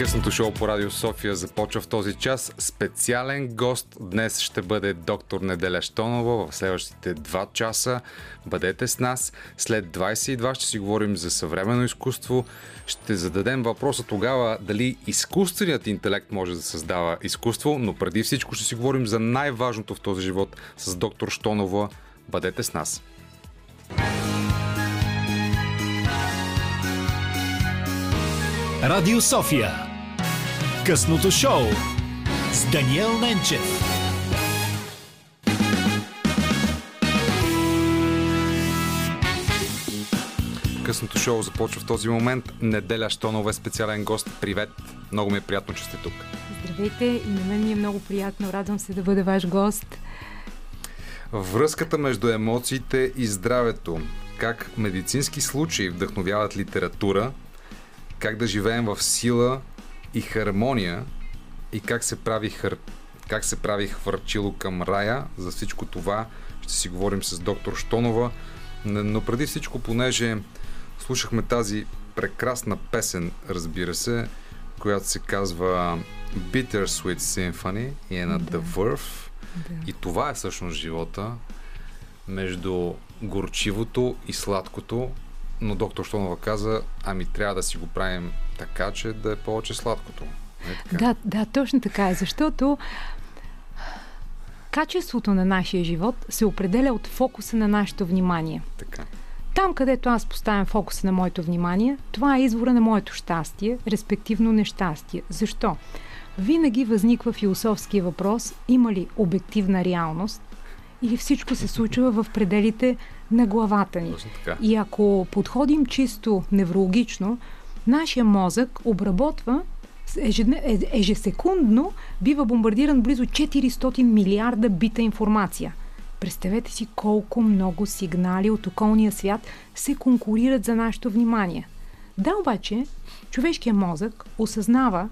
Късното шоу по Радио София започва в този час. Специален гост днес ще бъде доктор Неделя Штонова в следващите 2 часа. Бъдете с нас. След 22 ще си говорим за съвременно изкуство. Ще зададем въпроса тогава дали изкуственият интелект може да създава изкуство, но преди всичко ще си говорим за най-важното в този живот с доктор Штонова. Бъдете с нас. Радио София. Късното шоу с Даниел Ненчев. Късното шоу започва в този момент. Неделя Штонова е специален гост. Привет! Много ми е приятно, че сте тук. Здравейте и на мен ми е много приятно. Радвам се да бъда ваш гост. Връзката между емоциите и здравето. Как медицински случаи вдъхновяват литература, как да живеем в сила и хармония и как се прави, хър... как се прави хвърчило към рая. За всичко това ще си говорим с доктор Штонова. Но преди всичко, понеже слушахме тази прекрасна песен, разбира се, която се казва Bitter Sweet Symphony и е на да. The Verve. Да. И това е всъщност живота между горчивото и сладкото, но доктор Штонова каза, ами трябва да си го правим така, че да е повече сладкото. Е да, да, точно така е, защото качеството на нашия живот се определя от фокуса на нашето внимание. Така. Там, където аз поставям фокуса на моето внимание, това е извора на моето щастие, респективно нещастие. Защо? Винаги възниква философския въпрос, има ли обективна реалност или всичко се случва в пределите на главата ни. И ако подходим чисто неврологично, нашия мозък обработва е, ежесекундно бива бомбардиран близо 400 милиарда бита информация. Представете си колко много сигнали от околния свят се конкурират за нашето внимание. Да, обаче, човешкият мозък осъзнава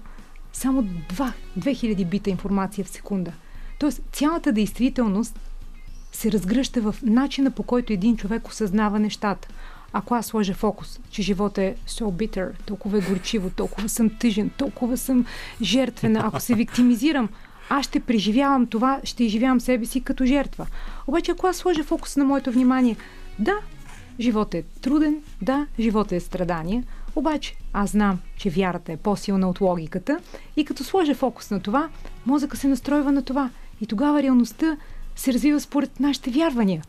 само 2, 2000 бита информация в секунда. Тоест, цялата действителност се разгръща в начина по който един човек осъзнава нещата. Ако аз сложа фокус, че живота е so bitter, толкова е горчиво, толкова съм тъжен, толкова съм жертвена, ако се виктимизирам, аз ще преживявам това, ще изживявам себе си като жертва. Обаче, ако аз сложа фокус на моето внимание, да, живота е труден, да, живота е страдание, обаче аз знам, че вярата е по-силна от логиката и като сложа фокус на това, мозъка се настройва на това. И тогава реалността се развива според нашите вярвания.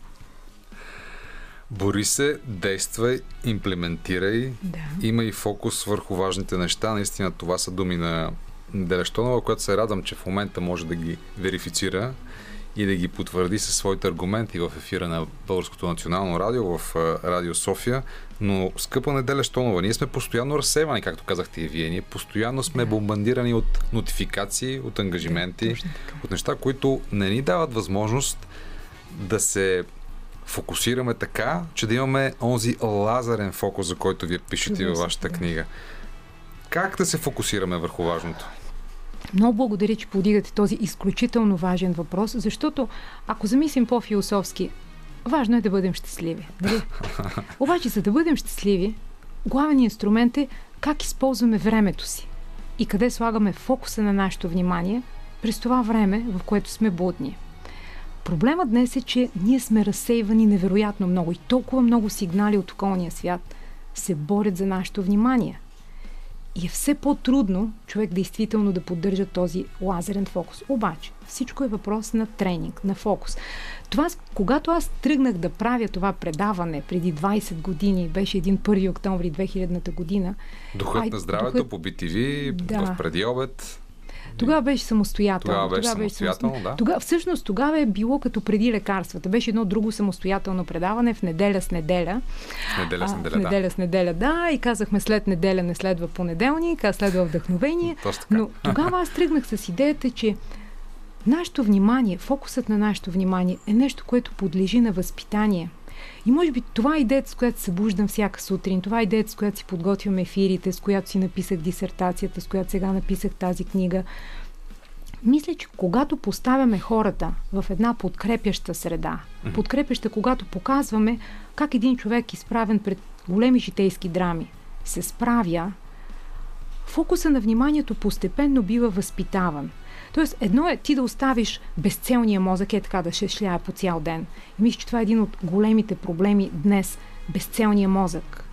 Бори се, действай, имплементирай, да. има и фокус върху важните неща. Наистина това са думи на Делещонова, която се радвам, че в момента може да ги верифицира и да ги потвърди със своите аргументи в ефира на Българското национално радио, в Радио София. Но, скъпа неделя Штонова, ние сме постоянно разсевани, както казахте и вие. Ние постоянно сме бомбандирани от нотификации, от ангажименти, от неща, които не ни дават възможност да се фокусираме така, че да имаме онзи лазарен фокус, за който вие пишете във вашата книга. Как да се фокусираме върху важното? Много благодаря, че подигате този изключително важен въпрос, защото ако замислим по-философски, важно е да бъдем щастливи. Дали? Обаче, за да бъдем щастливи, главният инструмент е как използваме времето си и къде слагаме фокуса на нашето внимание през това време, в което сме будни. Проблемът днес е, че ние сме разсейвани невероятно много и толкова много сигнали от околния свят се борят за нашето внимание – и е все по-трудно човек действително да поддържа този лазерен фокус. Обаче, всичко е въпрос на тренинг, на фокус. Това, когато аз тръгнах да правя това предаване преди 20 години, беше един 1 октомври 2000 година. Духът ай, на здравето духът... по BTV, да. в преди обед. Тогава беше самостоятелно. Тогава беше тогава самостоятелно, беше да. Тогава, всъщност тогава е било като преди лекарствата. Беше едно друго самостоятелно предаване в неделя с неделя. Неделя с неделя, а, в неделя да. с неделя, да. И казахме след неделя не следва понеделник, а следва вдъхновение. Но тогава аз тръгнах с идеята, че нашето внимание, фокусът на нашето внимание е нещо, което подлежи на възпитание – и може би това е идеята, с която се събуждам всяка сутрин, това е идеята, с която си подготвям ефирите, с която си написах дисертацията, с която сега написах тази книга. Мисля, че когато поставяме хората в една подкрепяща среда, подкрепяща, когато показваме как един човек изправен пред големи житейски драми се справя, фокуса на вниманието постепенно бива възпитаван. Тоест, едно е ти да оставиш безцелния мозък, е така да ще шляе по цял ден. И мисля, че това е един от големите проблеми днес. Безцелния мозък.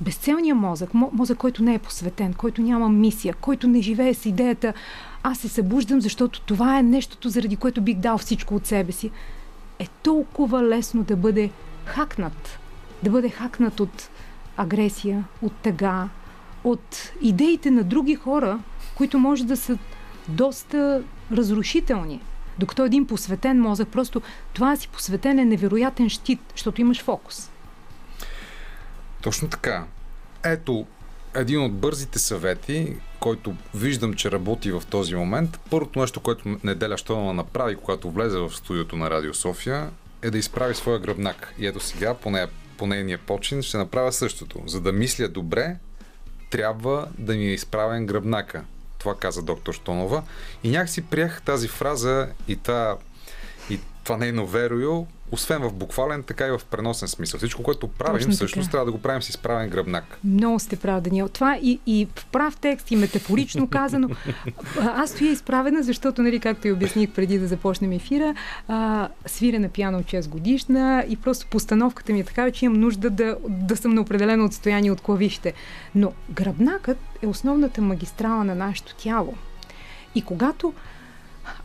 Безцелният мозък, мозък, който не е посветен, който няма мисия, който не живее с идеята аз се събуждам, защото това е нещото, заради което бих дал всичко от себе си, е толкова лесно да бъде хакнат. Да бъде хакнат от агресия, от тъга, от идеите на други хора, които може да са доста разрушителни. Докато един посветен мозък, просто това си посветен е невероятен щит, защото имаш фокус. Точно така. Ето, един от бързите съвети, който виждам, че работи в този момент. Първото нещо, което неделя Штонова направи, когато влезе в студиото на Радио София, е да изправи своя гръбнак. И ето сега, по, нея, по нейния почин, ще направя същото. За да мисля добре, трябва да ми е изправен гръбнака. Това каза доктор Штонова. И някакси приех тази фраза и това, и това нейно верою освен в буквален, така и в преносен смисъл. Всичко, което правим, Точно всъщност така. трябва да го правим с изправен гръбнак. Много сте прав, Даниел. Това и, и в прав текст, и метафорично казано. Аз стоя изправена, защото, нали, както и обясних преди да започнем ефира, а, свиря на пиано от 6 годишна и просто постановката ми е такава, че имам нужда да, да съм на определено отстояние от клавишите. Но гръбнакът е основната магистрала на нашето тяло. И когато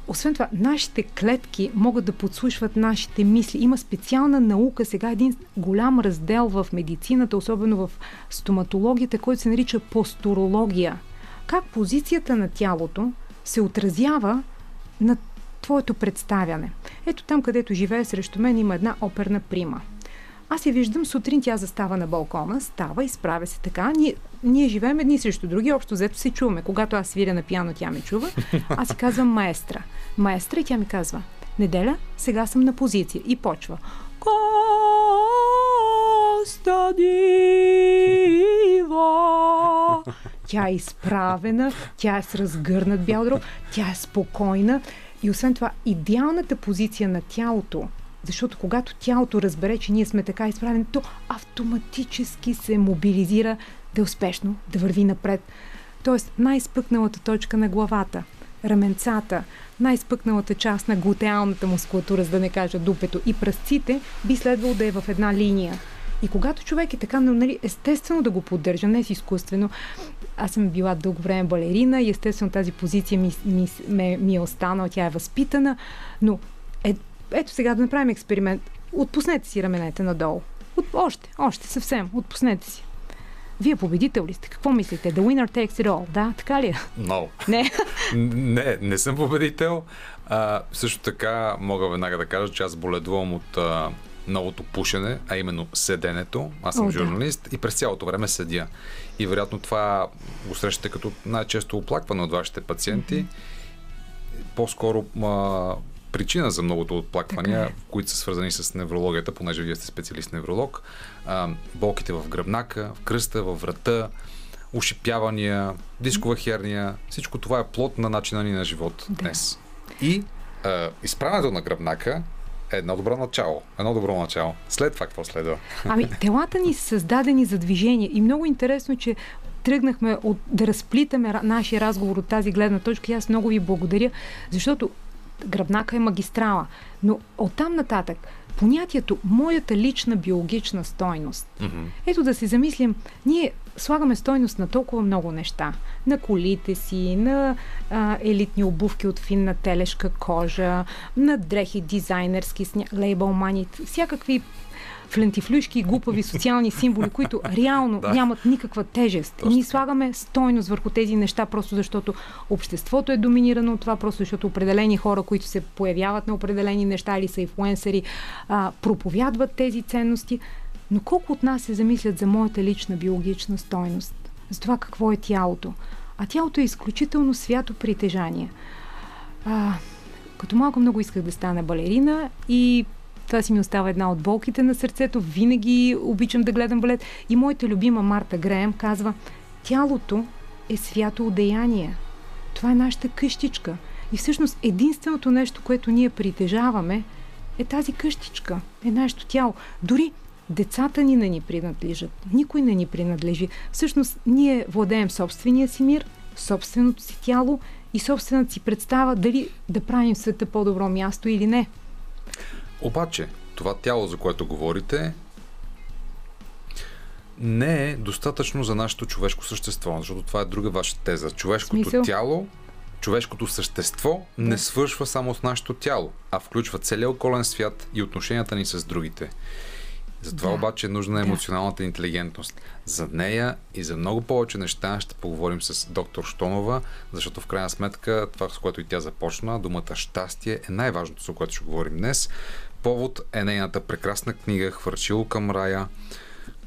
освен това, нашите клетки могат да подслушват нашите мисли. Има специална наука, сега един голям раздел в медицината, особено в стоматологията, който се нарича постурология. Как позицията на тялото се отразява на твоето представяне. Ето там, където живее срещу мен, има една оперна прима – аз я виждам, сутрин тя застава на балкона, става, изправя се така. Ние, ние живеем едни срещу други, общо взето се чуваме. Когато аз свиря на пиано, тя ме чува. Аз си казвам маестра. Маестра и тя ми казва, неделя, сега съм на позиция. И почва. Костадива. Тя е изправена, тя е с разгърнат бял дроб, тя е спокойна. И освен това, идеалната позиция на тялото защото когато тялото разбере, че ние сме така изправени, то автоматически се мобилизира да е успешно, да върви напред. Тоест най-спъкналата точка на главата, раменцата, най-спъкналата част на глутеалната мускулатура, за да не кажа дупето и пръстците, би следвало да е в една линия. И когато човек е така, нали, естествено да го поддържа, не с изкуствено. Аз съм била дълго време балерина и естествено тази позиция ми, ми, ми, ми е останала, тя е възпитана, но е, ето сега да направим експеримент. Отпуснете си раменете надолу. От, още, още, съвсем. Отпуснете си. Вие победител ли сте? Какво мислите? The winner takes it all. Да, така ли е? No. Не. не, не съм победител. А, също така мога веднага да кажа, че аз боледувам от а, новото пушене, а именно седенето. Аз съм О, журналист да. и през цялото време седя. И вероятно това го срещате като най-често оплакване от вашите пациенти. Mm-hmm. По-скоро а, причина за многото отплаквания, е. които са свързани с неврологията, понеже вие сте специалист невролог. А, болките в гръбнака, в кръста, в врата, ушипявания, дискова херния. Всичко това е плод на начина ни на живот да. днес. И а, изправенето на гръбнака е едно добро начало. Едно добро начало. След това какво следва? Ами, телата ни са създадени за движение и много интересно, че тръгнахме от, да разплитаме нашия разговор от тази гледна точка и аз много ви благодаря, защото гръбнака е магистрала. Но оттам нататък, понятието моята лична биологична стойност. Mm-hmm. Ето да се замислим, ние слагаме стойност на толкова много неща. На колите си, на а, елитни обувки от финна телешка кожа, на дрехи дизайнерски, лейбъл мани, всякакви флентифлюшки и глупави социални символи, които реално да. нямат никаква тежест. Точно. Ние слагаме стойност върху тези неща, просто защото обществото е доминирано от това, просто защото определени хора, които се появяват на определени неща или са инфлуенсъри, а, проповядват тези ценности. Но колко от нас се замислят за моята лична биологична стойност? За това какво е тялото? А тялото е изключително свято притежание. А, като малко много исках да стана балерина и това си ми остава една от болките на сърцето. Винаги обичам да гледам балет. И моята любима Марта Греем казва, тялото е свято одеяние. Това е нашата къщичка. И всъщност единственото нещо, което ние притежаваме, е тази къщичка, е нашето тяло. Дори децата ни не ни принадлежат. Никой не ни принадлежи. Всъщност ние владеем собствения си мир собственото си тяло и собствената си представа дали да правим света по-добро място или не. Обаче, това тяло, за което говорите, не е достатъчно за нашето човешко същество, защото това е друга ваша теза. Човешкото Смисъл? тяло, човешкото същество Да. не свършва само с нашето тяло, а включва целия околен свят и отношенията ни с другите. Затова Да. обаче е нужна Да. емоционалната интелигентност. За нея и за много повече неща ще поговорим с доктор Штонова, защото в крайна сметка това, с което и тя започна, думата щастие е най-важното, за което ще говорим днес. Повод е нейната прекрасна книга Хвърчило към рая,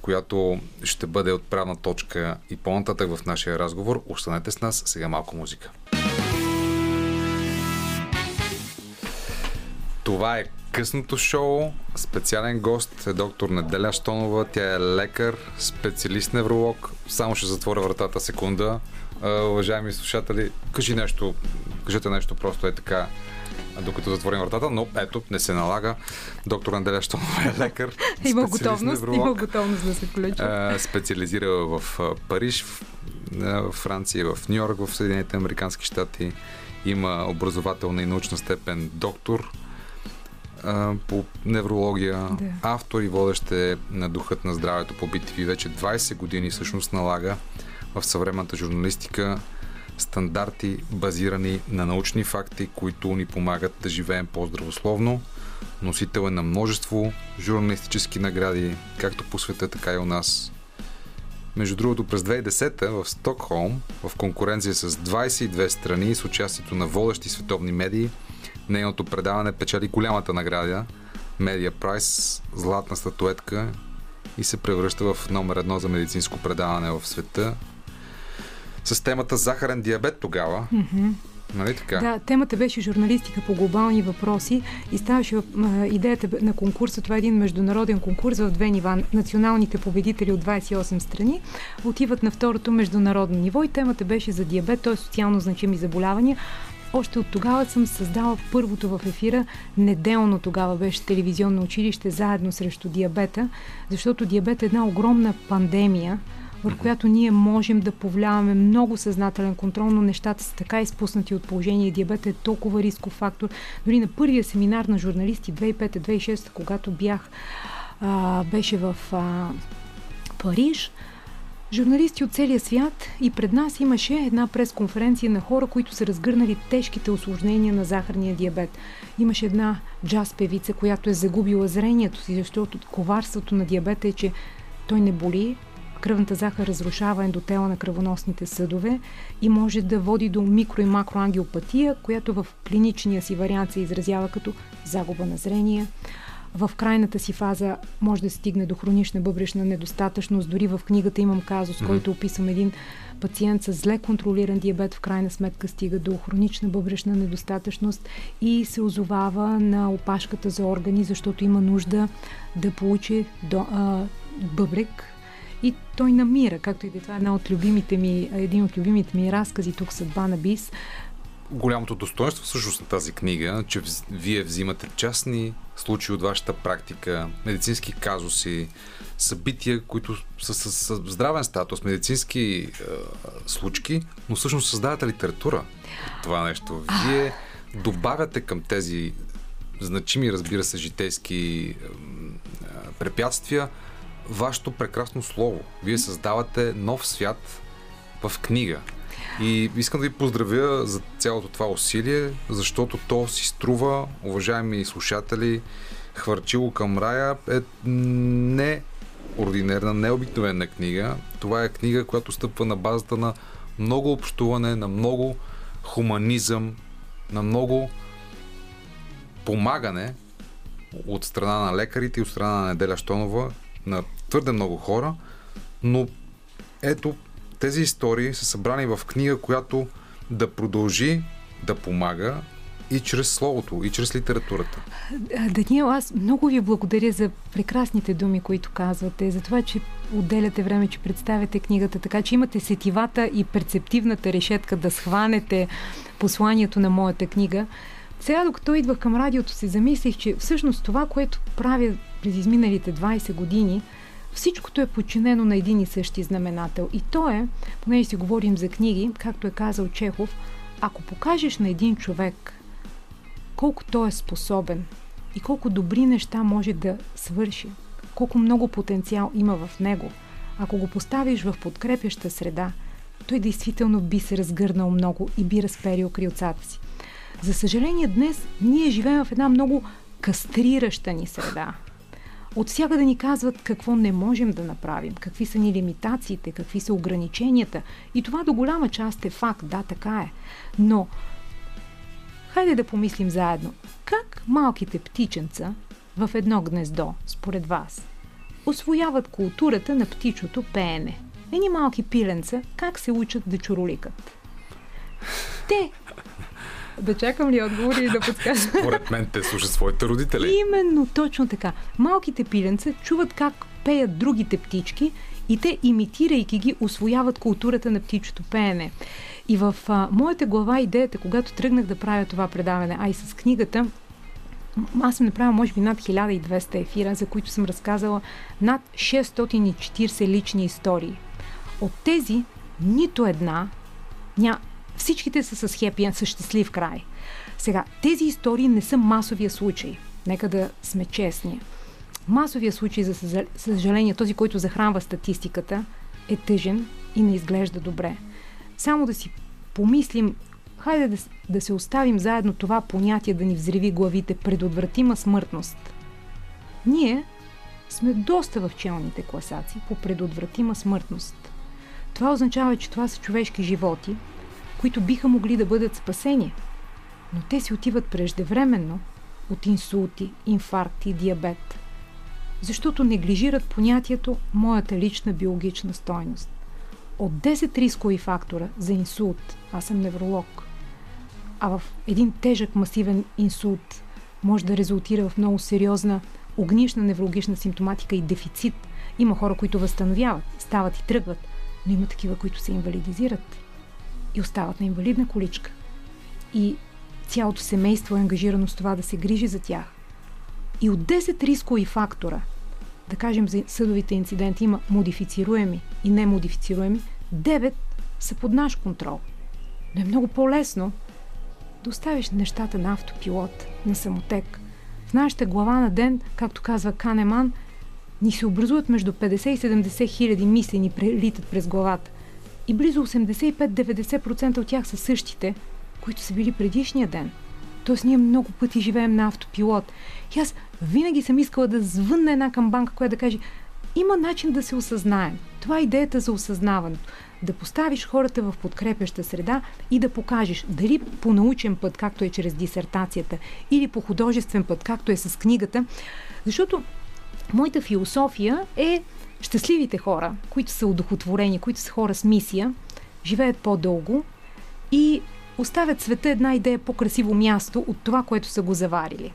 която ще бъде отправна точка и по-нататък в нашия разговор. Останете с нас, сега малко музика. Това е късното шоу. Специален гост е доктор Неделя Штонова. Тя е лекар, специалист невролог. Само ще затворя вратата секунда. Уважаеми слушатели, кажи нещо, кажете нещо просто е така, докато затворим вратата, но ето, не се налага. Доктор Неделя Штонова е лекар. Има готовност, невролог. има готовност да се включи. А, специализира в а, Париж, в, в Франция, в Нью Йорк, в Съединените Американски щати. Има образователна и научна степен доктор по неврология. Да. Автор и водещ е на Духът на здравето по BTV. Вече 20 години всъщност налага в съвременната журналистика стандарти, базирани на научни факти, които ни помагат да живеем по-здравословно. Носител е на множество журналистически награди, както по света, така и у нас. Между другото, през 2010 в Стокхолм, в конкуренция с 22 страни с участието на водещи световни медии, нейното предаване печели голямата награда Media Prize, златна статуетка и се превръща в номер едно за медицинско предаване в света. С темата захарен диабет тогава. Мгм. Нали така? Да, темата беше журналистика по глобални въпроси и ставаше а, идеята на конкурса. Това е един международен конкурс в две нива. Националните победители от 28 страни отиват на второто международно ниво и темата беше за диабет, т.е. социално значими заболявания. Още от тогава съм създала първото в ефира. Неделно тогава беше телевизионно училище заедно срещу диабета, защото диабет е една огромна пандемия, върху която ние можем да повлияваме много съзнателен контрол, но нещата са така изпуснати от положение. Диабет е толкова рисков фактор. Дори на първия семинар на журналисти 2005-2006, когато бях, а, беше в а, Париж, журналисти от целия свят и пред нас имаше една пресконференция на хора, които са разгърнали тежките осложнения на захарния диабет. Имаше една джаз певица, която е загубила зрението си, защото коварството на диабета е, че той не боли, кръвната захар разрушава ендотела на кръвоносните съдове и може да води до микро и макроангиопатия, която в клиничния си вариант се изразява като загуба на зрение. В крайната си фаза може да стигне до хронична бъбречна недостатъчност. Дори в книгата имам казус, Мгм. който описвам един пациент с зле контролиран диабет, в крайна сметка стига до хронична бъбречна недостатъчност и се озовава на опашката за органи, защото има нужда да получи до, а, бъбрек и той намира, както и да е, това е една от любимите ми, един от любимите ми разкази тук съдба на Бис. голямото достоинство всъщност на тази книга, че вие взимате частни случаи от вашата практика, медицински казуси, събития, които са с, здравен статус, медицински е, случки, но всъщност създавате литература. Това нещо. Вие добавяте към тези значими, разбира се, житейски е, препятствия вашето прекрасно слово. Вие създавате нов свят в книга. И искам да ви поздравя за цялото това усилие, защото то си струва, уважаеми слушатели, Хвърчило към рая е не ординерна, необикновена книга. Това е книга, която стъпва на базата на много общуване, на много хуманизъм, на много помагане от страна на лекарите и от страна на Неделя Штонова на твърде много хора, но ето тези истории са събрани в книга, която да продължи да помага и чрез словото, и чрез литературата. Даниел, аз много ви благодаря за прекрасните думи, които казвате, за това, че отделяте време, че представяте книгата, така че имате сетивата и перцептивната решетка да схванете посланието на моята книга. Сега, докато идвах към радиото, се замислих, че всъщност това, което правя през изминалите 20 години, Всичкото е подчинено на един и същи знаменател. И то е, понеже си говорим за книги, както е казал Чехов, ако покажеш на един човек колко той е способен и колко добри неща може да свърши, колко много потенциал има в него, ако го поставиш в подкрепяща среда, той действително би се разгърнал много и би разперил крилцата си. За съжаление, днес ние живеем в една много кастрираща ни среда. От всяка да ни казват какво не можем да направим, какви са ни лимитациите, какви са ограниченията. И това до голяма част е факт, да, така е. Но, хайде да помислим заедно. Как малките птиченца в едно гнездо, според вас, освояват културата на птичото пеене? Едни малки пиленца, как се учат да чуроликат? Те да чакам ли отговори и да подскажа? Според мен те слушат своите родители. Именно, точно така. Малките пиленца чуват как пеят другите птички и те, имитирайки ги, освояват културата на птичото пеене. И в а, моята глава идеята, когато тръгнах да правя това предаване, а и с книгата, аз съм направила може би над 1200 ефира, за които съм разказала над 640 лични истории. От тези нито една ня, Всичките са с хепи с щастлив край. Сега, тези истории не са масовия случай. Нека да сме честни. Масовия случай, за съжаление, този, който захранва статистиката, е тъжен и не изглежда добре. Само да си помислим, хайде да, да се оставим заедно това понятие да ни взриви главите предотвратима смъртност. Ние сме доста в челните класации по предотвратима смъртност. Това означава, че това са човешки животи, които биха могли да бъдат спасени, но те си отиват преждевременно от инсулти, инфаркти диабет, защото неглижират понятието моята лична биологична стойност. От 10 рискови фактора за инсулт, аз съм невролог, а в един тежък масивен инсулт може да резултира в много сериозна огнишна неврологична симптоматика и дефицит. Има хора, които възстановяват, стават и тръгват, но има такива, които се инвалидизират и остават на инвалидна количка. И цялото семейство е ангажирано с това да се грижи за тях. И от 10 рискови фактора, да кажем за съдовите инциденти, има модифицируеми и немодифицируеми, 9 са под наш контрол. Но е много по-лесно да оставиш нещата на автопилот, на самотек. В нашата глава на ден, както казва Канеман, ни се образуват между 50 и 70 хиляди мисли ни прелитат през главата и близо 85-90% от тях са същите, които са били предишния ден. Тоест ние много пъти живеем на автопилот. И аз винаги съм искала да звънна една камбанка, която да каже има начин да се осъзнаем. Това е идеята за осъзнаването. Да поставиш хората в подкрепяща среда и да покажеш дали по научен път, както е чрез дисертацията, или по художествен път, както е с книгата. Защото моята философия е щастливите хора, които са удохотворени, които са хора с мисия, живеят по-дълго и оставят света една идея по-красиво място от това, което са го заварили.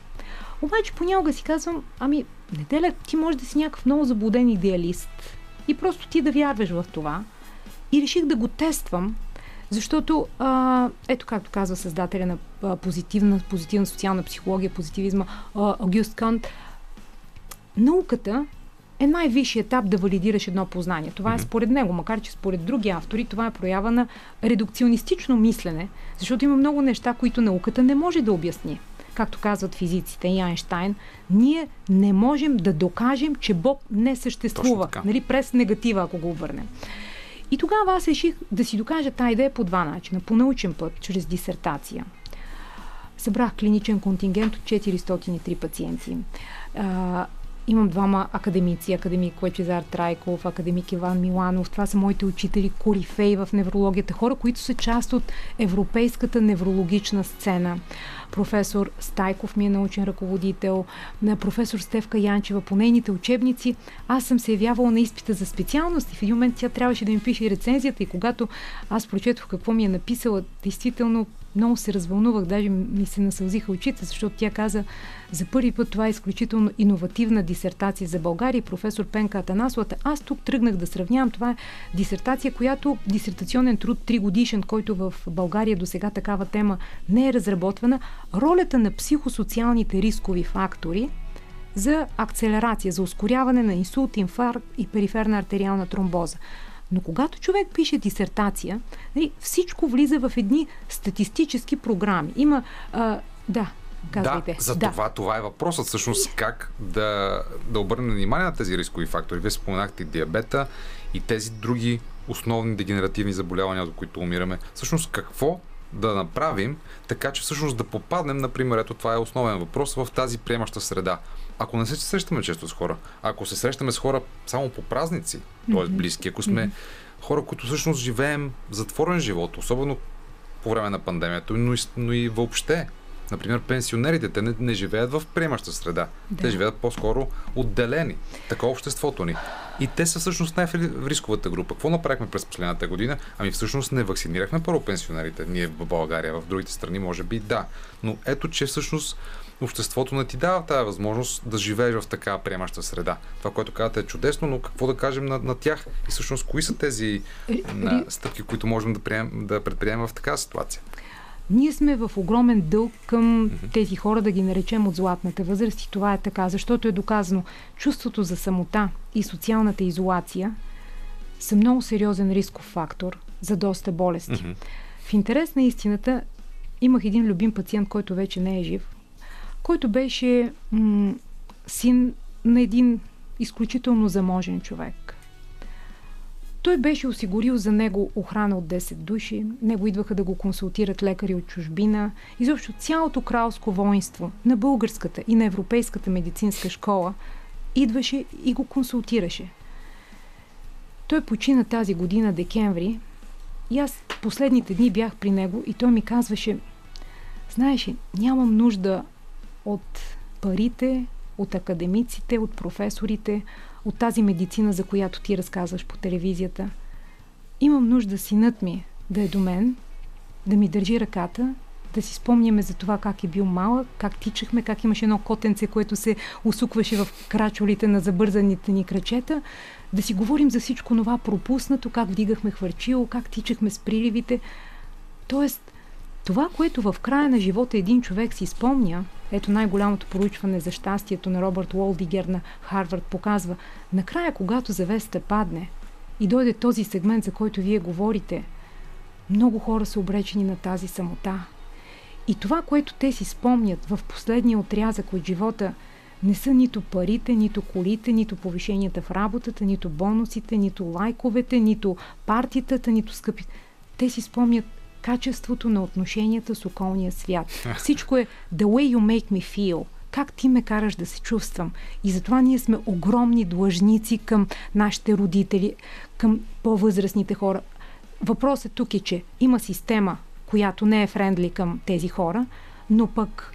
Обаче понякога си казвам, ами, неделя ти може да си някакъв много заблуден идеалист и просто ти да вярваш в това. И реших да го тествам, защото, а, ето както казва създателя на а, позитивна, позитивна социална психология, позитивизма, а, Агюст Кант, науката е най-висшият етап да валидираш едно познание. Това е според него, макар че според други автори това е проява на редукционистично мислене, защото има много неща, които науката не може да обясни. Както казват физиците и Айнштайн, ние не можем да докажем, че Бог не съществува. Нали, през негатива, ако го обърнем. И тогава аз реших да си докажа тази идея по два начина. По научен път, чрез дисертация. Събрах клиничен контингент от 403 пациенти Имам двама академици, академик Лечезар Трайков, академик Иван Миланов. Това са моите учители, корифей в неврологията, хора, които са част от европейската неврологична сцена. Професор Стайков ми е научен ръководител, на професор Стевка Янчева по нейните учебници. Аз съм се явявала на изпита за специалност и в един момент тя трябваше да ми пише рецензията и когато аз прочетох какво ми е написала, действително много се развълнувах, даже ми се насълзиха очите, защото тя каза за първи път това е изключително иновативна дисертация за България. Професор Пенка Атанасовата. Аз тук тръгнах да сравнявам. Това е дисертация, която дисертационен труд 3 годишен, който в България до сега такава тема не е разработвана. Ролята на психосоциалните рискови фактори за акцелерация, за ускоряване на инсулт, инфаркт и периферна артериална тромбоза. Но когато човек пише дисертация, нали, всичко влиза в едни статистически програми. Има, а, да, Казвайте. Да, за да. това, това е въпросът всъщност как да, да обърнем внимание на тези рискови фактори. Вие споменахте диабета и тези други основни дегенеративни заболявания, до които умираме. Всъщност какво да направим, така че всъщност да попаднем, например, ето това е основен въпрос, в тази приемаща среда. Ако не се срещаме често с хора, ако се срещаме с хора само по празници, т.е. близки, ако сме хора, които всъщност живеем затворен живот, особено по време на пандемията, но и, но и въобще, Например, пенсионерите, те не, не живеят в приемаща среда. Да. Те живеят по-скоро отделени. Така обществото ни. И те са всъщност най-рисковата група. Какво направихме през последната година? Ами всъщност не вакцинирахме първо пенсионерите. Ние в България, в другите страни може би да. Но ето, че всъщност обществото не ти дава тази възможност да живееш в такава приемаща среда. Това, което казвате е чудесно, но какво да кажем на, на тях? И всъщност, кои са тези на, стъпки, които можем да, прием, да предприемем в такава ситуация? Ние сме в огромен дълг към тези хора, да ги наречем от златната възраст и това е така, защото е доказано чувството за самота и социалната изолация са много сериозен рисков фактор за доста болести. Mm-hmm. В интерес на истината имах един любим пациент, който вече не е жив, който беше м- син на един изключително заможен човек. Той беше осигурил за него охрана от 10 души, него идваха да го консултират лекари от чужбина. Изобщо цялото кралско воинство на българската и на европейската медицинска школа идваше и го консултираше. Той почина тази година, декември, и аз последните дни бях при него и той ми казваше, знаеш, нямам нужда от парите, от академиците, от професорите, от тази медицина, за която ти разказваш по телевизията. Имам нужда синът ми да е до мен, да ми държи ръката, да си спомняме за това как е бил малък, как тичахме, как имаше едно котенце, което се усукваше в крачолите на забързаните ни крачета, да си говорим за всичко това пропуснато, как вдигахме хвърчило, как тичахме с приливите. Тоест, това, което в края на живота един човек си спомня, ето най-голямото проучване за щастието на Робърт Уолдигер на Харвард показва, накрая, когато завеста падне и дойде този сегмент, за който вие говорите, много хора са обречени на тази самота. И това, което те си спомнят в последния отрязък от живота, не са нито парите, нито колите, нито повишенията в работата, нито бонусите, нито лайковете, нито партитата, нито скъпи. Те си спомнят качеството на отношенията с околния свят. Всичко е the way you make me feel как ти ме караш да се чувствам. И затова ние сме огромни длъжници към нашите родители, към по-възрастните хора. Въпросът тук е, че има система, която не е френдли към тези хора, но пък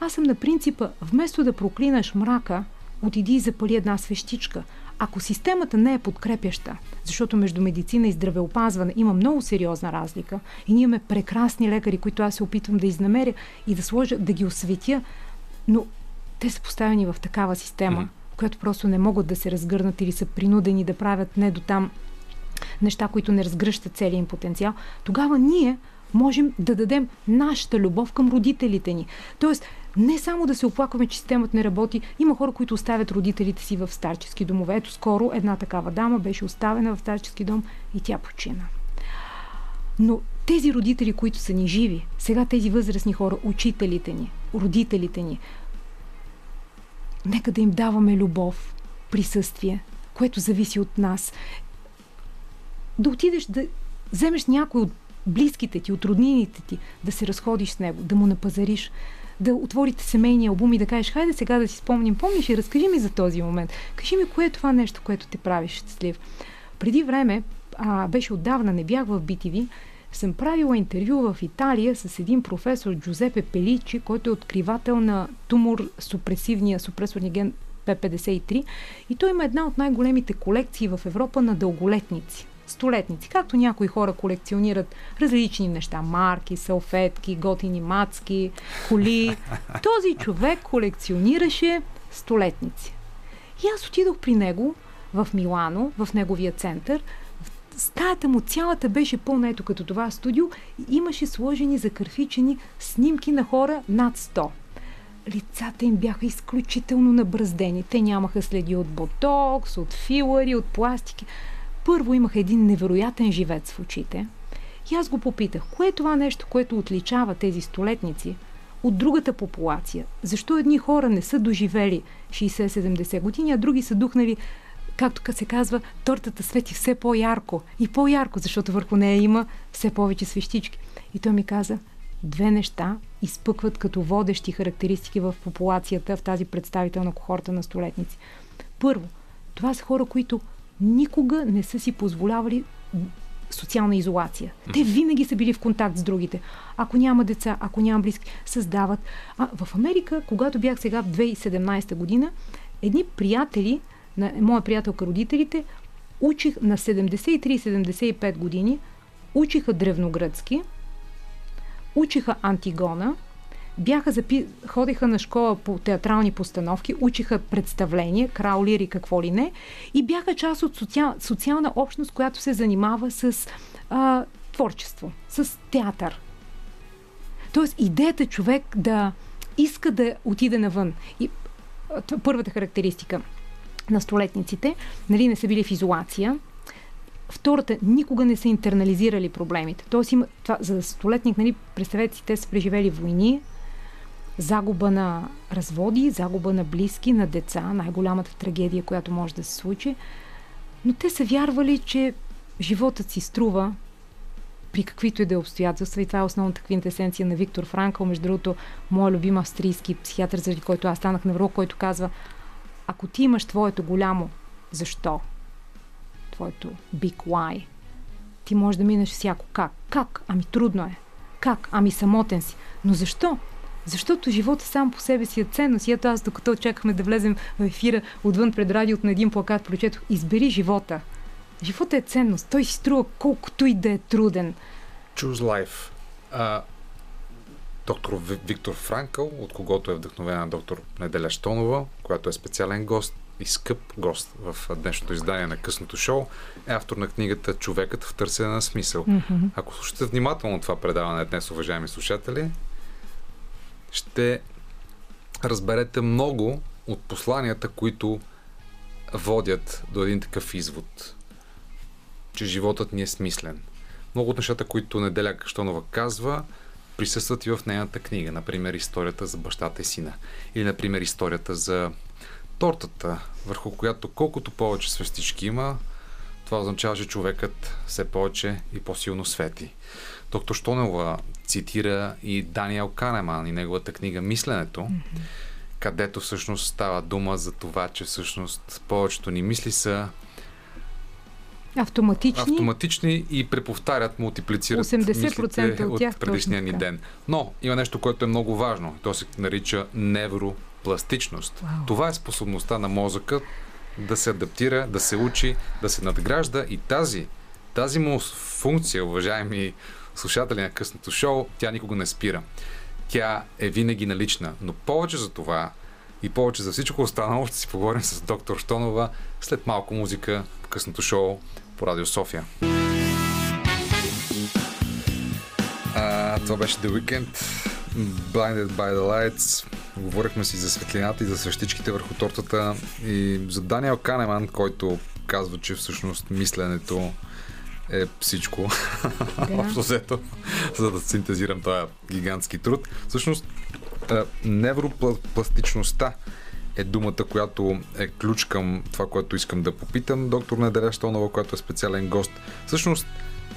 аз съм на принципа, вместо да проклинаш мрака, отиди и запали една свещичка. Ако системата не е подкрепяща, защото между медицина и здравеопазване има много сериозна разлика и ние имаме прекрасни лекари, които аз се опитвам да изнамеря и да сложа, да ги осветя, но те са поставени в такава система, mm-hmm. която просто не могат да се разгърнат или са принудени да правят не до там неща, които не разгръщат целият им потенциал, тогава ние можем да дадем нашата любов към родителите ни. Тоест, не само да се оплакваме, че системата не работи. Има хора, които оставят родителите си в старчески домове. Ето скоро една такава дама беше оставена в старчески дом и тя почина. Но тези родители, които са ни живи, сега тези възрастни хора, учителите ни, родителите ни, нека да им даваме любов, присъствие, което зависи от нас. Да отидеш да вземеш някой от близките ти, от роднините ти, да се разходиш с него, да му напазариш, да отворите семейния албум и да кажеш, хайде сега да си спомним, помниш и разкажи ми за този момент. Кажи ми, кое е това нещо, което те прави щастлив. Преди време, а, беше отдавна, не бях в BTV, съм правила интервю в Италия с един професор Джузепе Пеличи, който е откривател на тумор супресивния супресорни ген П53 и той има една от най-големите колекции в Европа на дълголетници столетници. Както някои хора колекционират различни неща, марки, салфетки, готини мацки, коли. Този човек колекционираше столетници. И аз отидох при него в Милано, в неговия център. Стаята му цялата беше пълна, ето като това студио, и имаше сложени закърфичени снимки на хора над 100. лицата им бяха изключително набраздени. Те нямаха следи от ботокс, от филари, от пластики. Първо имаха един невероятен живец в очите. И аз го попитах, кое е това нещо, което отличава тези столетници от другата популация? Защо едни хора не са доживели 60-70 години, а други са духнали както се казва, тортата свети все по-ярко и по-ярко, защото върху нея има все повече свещички. И той ми каза, две неща изпъкват като водещи характеристики в популацията, в тази представителна кохорта на столетници. Първо, това са хора, които никога не са си позволявали социална изолация. Те винаги са били в контакт с другите. Ако няма деца, ако няма близки, създават. А в Америка, когато бях сега в 2017 година, едни приятели на моя приятелка родителите учих на 73-75 години, учиха древногръцки, учиха Антигона, бяха запи... ходиха на школа по театрални постановки, учиха представления, краулир и какво ли не, и бяха част от социал... социална общност, която се занимава с а, творчество, с театър. Тоест, идеята човек да иска да отиде навън. И първата характеристика на столетниците, нали, не са били в изолация, Втората, никога не са интернализирали проблемите. Тоест, има, това, за столетник, нали, представете си, те са преживели войни, загуба на разводи, загуба на близки, на деца, най-голямата трагедия, която може да се случи. Но те са вярвали, че животът си струва при каквито и да е обстоятелства. И това е основната квинтесенция на Виктор Франкъл, между другото, моят любим австрийски психиатър, заради който аз станах невролог, който казва, ако ти имаш твоето голямо защо, твоето big why, ти можеш да минеш всяко как. Как? Ами трудно е. Как? Ами самотен си. Но защо? Защото живота сам по себе си е ценност. И ето аз, докато очакахме да влезем в ефира отвън пред радиото на един плакат, прочетох Избери живота. Живота е ценност. Той си струва колкото и да е труден. Choose life. А, доктор Виктор Франкъл, от когото е вдъхновена доктор Неделя Штонова, която е специален гост и скъп гост в днешното издание на късното шоу, е автор на книгата Човекът в търсене на смисъл. Mm-hmm. Ако слушате внимателно това предаване днес, уважаеми слушатели, ще разберете много от посланията, които водят до един такъв извод, че животът ни е смислен. Много от нещата, които Неделя Каштонова казва, присъстват и в нейната книга. Например, историята за бащата и сина. Или, например, историята за тортата, върху която колкото повече свестички има, това означава, че човекът все повече и по-силно свети. Доктор Штонела цитира и Даниел Канеман и неговата книга Мисленето, mm-hmm. където всъщност става дума за това, че всъщност повечето ни мисли са Автоматични. Автоматични и преповтарят, мултиплицират 80% от, тях, от предишния ни ден. Но има нещо, което е много важно. То се нарича невропластичност. Wow. Това е способността на мозъка да се адаптира, да се учи, да се надгражда и тази, тази му функция, уважаеми слушатели на късното шоу, тя никога не спира. Тя е винаги налична. Но повече за това и повече за всичко останало ще си поговорим с доктор Штонова след малко музика в късното шоу по Радио София. А, това беше The Weekend. Blinded by the Lights. Говорихме си за светлината и за свещичките върху тортата и за Даниел Канеман, който казва, че всъщност мисленето е всичко. Да. Общо взето, за да синтезирам този гигантски труд. Всъщност, невропластичността е думата, която е ключ към това, което искам да попитам доктор Неделя Штонова, която е специален гост. Всъщност,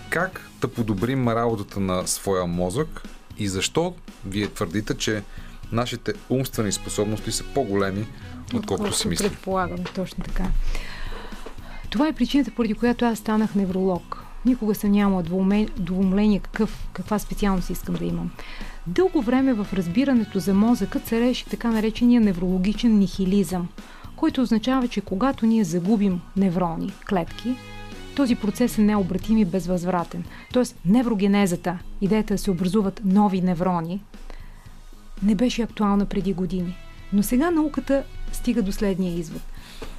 как да подобрим работата на своя мозък и защо вие твърдите, че нашите умствени способности са по-големи, отколкото си мислим? Предполагам, точно така. Това е причината, поради която аз станах невролог. Никога съм нямала двумление какъв, каква специалност искам да имам. Дълго време в разбирането за мозъка цареше така наречения неврологичен нихилизъм, който означава, че когато ние загубим неврони, клетки, този процес е необратим и безвъзвратен. Тоест, неврогенезата, идеята да се образуват нови неврони, не беше актуална преди години. Но сега науката стига до следния извод.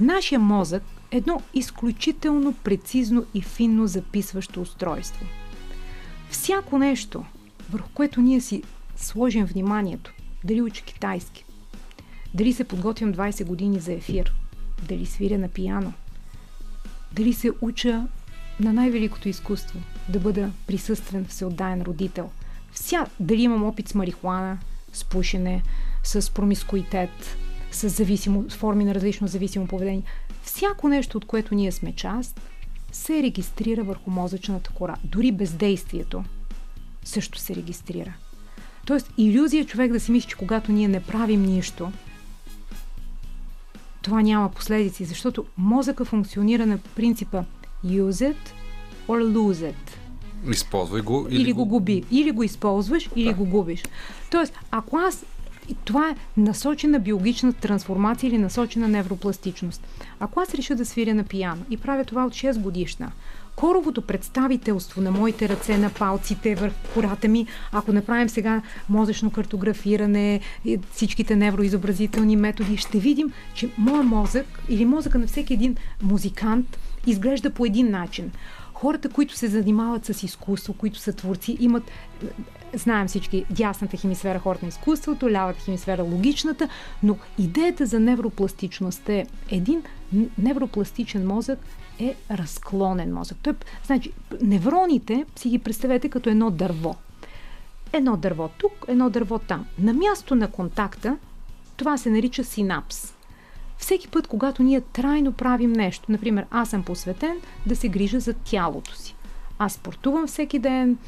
Нашия мозък едно изключително прецизно и финно записващо устройство. Всяко нещо, върху което ние си сложим вниманието, дали учи китайски, Дали се подготвям 20 години за ефир? Дали свиря на пияно? Дали се уча на най-великото изкуство да бъда присъствен, всеотдаен родител? Вся, дали имам опит с марихуана, с пушене, с промискуитет, с, зависимо, с форми на различно зависимо поведение. Всяко нещо, от което ние сме част, се регистрира върху мозъчната кора. Дори бездействието също се регистрира. Тоест, иллюзия човек да си мисли, че когато ние не правим нищо, това няма последици, защото мозъка функционира на принципа use it or lose it. Използвай го или, или го губи. Или го използваш, или да. го губиш. Тоест, ако аз това е насочена биологична трансформация или насочена невропластичност. Ако аз реша да свиря на пияно и правя това от 6 годишна, коровото представителство на моите ръце, на палците, върху кората ми, ако направим сега мозъчно картографиране, всичките невроизобразителни методи, ще видим, че моят мозък или мозъка на всеки един музикант изглежда по един начин. Хората, които се занимават с изкуство, които са творци, имат знаем всички дясната хемисфера хората на изкуството, лявата хемисфера логичната, но идеята за невропластичност е един невропластичен мозък е разклонен мозък. Той, значи, невроните си ги представете като едно дърво. Едно дърво тук, едно дърво там. На място на контакта това се нарича синапс. Всеки път, когато ние трайно правим нещо, например, аз съм посветен да се грижа за тялото си. Аз спортувам всеки ден,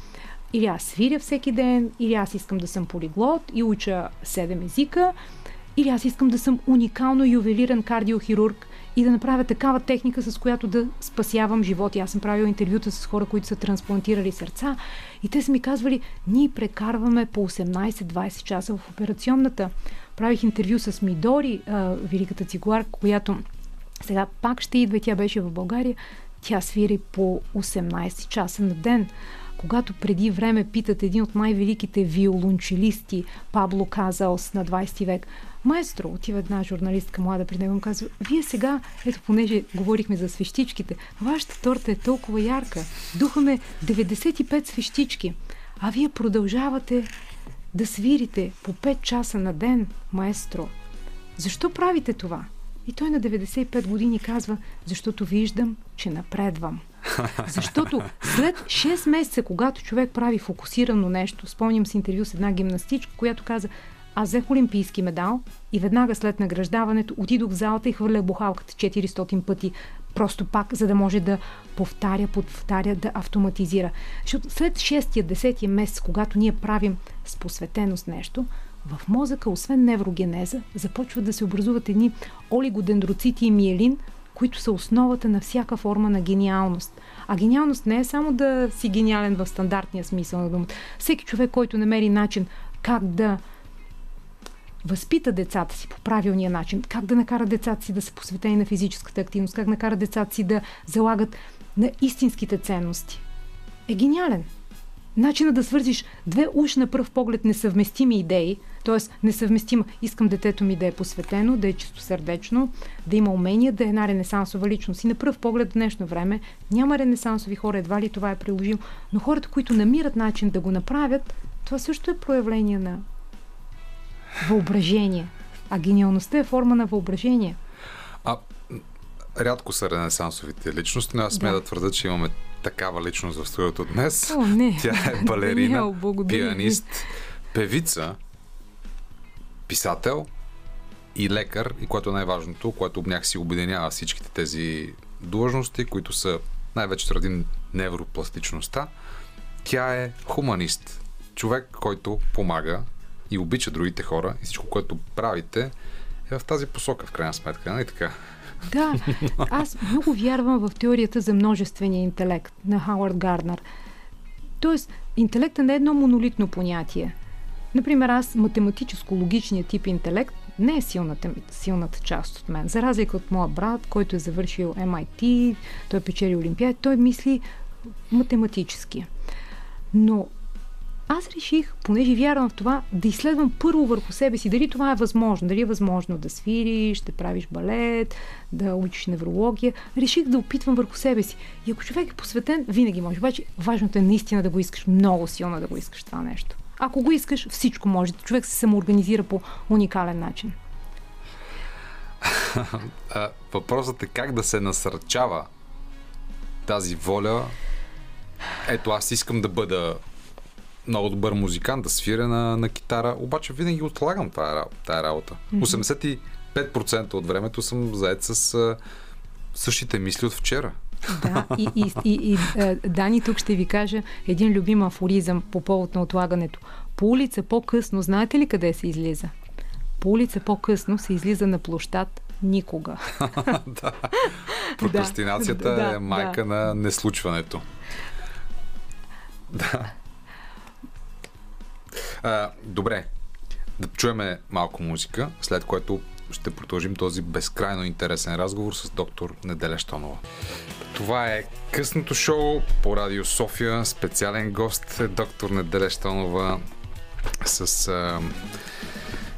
или аз свиря всеки ден, или аз искам да съм полиглот и уча 7 езика, или аз искам да съм уникално ювелиран кардиохирург и да направя такава техника, с която да спасявам животи. Аз съм правил интервюта с хора, които са трансплантирали сърца и те са ми казвали, ние прекарваме по 18-20 часа в операционната. Правих интервю с Мидори, великата цигуар, която сега пак ще идва и тя беше в България. Тя свири по 18 часа на ден когато преди време питат един от най-великите виолончелисти, Пабло Казаос на 20 век, Маестро, отива една журналистка млада при него и казва, вие сега, ето понеже говорихме за свещичките, вашата торта е толкова ярка, духаме 95 свещички, а вие продължавате да свирите по 5 часа на ден, маестро. Защо правите това? И той на 95 години казва, защото виждам, че напредвам. Защото след 6 месеца, когато човек прави фокусирано нещо, спомням си интервю с една гимнастичка, която каза, аз взех олимпийски медал и веднага след награждаването отидох в залата и хвърлях бухалката 400 пъти. Просто пак, за да може да повтаря, повтаря, да автоматизира. Защото след 6-10 месец, когато ние правим с посветеност нещо, в мозъка, освен неврогенеза, започват да се образуват едни олигодендроцити и миелин, които са основата на всяка форма на гениалност. А гениалност не е само да си гениален в стандартния смисъл на думата. Всеки човек, който намери начин как да възпита децата си по правилния начин, как да накара децата си да са посветени на физическата активност, как накара децата си да залагат на истинските ценности, е гениален. Начинът да свързиш две уж на пръв поглед несъвместими идеи, т.е. несъвместима. Искам детето ми да е посветено, да е чистосърдечно, да има умения, да е една ренесансова личност. И на пръв поглед в днешно време няма ренесансови хора, едва ли това е приложимо, но хората, които намират начин да го направят, това също е проявление на въображение. А гениалността е форма на въображение. А рядко са ренесансовите личности, но аз сме да. да твърда, че имаме такава личност в студиото днес. О, не. Тя е балерина, пианист, певица, писател и лекар, и което е най-важното, което някакси обединява всичките тези длъжности, които са най-вече заради невропластичността. Тя е хуманист. Човек, който помага и обича другите хора и всичко, което правите е в тази посока, в крайна сметка, нали така? Да, аз много вярвам в теорията за множествения интелект на Хауърд Гарнер. Тоест, интелектът не е едно монолитно понятие. Например, аз математическо-логичният тип интелект не е силната, силната част от мен. За разлика от моя брат, който е завършил MIT, той печели Олимпиад, той мисли математически. Но аз реших, понеже вярвам в това, да изследвам първо върху себе си, дали това е възможно, дали е възможно да свириш, да правиш балет, да учиш неврология. Реших да опитвам върху себе си. И ако човек е посветен, винаги може. Обаче важното е наистина да го искаш, много силно да го искаш това нещо. Ако го искаш, всичко може. Човек се самоорганизира по уникален начин. Въпросът е как да се насърчава тази воля. Ето, аз искам да бъда много добър музикант, да свиря на, на китара, обаче винаги отлагам тая, тая работа. Mm-hmm. 85% от времето съм заед с а, същите мисли от вчера. Да, и, и, и, и Дани тук ще ви кажа един любим афоризъм по повод на отлагането. По улица по-късно, знаете ли къде се излиза? По улица по-късно се излиза на площад никога. да. Прокрастинацията да, е майка да. на неслучването. Да. А, добре, да чуеме малко музика, след което ще продължим този безкрайно интересен разговор с доктор Неделя Штонова. Това е късното шоу по Радио София. Специален гост е доктор Неделя Штонова с а,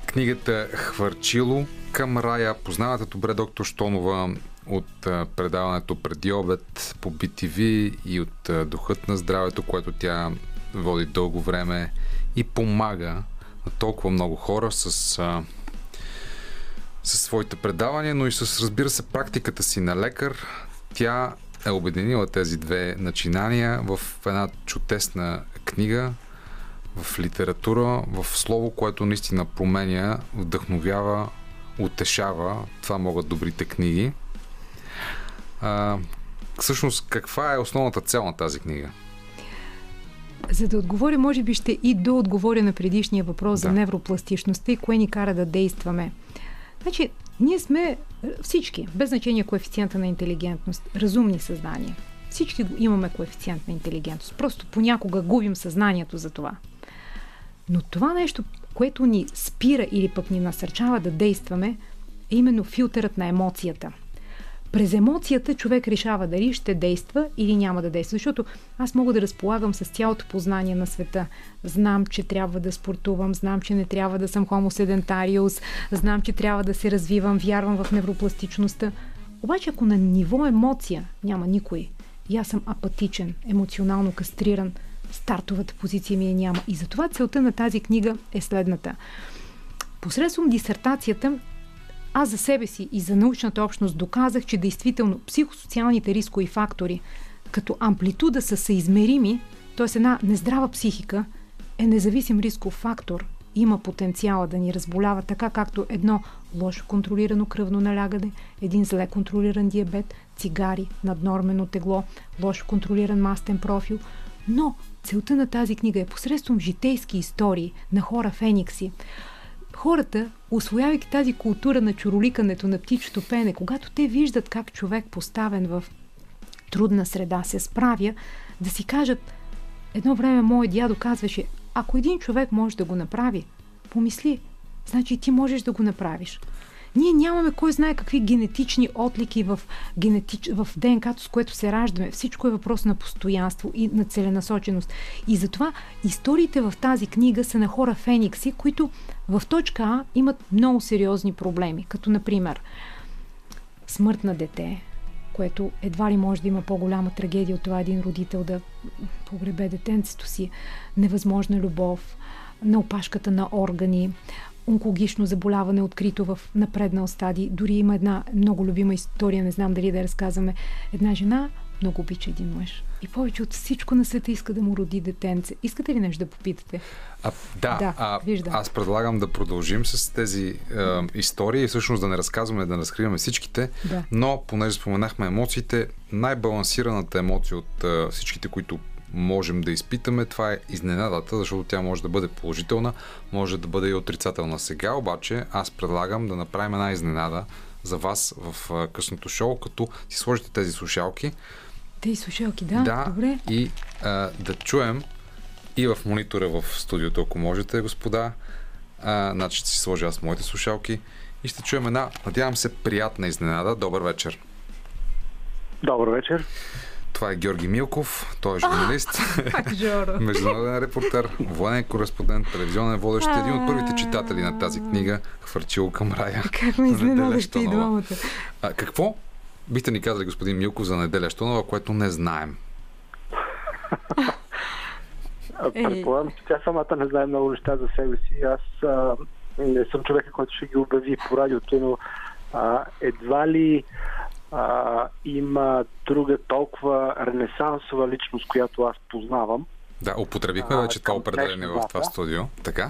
книгата Хвърчило към рая. Познавате добре доктор Штонова от а, предаването преди обед по BTV и от а, Духът на здравето, което тя води дълго време и помага на толкова много хора с, а, с своите предавания, но и с, разбира се, практиката си на лекар. Тя е обединила тези две начинания в една чудесна книга, в литература, в слово, което наистина променя, вдъхновява, утешава. Това могат добрите книги. А, всъщност, каква е основната цел на тази книга? За да отговоря, може би ще и до отговоря на предишния въпрос да. за невропластичността и кое ни кара да действаме. Значи, ние сме всички, без значение коефициента на интелигентност, разумни съзнания. Всички имаме коефициент на интелигентност. Просто понякога губим съзнанието за това. Но това нещо, което ни спира или пък ни насърчава да действаме, е именно филтърът на емоцията – през емоцията човек решава дали ще действа или няма да действа. Защото аз мога да разполагам с цялото познание на света. Знам, че трябва да спортувам, знам, че не трябва да съм хомоседентариус, знам, че трябва да се развивам, вярвам в невропластичността. Обаче, ако на ниво емоция няма никой, и аз съм апатичен, емоционално кастриран, стартовата позиция ми е няма. И затова целта на тази книга е следната. Посредством дисертацията аз за себе си и за научната общност доказах, че действително психосоциалните рискови фактори като амплитуда са съизмерими, т.е. една нездрава психика е независим рисков фактор, има потенциала да ни разболява така както едно лошо контролирано кръвно налягане, един зле контролиран диабет, цигари, наднормено тегло, лошо контролиран мастен профил. Но целта на тази книга е посредством житейски истории на хора феникси, хората, освоявайки тази култура на чуроликането на птичето пене, когато те виждат как човек поставен в трудна среда се справя, да си кажат, едно време мой дядо казваше, ако един човек може да го направи, помисли, значи ти можеш да го направиш. Ние нямаме кой знае какви генетични отлики в, генетич... в ДНК-то, с което се раждаме. Всичко е въпрос на постоянство и на целенасоченост. И затова историите в тази книга са на хора феникси, които в точка А имат много сериозни проблеми, като например смърт на дете, което едва ли може да има по-голяма трагедия от това един родител да погребе детенцето си, невъзможна любов, на опашката на органи, онкологично заболяване, открито в напреднал стадий. Дори има една много любима история, не знам дали да разказваме. Една жена много обича един мъж. И повече от всичко на света иска да му роди детенце. Искате ли нещо да попитате? А, да, да а, виждам. аз предлагам да продължим с тези е, истории, всъщност да не разказваме, да не разкриваме всичките, да. но понеже споменахме емоциите, най-балансираната емоция от е, всичките, които можем да изпитаме, това е изненадата, защото тя може да бъде положителна, може да бъде и отрицателна. Сега обаче аз предлагам да направим една изненада за вас в късното шоу, като си сложите тези слушалки. Тези слушалки, да, да добре. И а, да чуем и в монитора в студиото, ако можете, господа. А, значи ще си сложа аз моите слушалки и ще чуем една, надявам се, приятна изненада. Добър вечер. Добър вечер. Това е Георги Милков, той е журналист, международен репортер, военен кореспондент, телевизионен водещ, един от първите читатели на тази книга, Хвърчил към рая. Как ме изненадахте и двамата. А, какво бихте ни казали, господин Милков, за Неделя Штонова, което не знаем? Предполагам, че тя самата не знае много неща за себе си. Аз а, не съм човека, който ще ги обяви по радиото, но а, едва ли а, има друга толкова ренесансова личност, която аз познавам. Да, употребихме вече това определение в това студио. Така?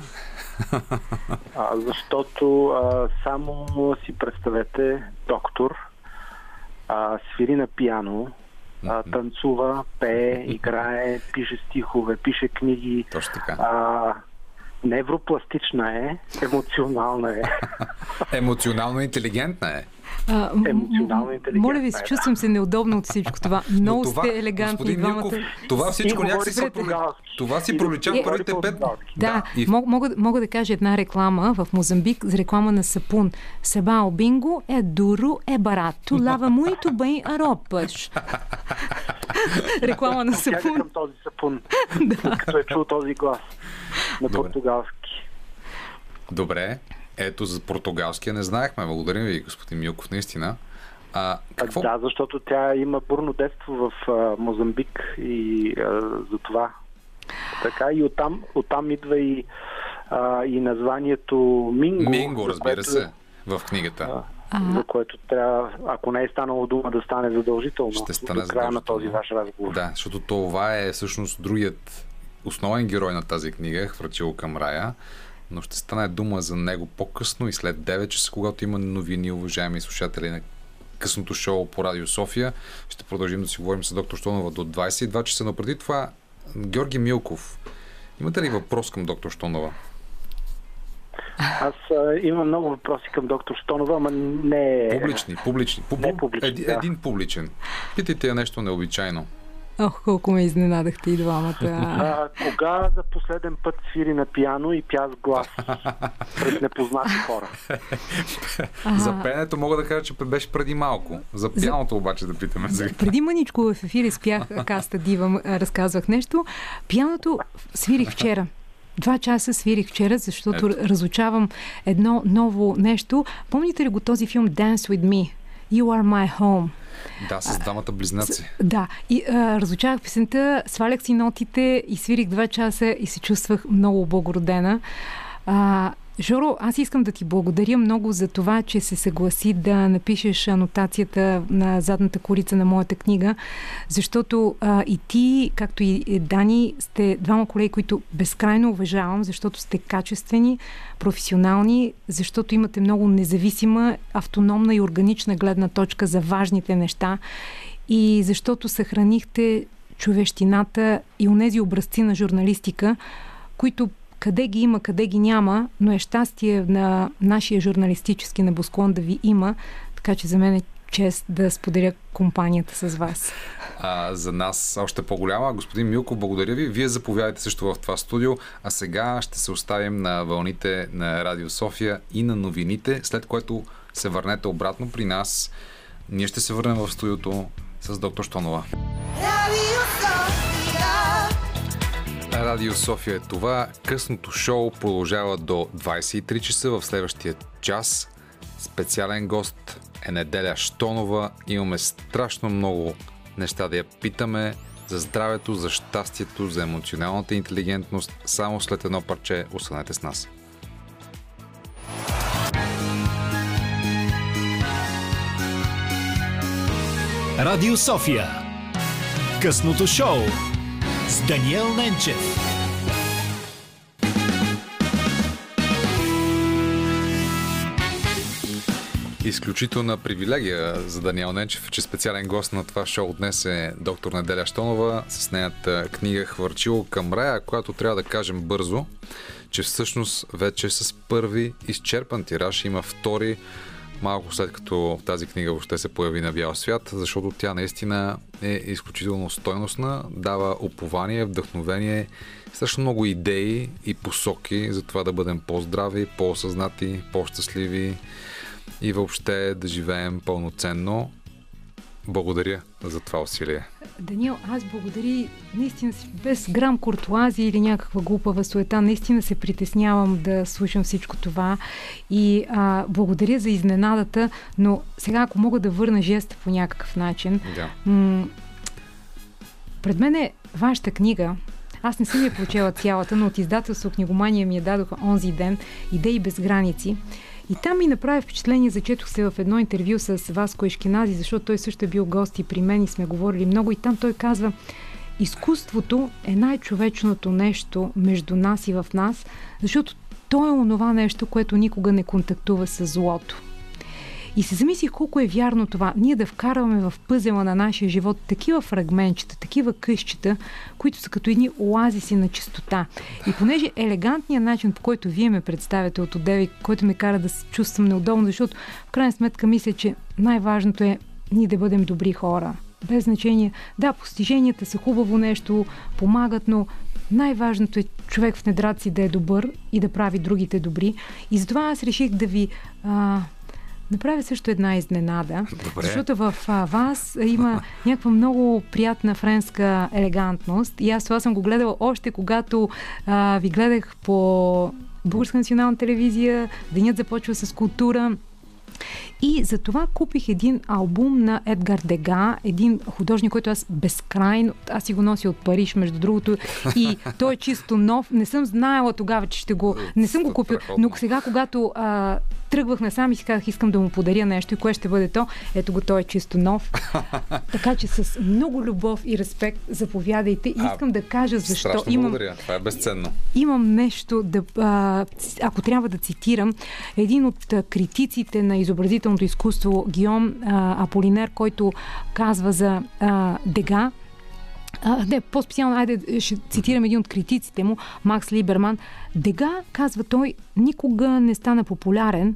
А, защото а, само си представете доктор, а, свири на пиано, а, танцува, пее, играе, пише стихове, пише книги, Точно така. а, невропластична е, емоционална е. Емоционално интелигентна е. А, Емоционално интелигентна Моля ви се, е, да. чувствам се неудобно от всичко това. Много това, сте елегантни двамата. Милков, това всичко някакси португалски. Това си пролича в първите пет. португалски. Да, и мога, мога да кажа една реклама в Мозамбик за реклама на сапун. Себао бинго е дуру е барато. Лава bem a roupas. реклама на Тяга сапун. към този сапун, като е чул този глас на Добре. португалски. Добре. Ето за португалския не знаехме. Благодарим ви, господин Милков, наистина. А, какво? Да, защото тя има бурно детство в а, Мозамбик и а, за това. Така и оттам, оттам идва и, а, и названието Минго. Минго, разбира което- се, в книгата. А, за което трябва, ако не е станало дума, да стане задължително. Ще стане до края на задължително. този ваш разговор. Да, защото това е всъщност другият основен герой на тази книга, Хвърчило към рая, но ще стане дума за него по-късно и след 9 часа, когато има новини, уважаеми слушатели на късното шоу по Радио София. Ще продължим да си говорим с доктор Штонова до 22 часа, но преди това Георги Милков. Имате ли въпрос към доктор Штонова? Аз а, имам много въпроси към доктор Штонова, ама не е... Публични, публични. Пуб... Не публични, Еди, да. Един публичен. Питайте я нещо необичайно. Ох, колко ме изненадахте и двамата. А, кога за последен път свири на пиано и пя с глас пред непознати хора? За пенето мога да кажа, че беше преди малко. За пяното обаче да питаме сега. Преди мъничко в ефир спях каста Дива, а, разказвах нещо. Пианото свирих вчера. Два часа свирих вчера, защото Ето. разучавам едно ново нещо. Помните ли го този филм Dance With Me? You are my home. Да, с двамата близнаци. Да, и а, разучавах песента, свалях си нотите и свирих два часа и се чувствах много благородена. А, Жоро, аз искам да ти благодаря много за това, че се съгласи да напишеш анотацията на задната корица на моята книга, защото а, и ти, както и Дани, сте двама колеги, които безкрайно уважавам, защото сте качествени, професионални, защото имате много независима, автономна и органична гледна точка за важните неща и защото съхранихте човещината и онези образци на журналистика, които къде ги има, къде ги няма, но е щастие на нашия журналистически небосклон да ви има, така че за мен е чест да споделя компанията с вас. А, за нас още по-голяма. Господин Милко, благодаря ви. Вие заповядайте също в това студио, а сега ще се оставим на вълните на Радио София и на новините, след което се върнете обратно при нас. Ние ще се върнем в студиото с доктор Штонова. Radio Sofia. Радио София е това. Късното шоу продължава до 23 часа в следващия час. Специален гост е Неделя Штонова. Имаме страшно много неща да я питаме за здравето, за щастието, за емоционалната интелигентност. Само след едно парче останете с нас. Радио София. Късното шоу с Даниел Ненчев. Изключителна привилегия за Даниел Ненчев, че специален гост на това шоу днес е доктор Неделя Штонова с нейната книга Хвърчило към рая, която трябва да кажем бързо, че всъщност вече с първи изчерпан тираж има втори малко след като тази книга въобще се появи на бял свят, защото тя наистина е изключително стойностна, дава упование, вдъхновение, страшно много идеи и посоки за това да бъдем по-здрави, по-осъзнати, по-щастливи и въобще да живеем пълноценно. Благодаря за това усилие. Даниел, аз благодари, наистина без грам куртуазия или някаква глупава суета, наистина се притеснявам да слушам всичко това и а, благодаря за изненадата, но сега ако мога да върна жеста по някакъв начин, Да. м- пред мен е вашата книга, аз не съм я прочела цялата, но от издателство Книгомания ми я дадоха онзи ден Идеи без граници. И там ми направи впечатление, зачетох се в едно интервю с Васко Ешкинази, защото той също е бил гост и при мен и сме говорили много. И там той казва, изкуството е най-човечното нещо между нас и в нас, защото то е онова нещо, което никога не контактува с злото. И се замислих колко е вярно това. Ние да вкарваме в пъзела на нашия живот такива фрагментчета, такива къщчета, които са като едни оазиси на чистота. И понеже елегантният начин, по който вие ме представяте от отдеви, който ме кара да се чувствам неудобно, защото в крайна сметка мисля, че най-важното е ние да бъдем добри хора. Без значение. Да, постиженията са хубаво нещо, помагат, но най-важното е човек в недрата си да е добър и да прави другите добри. И затова аз реших да ви а, направя също една изненада. Добре. Защото в а, вас има някаква много приятна френска елегантност. И аз това съм го гледала още когато а, ви гледах по Българска национална телевизия. Денят започва с култура. И за това купих един албум на Едгар Дега, един художник, който аз безкрайно, аз си го нося от Париж, между другото, и той е чисто нов. Не съм знаела тогава, че ще го... Не съм го купил, но сега, когато а, тръгвах насам и си казах, искам да му подаря нещо и кое ще бъде то, ето го, той е чисто нов. така че с много любов и респект заповядайте и А, искам да кажа защо Страшно имам благодаря. Това е безценно. имам нещо да. А, ако трябва да цитирам, един от а, критиците на изобразителното изкуство, Гиом а, Аполинер, който казва за а, Дега, а, не, по-специално, айде, ще цитирам един от критиците му, Макс Либерман. Дега, казва той, никога не стана популярен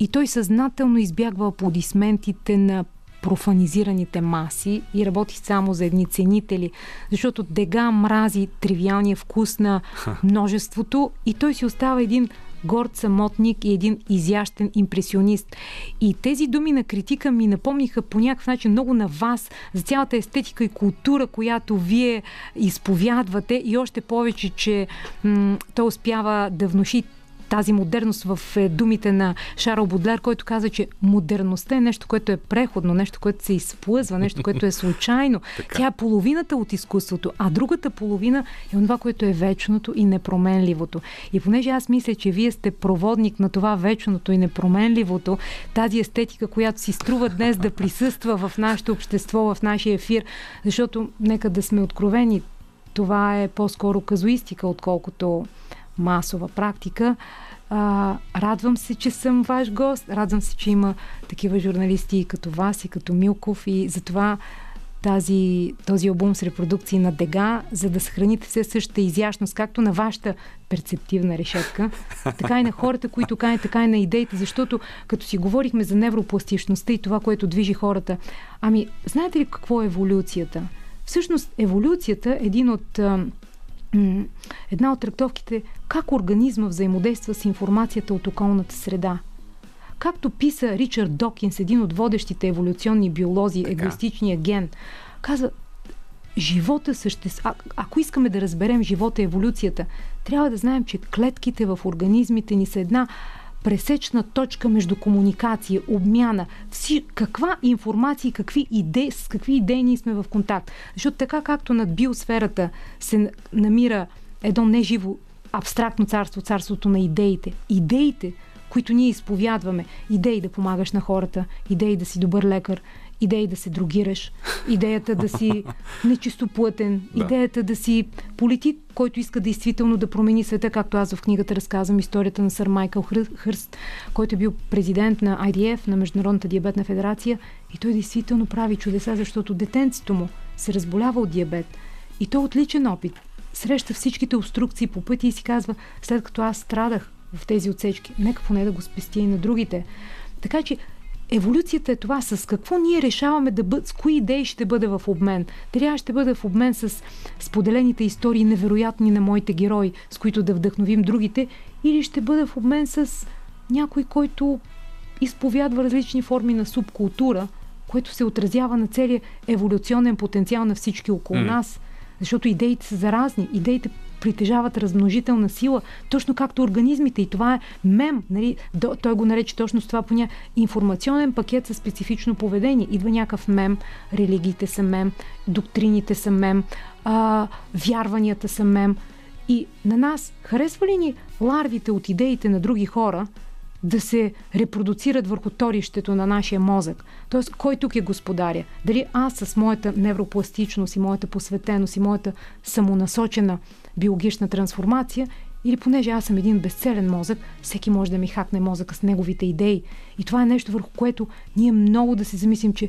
и той съзнателно избягва аплодисментите на профанизираните маси и работи само за едни ценители, защото Дега мрази тривиалния вкус на множеството и той си остава един горд самотник и един изящен импресионист. И тези думи на критика ми напомниха по някакъв начин много на вас за цялата естетика и култура, която вие изповядвате и още повече, че м- той успява да внуши тази модерност в е, думите на Шарл Бодлер, който каза, че модерността е нещо, което е преходно, нещо, което се изплъзва, нещо, което е случайно. Тя е половината от изкуството, а другата половина е това, което е вечното и непроменливото. И понеже аз мисля, че вие сте проводник на това вечното и непроменливото, тази естетика, която си струва днес да присъства в нашето общество, в нашия ефир, защото нека да сме откровени, това е по-скоро казуистика, отколкото масова практика. А, радвам се, че съм ваш гост. Радвам се, че има такива журналисти като вас и като Милков и затова тази, този албум с репродукции на Дега, за да съхраните все същата изящност, както на вашата перцептивна решетка, така и на хората, които канят, така и на идеите, защото като си говорихме за невропластичността и това, което движи хората, ами, знаете ли какво е еволюцията? Всъщност, еволюцията е един от една от трактовките как организма взаимодейства с информацията от околната среда. Както писа Ричард Докинс, един от водещите еволюционни биолози, егоистичния ген, каза, живота съществува. Ако искаме да разберем живота и еволюцията, трябва да знаем, че клетките в организмите ни са една пресечна точка между комуникация, обмяна, вси, каква информация какви идеи, с какви идеи ние сме в контакт. Защото така както над биосферата се намира едно неживо абстрактно царство, царството на идеите. Идеите, които ние изповядваме, идеи да помагаш на хората, идеи да си добър лекар, идеи да се другираш, идеята да си нечистоплътен, Да. идеята да си политик, който иска действително да промени света, както аз в книгата разказвам историята на сър Майкъл Хърст, който е бил президент на IDF, на Международната диабетна федерация и той действително прави чудеса, защото детенцето му се разболява от диабет. И то е отличен опит. Среща всичките обструкции по пътя и си казва, след като аз страдах в тези отсечки, нека поне да го спести и на другите. Така че Еволюцията е това, с какво ние решаваме да бъд, с кои идеи ще бъде в обмен. Аз ще бъде в обмен с споделените истории, невероятни на моите герои, с които да вдъхновим другите, или ще бъде в обмен с някой, който изповядва различни форми на субкултура, което се отразява на целия еволюционен потенциал на всички около М. нас. Защото идеите са заразни, идеите притежават размножителна сила, точно както организмите. И това е мем. Нали? Той го нарече точно с това поня. Информационен пакет със специфично поведение. Идва някакъв мем, религиите са мем, доктрините са мем, а, вярванията са мем. И на нас харесва ли ни ларвите от идеите на други хора, да се репродуцират върху торището на нашия мозък. Тоест, кой тук е господаря? Дали аз с моята невропластичност и моята посветеност и моята самонасочена биологична трансформация или понеже аз съм един безцелен мозък, всеки може да ми хакне мозъка с неговите идеи. И това е нещо върху което ние много да се замислим, че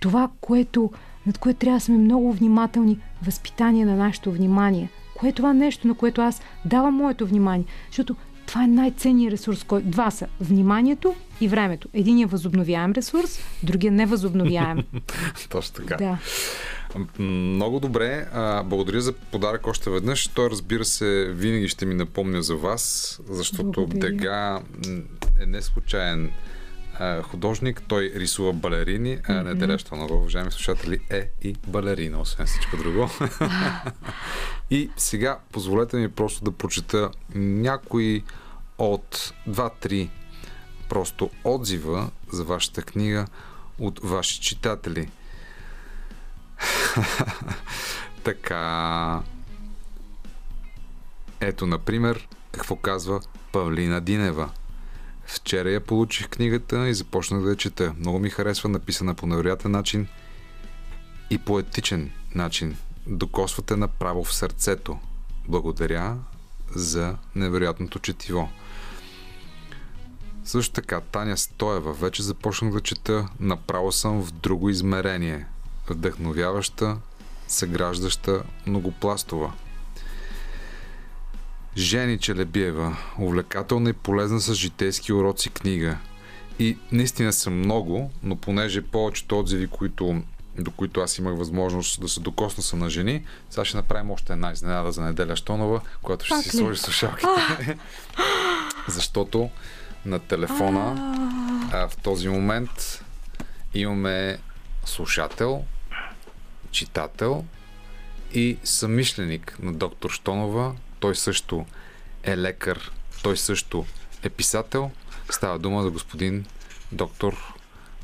това, което, над което трябва да сме много внимателни, възпитание на нашето внимание. Кое е това нещо, на което аз давам моето внимание? Защото това е най-ценният ресурс, който два са вниманието и времето. Единият е възобновяем ресурс, другия невъзобновяем. Точно така. да. Много добре. А, благодаря за подарък още веднъж. Той, разбира се, винаги ще ми напомня за вас, защото Благодаря. Дега е не случайен художник. Той рисува балерини. А Неделя Штанова, уважаеми слушатели, е и балерина, освен всичко друго. и сега позволете ми просто да прочета някои от два-три просто отзива за вашата книга от ваши читатели. така. Ето, например, какво казва Павлина Динева. Вчера я получих книгата и започнах да я чета. Много ми харесва, написана по невероятен начин и поетичен начин. Докосвате направо в сърцето. Благодаря за невероятното четиво. Също така, Таня Стоева. Вече започнах да чета. Направо съм в друго измерение. Вдъхновяваща, съграждаща, многопластова. Жени Челебиева. Увлекателна и полезна с житейски уроци книга. И наистина са много, но понеже повечето отзиви, които, до които аз имах възможност да се докосна са на жени, сега ще направим още една изненада за неделя Штонова, която ще Пак си ли? сложи слушалките. Защото на телефона а, в този момент имаме слушател, читател и съмишленик на доктор Штонова. Той също е лекар, той също е писател. Става дума за господин доктор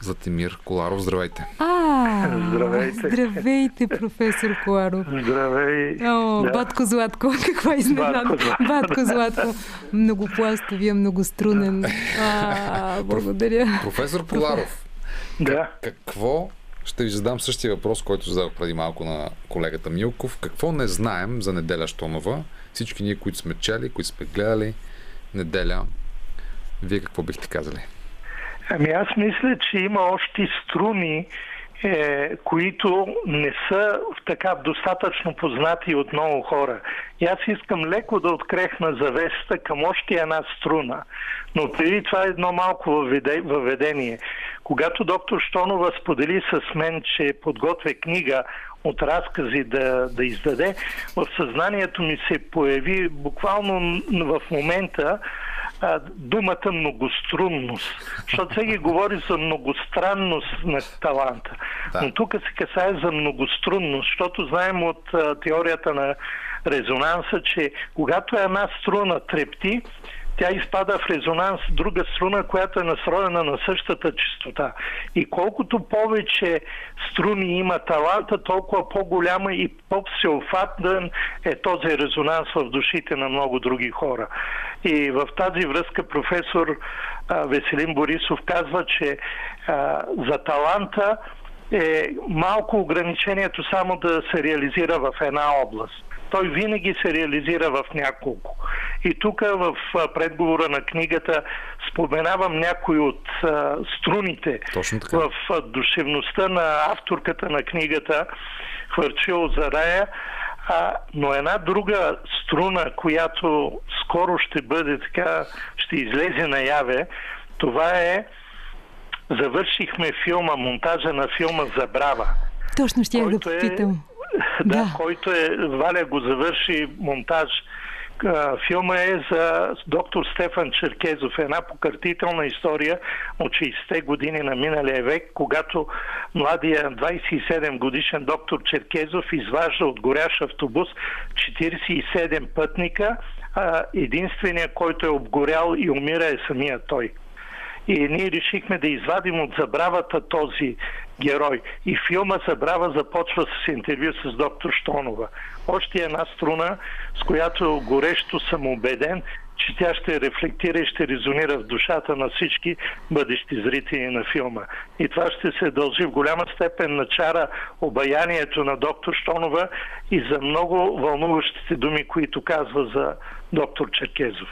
Златимир Коларов. Здравейте! А, Здравейте. Здравейте, професор Коларов. Здравей! О, Да. Батко Златко, каква изненада. Батко Златко. Батко Златко. Многопластовия, многострунен. А, благодаря. Професор Коларов, Да. какво ще ви задам същия въпрос, който зададох преди малко на колегата Милков. Какво не знаем за неделя Штонова? Всички ние, които сме чели, които сме гледали неделя, вие какво бихте казали? Ами аз мисля, че има още струни, е, които не са така достатъчно познати от много хора. И аз искам леко да открехна завесата към още една струна. Но преди това едно малко въведе- въведение. Когато доктор Штонова сподели с мен, че подготвя книга от разкази да, да издаде, в съзнанието ми се появи буквално в момента а, думата многострунност. Защото всеки говори за многостранност на таланта. Да. Но тук се касае за многострунност, защото знаем от а, теорията на резонанса, че когато една струна трепти, тя изпада в резонанс с друга струна, която е настроена на същата частота. И колкото повече струни има таланта, толкова по-голяма и по-всеобхватен е този резонанс в душите на много други хора. И в тази връзка професор Веселин Борисов казва, че за таланта е малко ограничението само да се реализира в една област. Той винаги се реализира в няколко. И тук в предговора на книгата споменавам някои от а, струните Точно така. в душевността на авторката на книгата Хвърчил за рая, а, но една друга струна, която скоро ще бъде така, ще излезе наяве, това е завършихме филма, монтажа на филма Забрава. Точно ще я да който е- попитам. Да, Да. който е, Валя го завърши монтаж. Филма е за доктор Стефан Черкезов, една покъртителна история от 60-те години на миналия век, когато младия 27 годишен доктор Черкезов изважда от горящ автобус 47 пътника, а единственият, който е обгорял и умира е самия той. И ние решихме да извадим от забравата този герой. И филма Забрава започва с интервю с доктор Штонова. Още една струна, с която горещо съм убеден, че тя ще рефлектира и ще резонира в душата на всички бъдещи зрители на филма. И това ще се дължи в голяма степен на чара обаянието на доктор Штонова и за много вълнуващите думи, които казва за доктор Черкезов.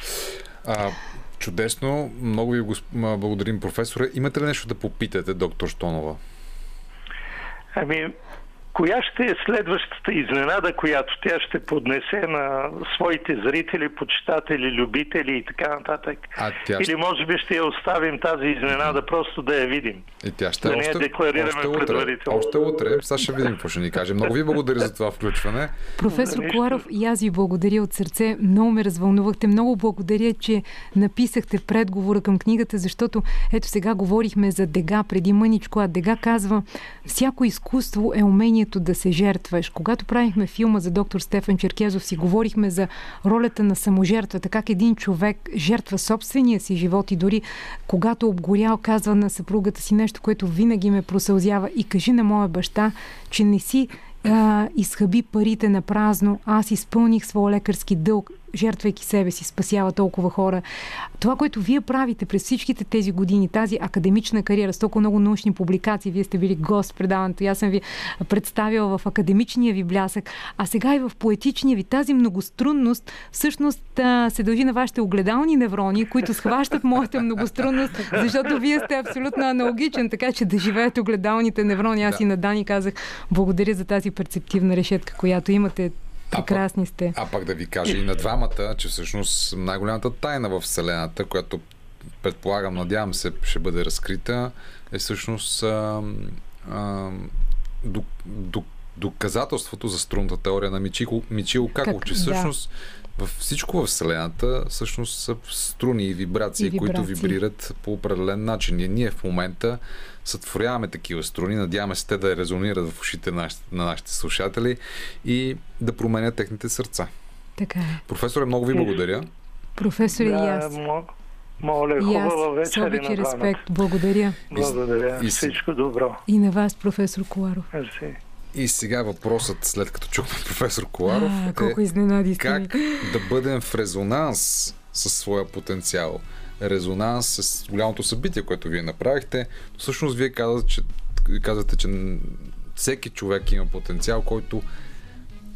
А, чудесно. Много ви госп... благодарим, професоре. Имате ли нещо да попитате, доктор Штонова? Ами, коя ще е следващата изненада, която тя ще поднесе на своите зрители, почитатели, любители и така нататък? А тя Или може би ще я оставим тази изненада, просто да я видим. И тя ще Да е не я още, декларираме още утре. предварително. Още утре. Сега ще видим какво ще ни каже. Много ви благодаря за това включване. Професор. Коларов, и аз ви благодаря от сърце. Много ме развълнувахте. Много благодаря, че написахте предговора към книгата, защото ето сега говорихме за Дега преди мъничко, а Дега казва, всяко изкуство е умението да се жертваш. Когато правихме филма за доктор Стефан Черкезов, си говорихме за ролята на саможертвата, как един човек жертва собствения си живот и дори когато обгорял, казва на съпругата си нещо, което винаги ме просълзява и кажи на моя баща, че не си а, изхъби парите на празно, аз изпълних своя лекарски дълг, жертвайки себе си, спасява толкова хора. Това, което вие правите през всичките тези години, тази академична кариера с толкова много научни публикации, вие сте били гост в предаването, аз съм ви представила в академичния ви блясък, а сега и в поетичния ви, тази многострунност всъщност се дължи на вашите огледални неврони, които схващат моята многострунност, защото вие сте абсолютно аналогичен, така че да живеят огледалните неврони. Аз Да. и на Дани казах, благодаря за тази перцептивна решетка, която имате. Прекрасни сте. А пак да ви кажа и на двамата, че всъщност най-голямата тайна в Вселената, която предполагам, надявам се, ще бъде разкрита, е всъщност а, а, до, до, доказателството за струнната теория на Мичико, Мичио Како, Как- че да. всъщност във всичко в Вселената всъщност са струни и вибрации, И които вибрации. вибрират по определен начин. И ние в момента сътворяваме такива струни, надяваме се те да резонират в ушите на, нашите- на нашите слушатели и да променят техните сърца. Така е. Професоре, много ви благодаря. Професор и аз. мо- моля, И хубава вечер и на респект. Благодаря. Благодаря. И Всичко добро. И на вас, професор Коларов. Мерси. И сега въпросът, след като чухме професор Коларов, А, колко е как да бъдем в резонанс със своя потенциал. Резонанс с голямото събитие, което вие направихте. Но всъщност вие казвате, че, казвате, че всеки човек има потенциал, който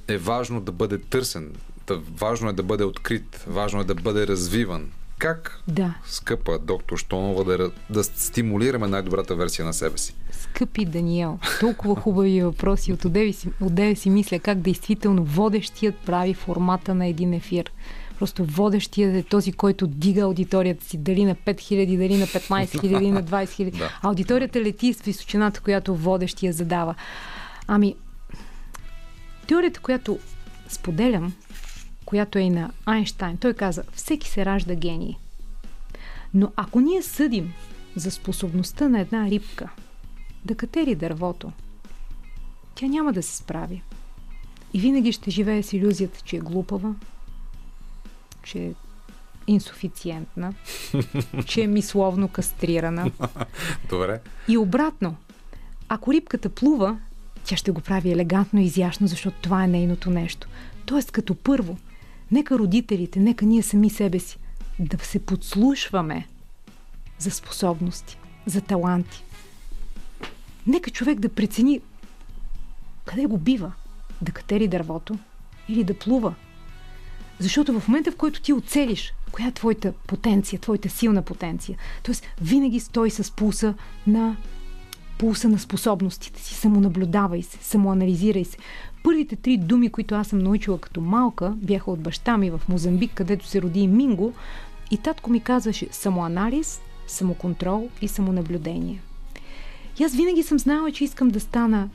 е важно да бъде търсен. Да, важно е да бъде открит. Важно е да бъде развиван. Как, Да, скъпа доктор Штонова, да, да стимулираме най-добрата версия на себе си? скъпи Даниел, толкова хубави въпроси. От си, отдеве си мисля как действително водещият прави формата на един ефир. Просто водещият е този, който дига аудиторията си, дали на 5000, дали на 15 000, дали на 20 000. Да. Аудиторията лети с височината, която водещия задава. Ами, теорията, която споделям, която е и на Айнштайн, той каза, всеки се ражда гений. Но ако ние съдим за способността на една рибка да катери дървото, тя няма да се справи. И винаги ще живее с иллюзията, че е глупава, че е инсуфициентна, че е мисловно кастрирана. Добре. И обратно, ако рибката плува, тя ще го прави елегантно и изящно, защото това е нейното нещо. Тоест, като първо, нека родителите, нека ние сами себе си да се подслушваме за способности, за таланти. Нека човек да прецени къде го бива, да катери дървото или да плува. Защото в момента, в който ти оцелиш, коя е твоята потенция, твоята силна потенция, т.е. винаги стой с пулса на пулса на способностите си, самонаблюдавай се, самоанализирай се. Първите три думи, които аз съм научила като малка, бяха от баща ми в Мозамбик, където се роди Минго. И татко ми казваше самоанализ, самоконтрол и самонаблюдение. И аз винаги съм знала, че искам да стана...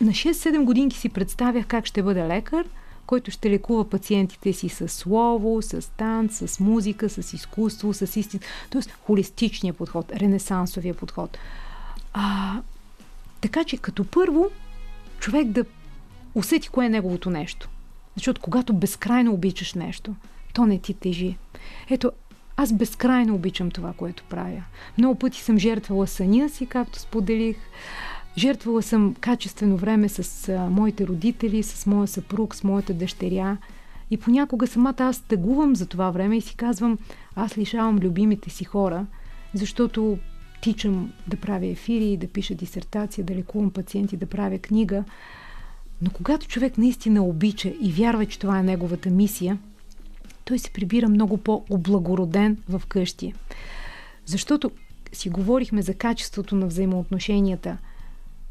На 6-7 годинки си представях как ще бъда лекар, който ще лекува пациентите си с слово, с танц, с музика, с изкуство, с истина. Тоест холистичния подход, ренесансовия подход. А, така че като първо човек да усети кое е неговото нещо. Защото когато безкрайно обичаш нещо, то не ти тежи. Ето, аз безкрайно обичам това, което правя. Много пъти съм жертвала съня си, както споделих. Жертвала съм качествено време с а, моите родители, с моя съпруг, с моята дъщеря. И понякога самата аз тъгувам за това време и си казвам, аз лишавам любимите си хора, защото тичам да правя ефири, да пиша дисертация, да лекувам пациенти, да правя книга. Но когато човек наистина обича и вярва, че това е неговата мисия, той се прибира много по-облагороден в къщи. Защото си говорихме за качеството на взаимоотношенията.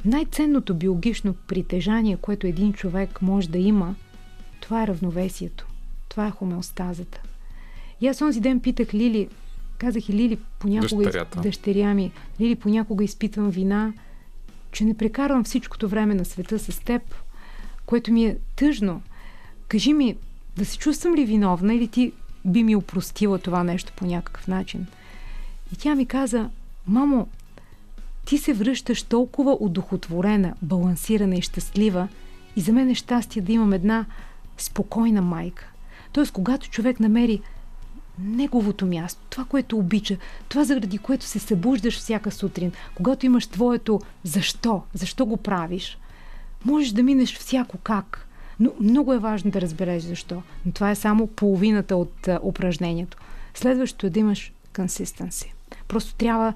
Най-ценното биологично притежание, което един човек може да има, това е равновесието. Това е хомеостазата. И аз онзи ден питах Лили, казах и Лили, понякога Дъщерята. из... дъщеря ми, Лили, понякога изпитвам вина, че не прекарвам всичкото време на света с теб, което ми е тъжно. Кажи ми, да се чувствам ли виновна или ти би ми опростила това нещо по някакъв начин? И тя ми каза, мамо, ти се връщаш толкова удохотворена, балансирана и щастлива и за мен е щастие да имам една спокойна майка. Тоест, когато човек намери неговото място, това, което обича, това, заради което се събуждаш всяка сутрин, когато имаш твоето защо, защо го правиш, можеш да минеш всяко как. Но много е важно да разбереш защо. Но това е само половината от упражнението. Следващото е да имаш consistency. Просто трябва,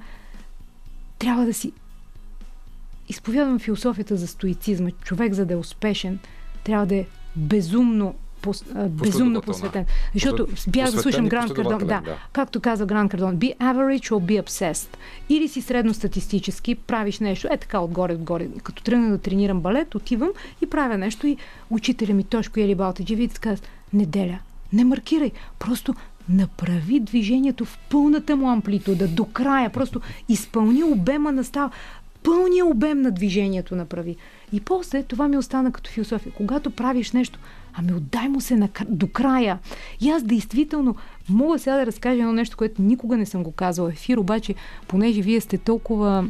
трябва да си изповядвам философията за стоицизма. Човек, за да е успешен, трябва да е безумно пос, безумно посветен. Защото бях да слушам и Грант Кардон. Да, да. както каза Грант Кардон, be average or be obsessed. Или си средностатистически, правиш нещо, е така отгоре-отгоре. Като тръгна да тренирам балет, отивам и правя нещо и учителя ми Тошко Ели Балтаджи види казва, неделя, не маркирай, просто направи движението в пълната му амплитуда, до края, просто изпълни обема на става, пълния обем на движението направи. И после това ми остана като философия. Когато правиш нещо, ами отдай му се на, до края. И аз действително мога сега да разкажа едно нещо, което никога не съм го казала в ефир, обаче, понеже вие сте толкова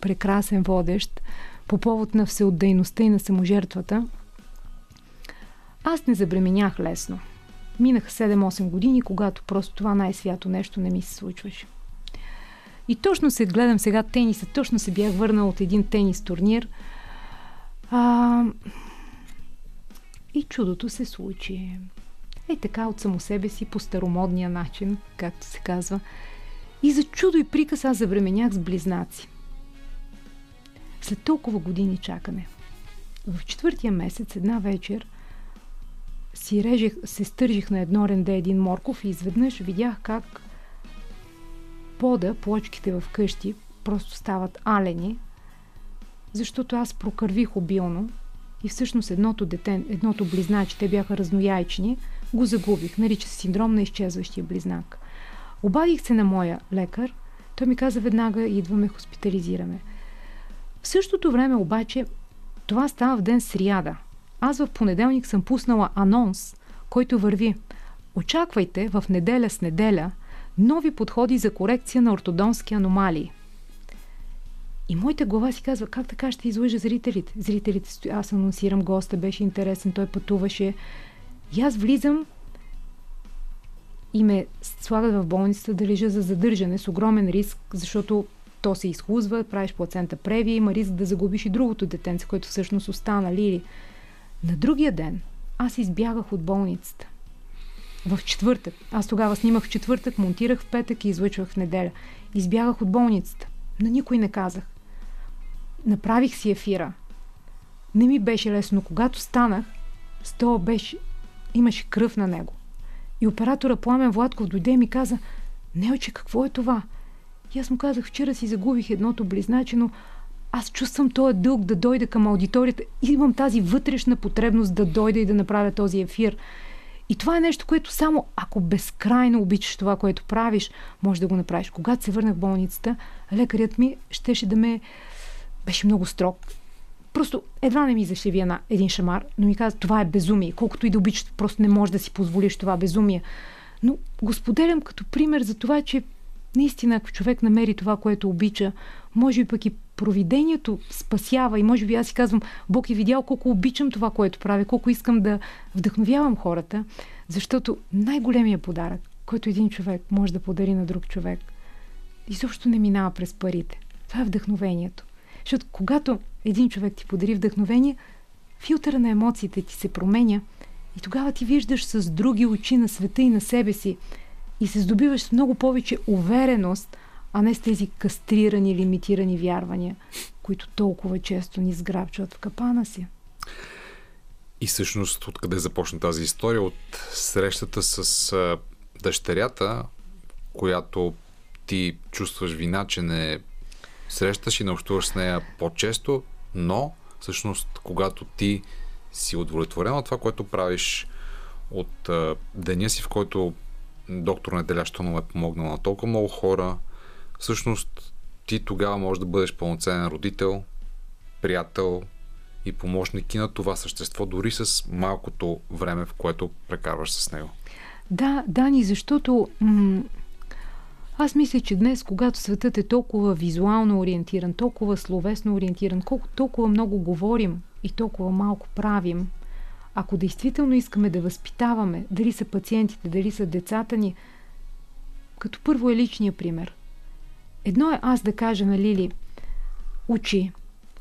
прекрасен водещ по повод на всеотдайността и на саможертвата, аз не забременях лесно. Минаха 7-8 години, когато просто това най-свято нещо не ми се случваше. И точно се гледам сега тениса, точно се бях върнал от един тенис турнир. А, и чудото се случи. Е така от само себе си, по старомодния начин, както се казва. И за чудо и приказ аз забременях с близнаци. След толкова години чакане. В четвъртия месец, една вечер, си режех, се стържих на едно ренде един морков и изведнъж видях как пода, плочките в къщи, просто стават алени, защото аз прокървих обилно и всъщност едното дете, едното близначе, те бяха разнояйчни, го загубих. Нарича се синдром на изчезващия близнак. Обадих се на моя лекар, той ми каза веднага идваме, хоспитализираме. В същото време обаче това става в ден сряда. Аз в понеделник съм пуснала анонс, който върви. Очаквайте в неделя с неделя нови подходи за корекция на ортодонски аномалии. И моята глава си казва, как така ще излъжа зрителите? Зрителите, аз анонсирам госта, беше интересен, той пътуваше. И аз влизам и ме слагат в болницата да лежа за задържане с огромен риск, защото то се изхлузва, правиш плацента преви, има риск да загубиш и другото детенце, което всъщност остана Лили. На другия ден аз избягах от болницата. В четвъртък. Аз тогава снимах в четвъртък, монтирах в петък и излъчвах в неделя. Избягах от болницата. На никой не казах. Направих си ефира. Не ми беше лесно, но когато станах, стола беше, имаше кръв на него. И оператора Пламен Владков дойде и ми каза, Нелче, какво е това? И аз му казах, вчера си загубих едното близначе, но аз чувствам този дълг да дойда към аудиторията. Имам тази вътрешна потребност да дойда и да направя този ефир. И това е нещо, което само ако безкрайно обичаш това, което правиш, може да го направиш. Когато се върнах в болницата, лекарят ми щеше да ме... Беше много строг. Просто едва не ми зашеви една, един шамар, но ми каза, това е безумие. Колкото и да обичаш, просто не можеш да си позволиш това безумие. Но го споделям като пример за това, че наистина, ако човек намери това, което обича, може би пък и провидението спасява и може би аз си казвам, Бог е видял колко обичам това, което правя, колко искам да вдъхновявам хората, защото най-големия подарък, който един човек може да подари на друг човек, изобщо не минава през парите. Това е вдъхновението. Защото когато един човек ти подари вдъхновение, филтъра на емоциите ти се променя И тогава ти виждаш с други очи на света и на себе си. И се здобиваш с много повече увереност, а не с тези кастрирани, лимитирани вярвания, които толкова често ни сграбчват в капана си. И всъщност откъде започна тази история? От срещата с дъщерята, която ти чувстваш вина, че не срещаш и не общуваш с нея по-често, но всъщност когато ти си удовлетворен от това, което правиш от деня си, в който доктор Неделя Штонова е помогнал на толкова много хора, всъщност ти тогава можеш да бъдеш пълноценен родител, приятел и помощник и на това същество, дори с малкото време, в което прекарваш с него. Да, Дани, защото м- аз мисля, че днес, когато светът е толкова визуално ориентиран, толкова словесно ориентиран, колко толкова много говорим и толкова малко правим, ако действително искаме да възпитаваме, дали са пациентите, дали са децата ни, като първо е личния пример. Едно е аз да кажа на Лили, учи,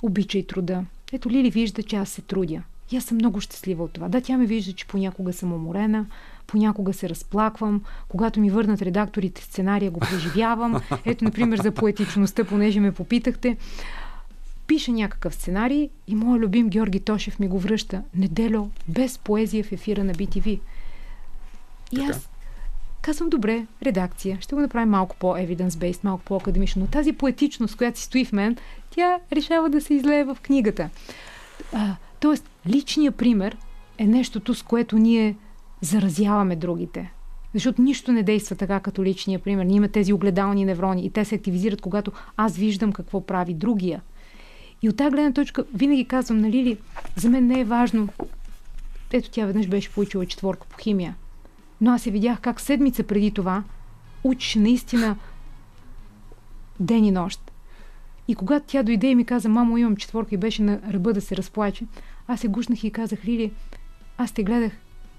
обичай труда. Ето Лили вижда, че аз се трудя. И аз съм много щастлива от това. Да, тя ме вижда, че понякога съм уморена, понякога се разплаквам, когато ми върнат редакторите сценария, го преживявам. Ето, например, за поетичността, понеже ме попитахте. Пиша някакъв сценарий и моят любим Георги Тошев ми го връща. Недело, без поезия в ефира на BTV. И Така. аз казвам, добре, редакция, ще го направим малко по-evidence-based, малко по-академично, но тази поетичност, която си стои в мен, тя решава да се излее в книгата. А, тоест, личният пример е нещото, с което ние заразяваме другите. Защото нищо не действа така като личния пример. Ние имаме тези огледални неврони и те се активизират, когато аз виждам какво прави другия. И от тази гледна точка винаги казвам на Лили, за мен не е важно. Ето тя веднъж беше получила четворка по химия. Но аз се видях как седмица преди това учеше наистина ден и нощ. И когато тя дойде и ми каза, мамо, имам четворка и беше на ръба да се разплаче, аз се гушнах и казах, Лили, аз те гледах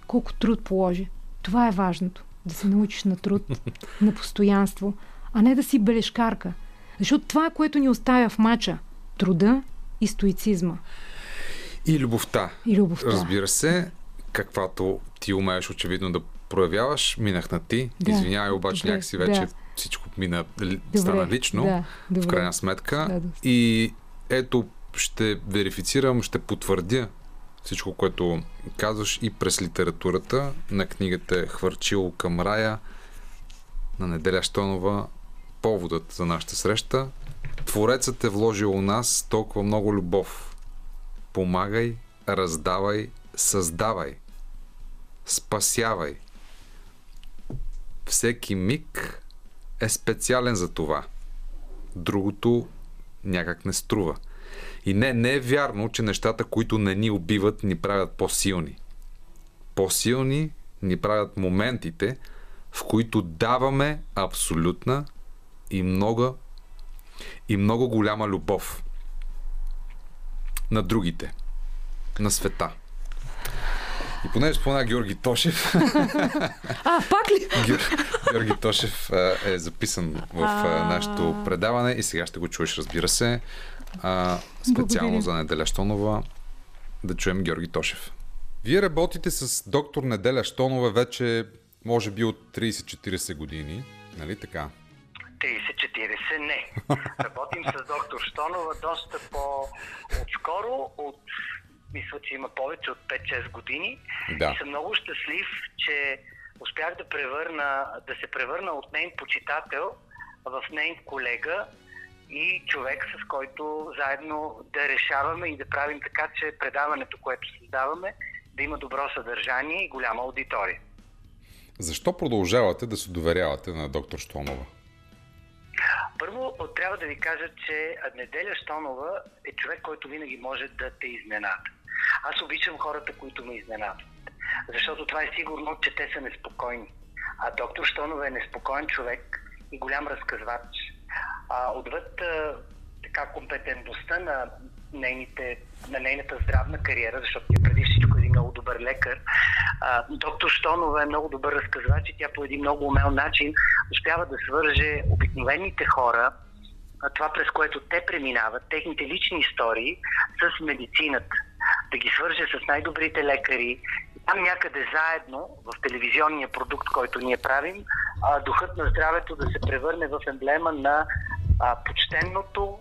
колко труд положи. Това е важното. Да се научиш на труд, на постоянство, а не да си белешкарка. Защото това е което ни оставя в мача. Труда и стоицизма. И любовта. И любовта. Разбира се, каквато ти умееш очевидно да проявяваш, минах на ти. Да. Извинявай, обаче Добре, някакси вече да. всичко мина, Добре, стана лично, да, в добре. крайна сметка. Радост. И ето, ще верифицирам, ще потвърдя всичко, което казваш и през литературата на книгата Хвърчило към рая на Неделя Штонова, поводът за нашата среща. Творецът е вложил у нас толкова много любов. Помагай, раздавай, създавай, спасявай. Всеки миг е специален за това. Другото някак не струва. И не, не е вярно, че нещата, които не ни убиват, ни правят по-силни. По-силни ни правят моментите, в които даваме абсолютна и много, и много голяма любов на другите, на света. И понеже спомена Георги Тошев, А, пак ли? Геор- Георги Тошев е записан в а, нашето предаване и сега ще го чуеш, разбира се. А, специално Благодаря. за Неделя Штонова да чуем Георги Тошев. Вие работите с доктор Неделя Штонова вече, може би, от 30-40 години, нали така? 30-40 не. Работим с доктор Штонова доста по-отскоро, от, мисля, че има повече от 5-6 години. Да. И съм много щастлив, че успях да превърна, да се превърна от нейн почитател в нейн колега и човек, с който заедно да решаваме и да правим така, че предаването, което създаваме, да има добро съдържание и голяма аудитория. Защо продължавате да се доверявате на доктор Штонова? Първо, трябва да ви кажа, че Неделя Штонова е човек, който винаги може да те изненада. Аз обичам хората, които ме изненадват. Защото това е сигурно, че те са неспокойни. А доктор Штонова е неспокоен човек и голям разказвач. А, отвъд а, така компетентността на, нейните, на нейната здравна кариера, защото тя преди много добър лекар, а, доктор Штонова е много добър разказвач и тя по един много умел начин успява да свърже обикновените хора, това през което те преминават, техните лични истории с медицината. Да ги свърже с най-добрите лекари там някъде заедно, в телевизионния продукт, който ние правим, духът на здравето да се превърне в емблема на почтенното,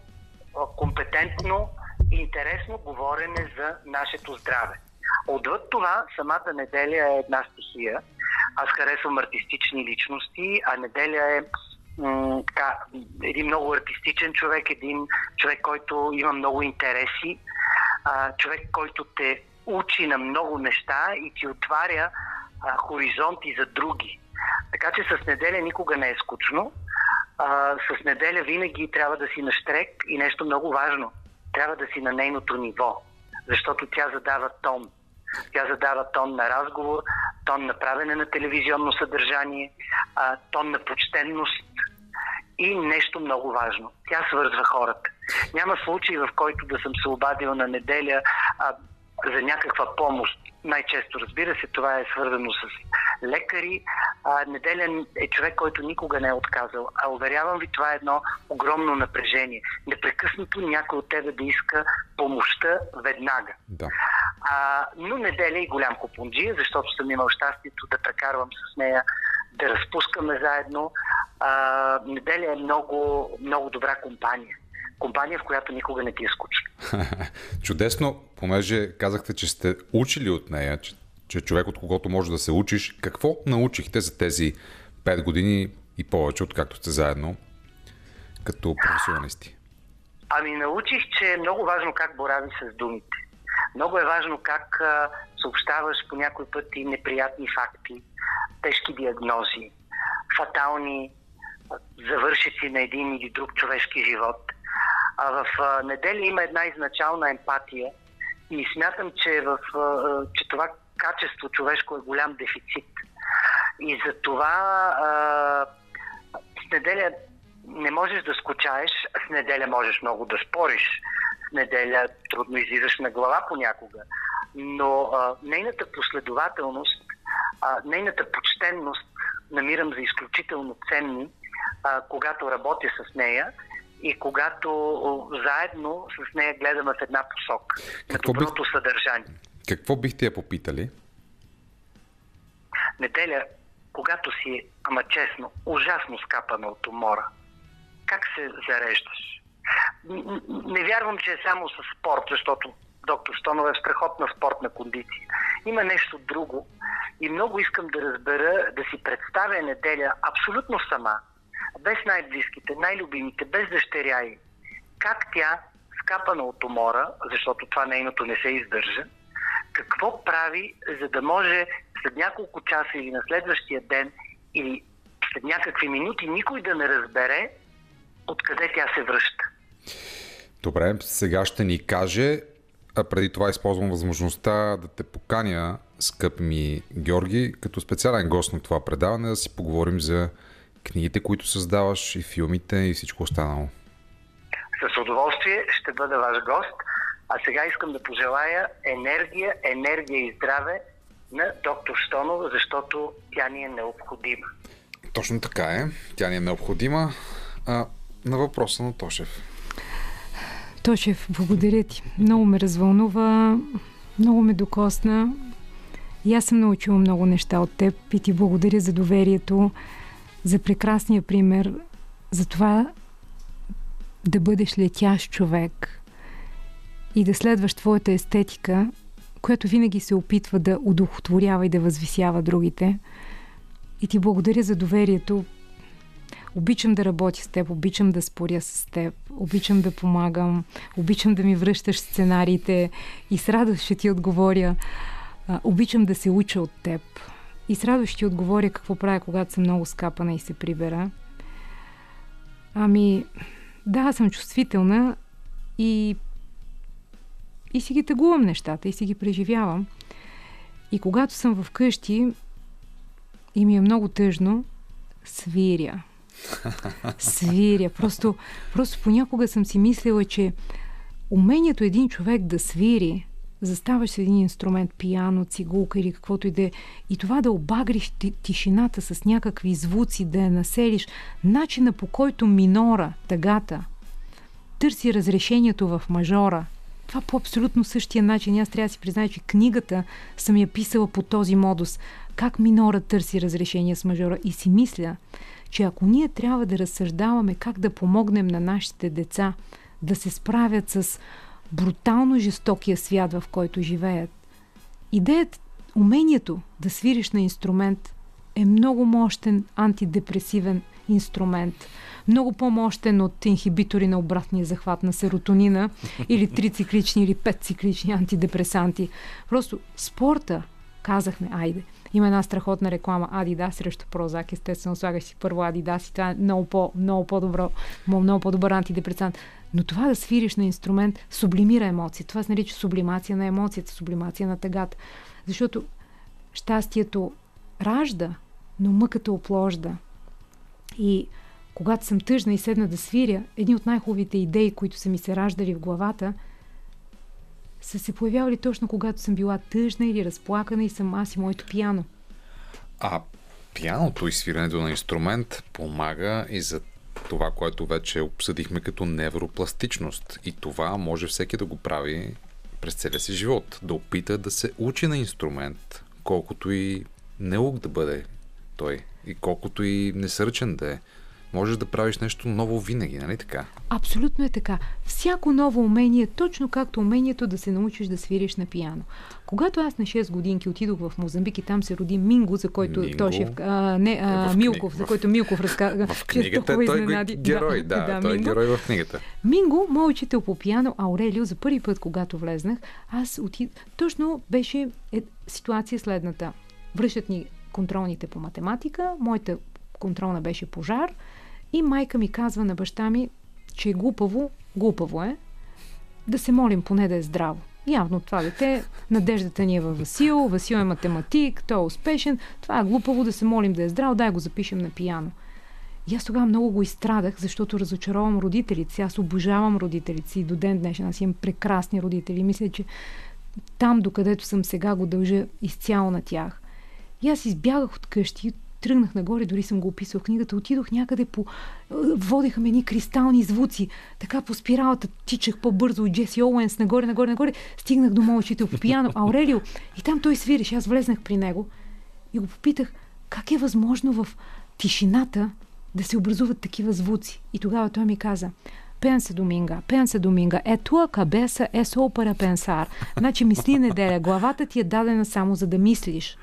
компетентно и интересно говорене за нашето здраве. Отвъд това, самата неделя е една стихия. Аз харесвам артистични личности, а неделя е така, един много артистичен човек, един човек, който има много интереси, човек, който те учи на много неща и ти отваря хоризонти за други. Така че с неделя никога не е скучно. С неделя винаги трябва да си на штрек и нещо много важно. Трябва да си на нейното ниво, защото тя задава тон. Тя задава тон на разговор, тон на правене на телевизионно съдържание, тон на почтенност и нещо много важно. Тя свързва хората. Няма случай, в който да съм се обадил на неделя а, за някаква помощ. Най-често, разбира се, това е свързано с лекари. А, неделя е човек, който никога не е отказал. А уверявам ви, това е едно огромно напрежение. Непрекъснато някой от тебе да иска помощта веднага. Да. А, но неделя и голям купунджия, защото съм имал щастието да прекарвам с нея, да разпускаме заедно. А, неделя е много, много добра компания. Компания, в която никога не ти е скучно. Чудесно, понеже казахте, че сте учили от нея, че, че човек от когото може да се учиш. Какво научихте за тези 5 години и повече, откакто сте заедно като професионалисти? Ами научих, че е много важно как борави с думите. Много е важно как съобщаваш по някой пъти неприятни факти, тежки диагнози, фатални завършици на един или друг човешки живот. А в неделя има една изначална емпатия и смятам, че, в, че това качество човешко е голям дефицит. И за това с неделя не можеш да скучаеш, с неделя можеш много да спориш, неделя трудно излизаш на глава понякога, но а, нейната последователност, а, нейната почтенност намирам за изключително ценни, а, когато работя с нея и когато заедно с нея гледаме в една посока на Какво доброто съдържание. Какво бихте я попитали? неделя, когато си, ама честно, ужасно скапана от умора, как се зареждаш? Не вярвам, че е само с спорт, защото доктор Стонова е в страхотна спортна кондиция. Има нещо друго и много искам да разбера, да си представя неделя абсолютно сама, без най-близките, най-любимите, без дъщеря й. Как тя, скапана от умора, защото това нейното не се издържа, какво прави, за да може след няколко часа или на следващия ден или след някакви минути никой да не разбере откъде тя се връща. Добре, сега ще ни каже, а преди това използвам възможността да те поканя, скъпи ми Георги, като специален гост на това предаване, да си поговорим за книгите, които създаваш и филмите и всичко останало. С удоволствие ще бъда ваш гост. А сега искам да пожелая енергия, енергия и здраве на доктор Штонова, защото тя ни е необходима. Точно така е. Тя ни е необходима. А, на въпроса на Тошев. Тошев, благодаря ти. Много ме развълнува, много ме докосна. И аз съм научила много неща от теб и ти благодаря за доверието, за прекрасния пример, за това да бъдеш летящ човек и да следваш твоята естетика, която винаги се опитва да удохотворява и да възвисява другите. И ти благодаря за доверието. Обичам да работя с теб, обичам да споря с теб, обичам да помагам, обичам да ми връщаш сценариите и с радост ще ти отговоря. Обичам да се уча от теб. И с радост ще ти отговоря какво правя, когато съм много скапана и се прибера. Ами, да, съм чувствителна и и си ги тъгувам нещата и си ги преживявам. И когато съм вкъщи и ми е много тъжно, свиря. Свиря. Просто, просто понякога съм си мислила, че умението един човек да свири, заставаш с един инструмент, пиано, цигулка или каквото и да е, и това да обагриш ти- тишината с някакви звуци, да я населиш, начина по който минора, тъгата, търси разрешението в мажора, Това по абсолютно същия начин. Аз трябва да си призная, че книгата съм я писала по този модус. Как минора търси разрешение с мажора. И си мисля, че ако ние трябва да разсъждаваме как да помогнем на нашите деца да се справят с брутално жестокия свят, в който живеят, идеята, умението да свириш на инструмент е много мощен антидепресивен инструмент. Много по-мощен от инхибитори на обратния захват на серотонина или трициклични или петциклични антидепресанти. Просто спорта, казахме, айде, има една страхотна реклама Адидас срещу Прозак. Естествено, слагаш си първо Адидас и това е много, по, много по-добро, много по-добър антидепресант. Но това да свириш на инструмент сублимира емоции. Това се нарича сублимация на емоцията, сублимация на тъгата. Защото щастието ражда, но мъката опложда. И когато съм тъжна и седна да свиря, едни от най-хубавите идеи, които са ми се раждали в главата, са се появявали точно когато съм била тъжна или разплакана и съм аз и моето пиано. А пианото и свирането на инструмент помага и за това, което вече обсъдихме като невропластичност. И това може всеки да го прави през целия си живот. Да опита да се учи на инструмент, колкото и неук да бъде той. И колкото и несърчен да е можеш да правиш нещо ново винаги, нали така? Абсолютно е така. Всяко ново умение, точно както умението да се научиш да свириш на пияно. Когато аз на 6 годинки отидох в Мозамбик и там се роди Минго, за който Минго? Тошев, а, не, а, Е, в Милков, кни- за в- който Милков разказва. В книгата той е герой, да, да той е Минго. герой в книгата. Минго, мой учител по пиано, Аурелио, за първи път, когато влезнах, аз отид... Точно беше е, ситуация следната. Връщат ни контролните по математика, моята контролна беше пожар и майка ми казва на баща ми, че е глупаво, глупаво е, да се молим поне да е здраво. Явно това дете, надеждата ни е във Васил, Васил е математик, той е успешен, това е глупаво да се молим да е здраво, дай го запишем на пияно. И аз тогава много го изстрадах, защото разочаровам родителите си. Аз обожавам родителите си и до ден днешен. Аз имам прекрасни родители. Мисля, че там, докъдето съм сега, го дължа изцяло на тях. И аз избягах от къщи, тръгнах нагоре, дори съм го описал в книгата, отидох някъде по... е, Водеха ме едни кристални звуци, така по спиралата тичах по-бързо. От Джеси Оуенс, нагоре, нагоре, нагоре, стигнах до учител по пияно, Аурелио, и там той свиреше, аз влезнах при него и го попитах, как е възможно в тишината да се образуват такива звуци. И тогава той ми каза, Pensa Доминга, pensa Доминга, е туа кабеса е para pensar. Значи мисли неделя, главата ти е дадена само за да мислиш.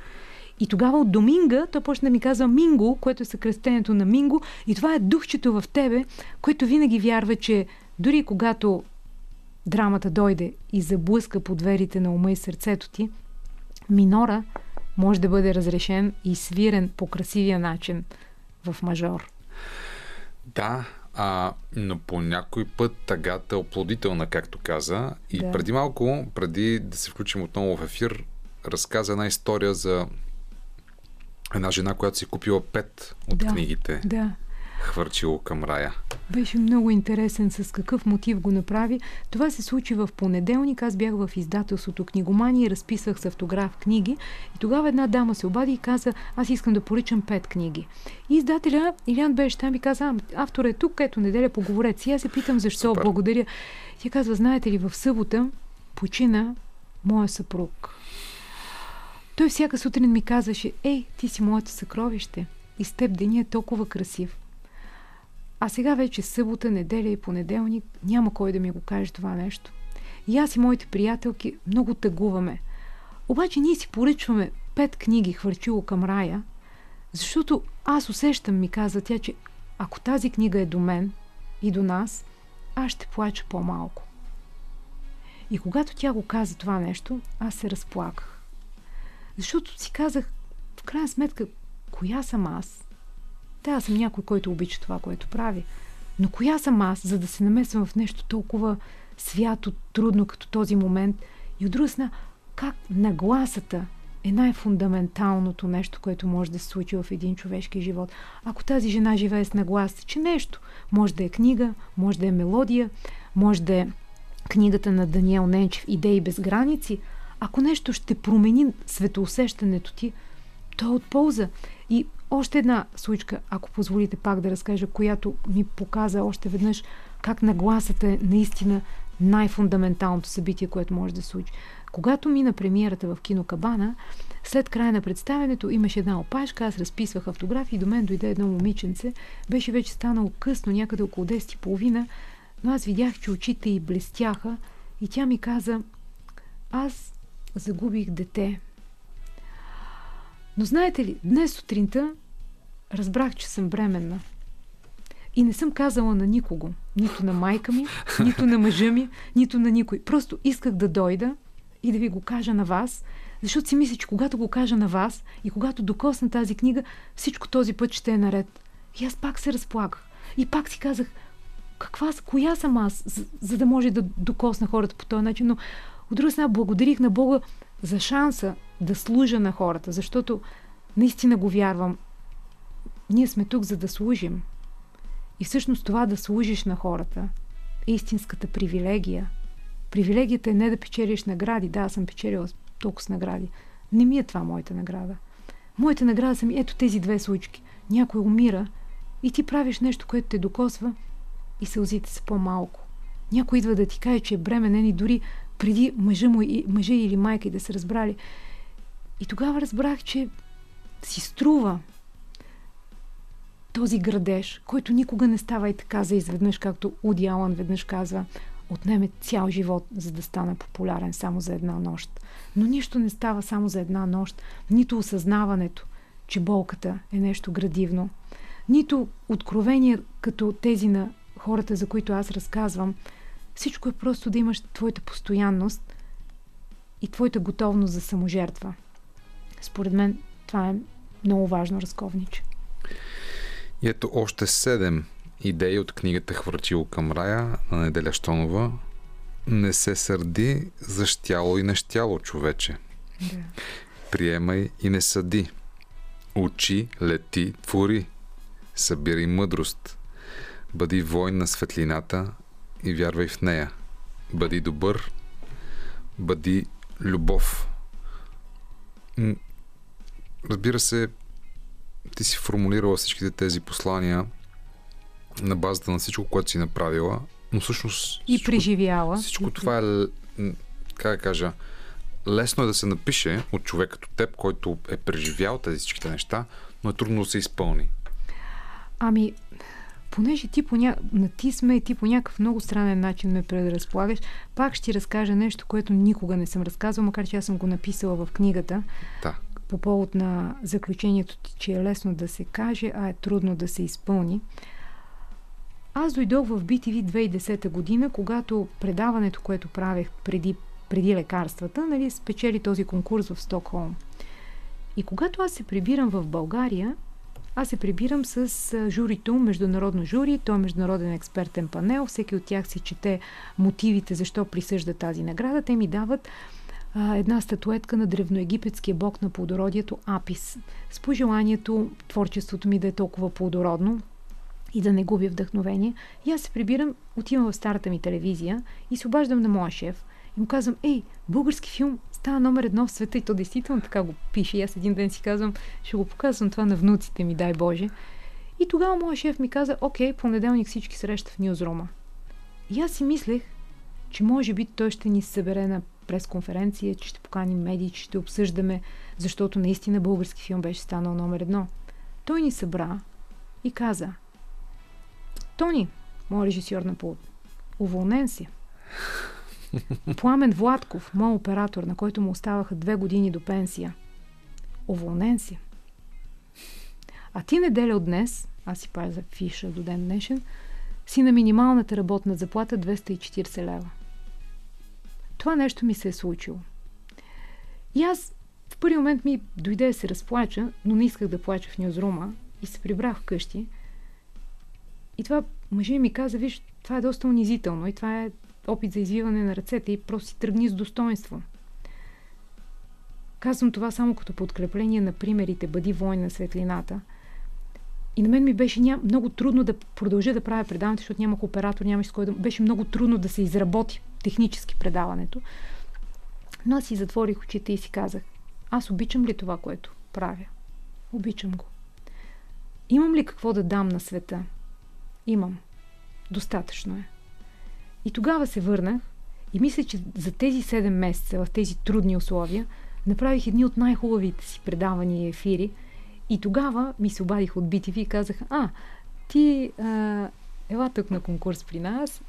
И тогава от Доминга той почна да ми казва Минго, което е съкръстението на Минго, и това е духчето в тебе, което винаги вярва, че дори когато драмата дойде и заблъска по дверите на ума и сърцето ти, минора може да бъде разрешен и свирен по красивия начин в мажор. Да, а, но по някой път тъгата е оплодителна, както каза. И Да. преди малко, преди да се включим отново в ефир, разказа една история за една жена, която си купила пет от Да. книгите. Да. Хвърчило към рая. Беше много интересен с какъв мотив го направи. Това се случи в понеделник. Аз бях в издателството Книгомания и разписах с автограф книги. И тогава една дама се обади и каза, аз искам да поръчам пет книги. И издателя Илян беше там и каза, автор е тук, ето неделя поговорете си. Аз се питам защо, Супер. благодаря. Тя казва, знаете ли, в събота почина моя съпруг. Той всяка сутрин ми казваше, ей, ти си моето съкровище. И с теб деня е толкова красив. А сега вече събота, неделя и понеделник няма кой да ми го каже това нещо. И аз и моите приятелки много тъгуваме. Обаче ние си поръчваме пет книги хвърчило към рая, защото аз усещам, ми каза тя, че ако тази книга е до мен и до нас, аз ще плача по-малко. И когато тя го каза това нещо, аз се разплаках. Защото си казах, в крайна сметка, коя съм аз? Да, аз съм някой, който обича това, което прави. Но коя съм аз, за да се намесвам в нещо толкова свято, трудно като този момент? И от друга страна, как нагласата е най-фундаменталното нещо, което може да се случи в един човешки живот. Ако тази жена живее с нагласа, че нещо, може да е книга, може да е мелодия, може да е книгата на Даниел Ненчев «Идеи без граници», ако нещо ще промени светоусещането ти, то е от полза. И още една случка, ако позволите пак да разкажа, която ми показа още веднъж как нагласата е наистина най-фундаменталното събитие, което може да се случи. Когато мина премиерата в кино Кабана, след края на представенето имаше една опашка, аз разписвах автографи и до мен дойде едно момиченце. Беше вече станало късно, някъде около 10.30, но аз видях, че очите й блестяха и тя ми каза, аз загубих дете. Но знаете ли, днес сутринта разбрах, че съм бременна. И не съм казала на никого. Нито на майка ми, нито на мъжа ми, нито на никой. Просто исках да дойда и да ви го кажа на вас, защото си мисля, че когато го кажа на вас и когато докосна тази книга, всичко този път ще е наред. И аз пак се разплаках. И пак си казах, каква, коя съм аз, за, за да може да докосна хората по този начин. Но от друга страна, благодарих на Бога за шанса да служа на хората, защото наистина го вярвам. Ние сме тук, за да служим. И всъщност това да служиш на хората е истинската привилегия. Привилегията е не да печелиш награди. Да, аз съм печелила толкова с награди. Не ми е това моята награда. Моята награда са ми ето тези две случки. Някой умира и ти правиш нещо, което те докосва и сълзите са по-малко. Някой идва да ти каже, че е бременен и дори преди мъжа, му, мъжа или майка и да се разбрали. И тогава разбрах, че си струва този градеж, който никога не става и така за изведнъж, както Уди Алън веднъж казва, отнеме цял живот, за да стане популярен само за една нощ. Но нищо не става само за една нощ, нито осъзнаването, че болката е нещо градивно, нито откровения като тези на хората, за които аз разказвам. Всичко е просто да имаш твоята постоянност и твоята готовност за саможертва. Според мен това е много важно разковниче. И ето още седем идеи от книгата Хвърчило към рая на Неделя Штонова. Не се сърди за щяло и нещяло, човече. Да. Приемай и не съди. Учи, лети, твори. Събирай мъдрост. Бъди войн на светлината и вярвай в нея. Бъди добър. Бъди любов. Разбира се, ти си формулирала всичките тези послания на базата на всичко, което си направила, но всъщност... И всичко, преживяла. Всичко това е, как да кажа, лесно е да се напише от човек като теб, който е преживял тези всичките неща, но е трудно да се изпълни. Ами, понеже ти, по ня... на ти сме и ти по някакъв много странен начин ме предразполагаш, пак ще ти разкажа нещо, което никога не съм разказвала, макар че аз съм го написала в книгата. Да. По повод на заключението ти, че е лесно да се каже, а е трудно да се изпълни. Аз дойдох в BTV 2010 година, когато предаването, което правех преди, преди лекарствата, нали, спечели този конкурс в Стокхолм. И когато аз се прибирам в България, аз се прибирам с журито, международно жури, то е международен експертен панел, всеки от тях си чете мотивите защо присъжда тази награда. Те ми дават а, една статуетка на древноегипетския бог на плодородието Апис. С пожеланието творчеството ми да е толкова плодородно, и да не губя вдъхновение. И аз се прибирам, отивам в старата ми телевизия и се обаждам на моя шеф и му казвам, ей, български филм става номер едно в света и то действително така го пише. И аз един ден си казвам, ще го показвам това на внуците ми, дай Боже. И тогава моя шеф ми каза, окей, понеделник всички среща в Ньюзрума. И аз си мислех, че може би той ще ни събере на пресконференция, че ще поканим медии, че ще обсъждаме, защото наистина български филм беше станал номер едно. Той ни събра и каза, Тони, моят режисьор на полут, уволнен си. Пламен Владков, моят оператор, на който му оставаха две години до пенсия. Уволнен си. А ти неделя от днес, аз си пазя фиша до ден днешен, си на минималната работна заплата 240 лева. Това нещо ми се е случило. И аз в първи момент ми дойде да се разплача, но не исках да плача в нюзрума и се прибрах вкъщи – и това мъжа ми каза, виж, това е доста унизително и това е опит за извиване на ръцете и просто си тръгни с достоинство. Казвам това само като подкрепление на примерите Бъди войн на светлината. И на мен ми беше ня... много трудно да продължа да правя предаването, защото нямах оператор, нямаше с кой да... Беше много трудно да се изработи технически предаването. Но аз си затворих очите и си казах, аз обичам ли това, което правя? Обичам го. Имам ли какво да дам на света? Имам. Достатъчно е. И тогава се върна и мисля, че за тези 7 месеца, в тези трудни условия, направих едни от най-хубавите си предавания и ефири. И тогава ми се обадих от BTV и казаха, а, ти а, ела тук на конкурс при нас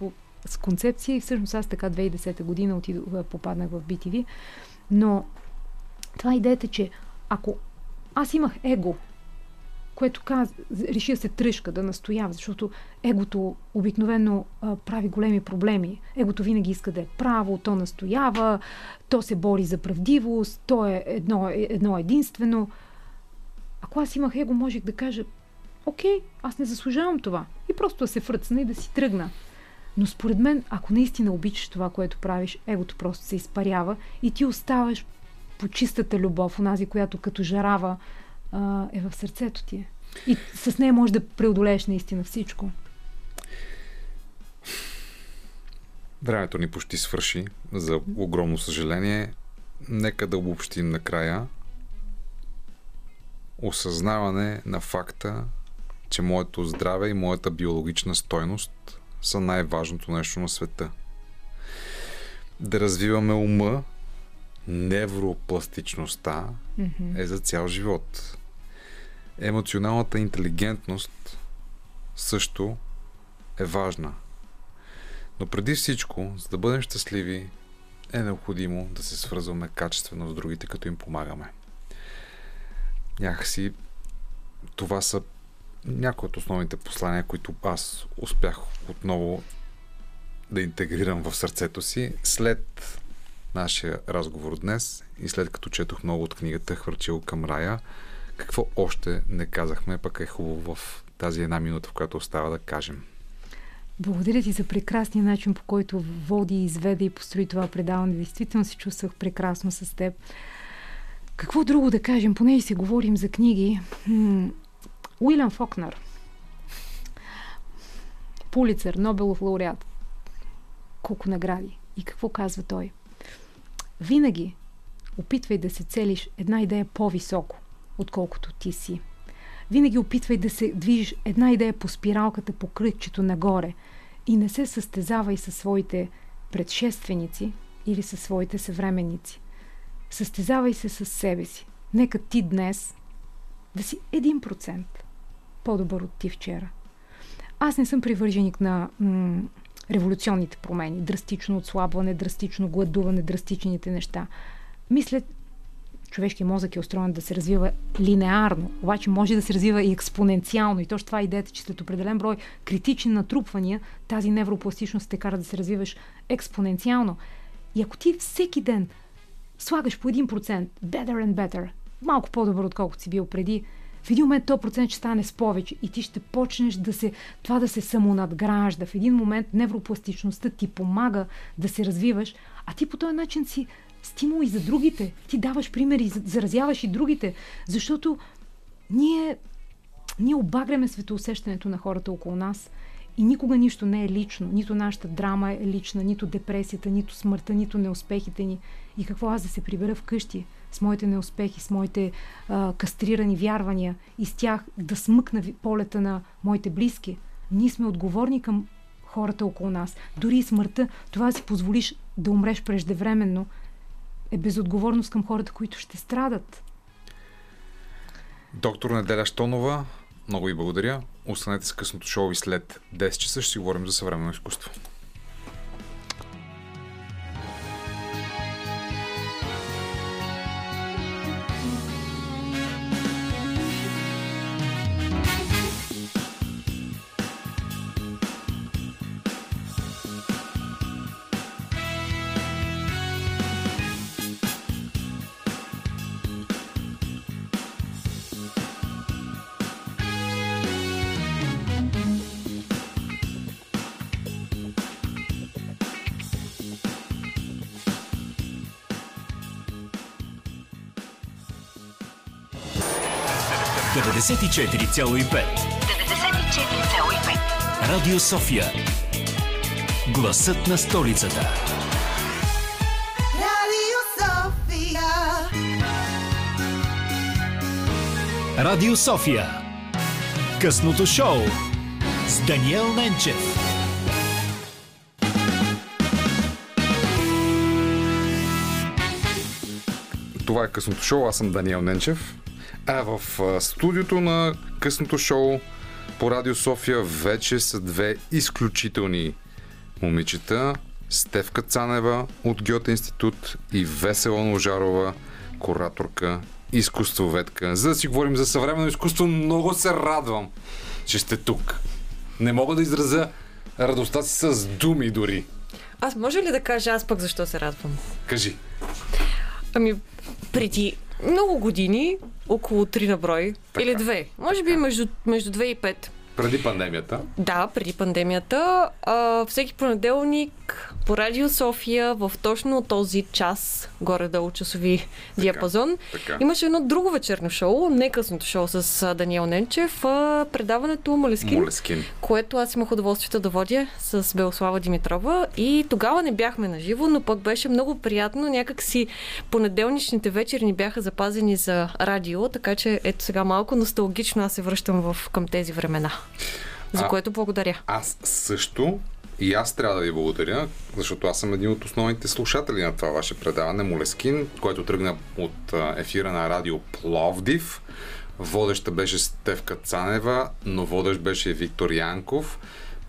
с концепция и всъщност аз така 2010 година отидох, попаднах в BTV. Но това е идеята, че ако аз имах его, което каз... реши да се тръжка, да настоява, защото егото обикновено а, прави големи проблеми. Егото винаги иска да е право, то настоява, то се бори за правдивост, то е едно, едно единствено. Ако аз имах его, можех да кажа, окей, аз не заслужавам това. И просто да се фръцна и да си тръгна. Но според мен, ако наистина обичаш това, което правиш, егото просто се изпарява и ти оставаш по чистата любов, онази, която като жарава а, е в сърцето ти. И с нея можеш да преодолееш наистина всичко. Времето ни почти свърши, за огромно съжаление. Нека да обобщим накрая. Осъзнаване на факта, че моето здраве и моята биологична стойност са най-важното нещо на света. Да развиваме ума, невропластичността е за цял живот. Емоционалната интелигентност също е важна. Но преди всичко, за да бъдем щастливи, е необходимо да се свързваме качествено с другите, като им помагаме. Някакси това са някои от основните послания, които аз успях отново да интегрирам в сърцето си след нашия разговор днес и след като четох много от книгата Хвърчил към рая, какво още не казахме, пък е хубаво в тази една минута, в която остава да кажем. Благодаря ти за прекрасния начин, по който води, изведе и построи това предаване. Действително се чувствах прекрасно с теб. Какво друго да кажем? Поне и си говорим за книги. Уилям Фокнер. Пулицер, Нобелов лауреат. Колко награди. И какво казва той? Винаги опитвай да се целиш една идея по-високо, отколкото ти си. Винаги опитвай да се движиш една идея по спиралката, по кръгчето нагоре и не се състезавай със своите предшественици или със своите съвременници. Състезавай се с себе си. Нека ти днес да си 1% по-добър от ти вчера. Аз не съм привърженик на м- революционните промени, драстично отслабване, драстично гладуване, драстичните неща. Мисля, човешкият мозък е устроен да се развива линеарно, обаче може да се развива и експоненциално. И точно това е идеята, че след определен брой критични натрупвания, тази невропластичност те кара да се развиваш експоненциално. И ако ти всеки ден слагаш по 1% better and better, малко по-добър, отколкото си бил преди, в един момент този процент ще стане с повече и ти ще почнеш да се, това да се самонадгражда. В един момент невропластичността ти помага да се развиваш, а ти по този начин си стимул и за другите. Ти даваш примери, заразяваш и другите, защото ние, ние обагряме светоусещането на хората около нас и никога нищо не е лично. Нито нашата драма е лична, нито депресията, нито смъртта, нито неуспехите ни. И какво аз да се прибера вкъщи с моите неуспехи, с моите а, кастрирани вярвания и с тях да смъкна полета на моите близки. Ние сме отговорни към хората около нас. Дори и смъртта, това си позволиш да умреш преждевременно, е безотговорност към хората, които ще страдат. Доктор Неделя Штонова, много ви благодаря. Останете с късното шоу и след 10 часа ще си говорим за съвременно изкуство. – 94,5. 94,5. Радио София. Гласът на столицата. Радио София. Радио София. Късното шоу с Даниел Ненчев. Това е късното шоу. Аз съм Даниел Ненчев. А в студиото на късното шоу по Радио София вече са две изключителни момичета. Стевка Цанева от Гьоте институт и Весела Ножарова, кураторка, изкуствоведка. За да си говорим за съвременно изкуство, много се радвам, че сте тук. Не мога да изразя радостта си с думи дори. Аз може ли да кажа аз пък защо се радвам? Кажи. Ами, преди много години, около 3 на брой, Така. или 2, може би между, между 2 и 5, Преди пандемията. Да, преди пандемията. А, всеки понеделник по Радио София в точно този час, горе-долу часови диапазон, така. имаше едно друго вечерно шоу, не късното шоу с Даниел Ненчев, а предаването Молескин, Молескин. което аз имах удоволствието да водя с Белослава Димитрова и тогава не бяхме на живо, но пък беше много приятно. Някак си понеделничните вечери ни бяха запазени за радио, така че ето сега малко носталгично аз се връщам в, към тези времена. За А- което благодаря. Аз също и аз трябва да ви благодаря, защото аз съм един от основните слушатели на това ваше предаване Молескин, което тръгна от ефира на радио Пловдив. Водеща беше Стевка Цанева, но водещ беше Виктор Янков.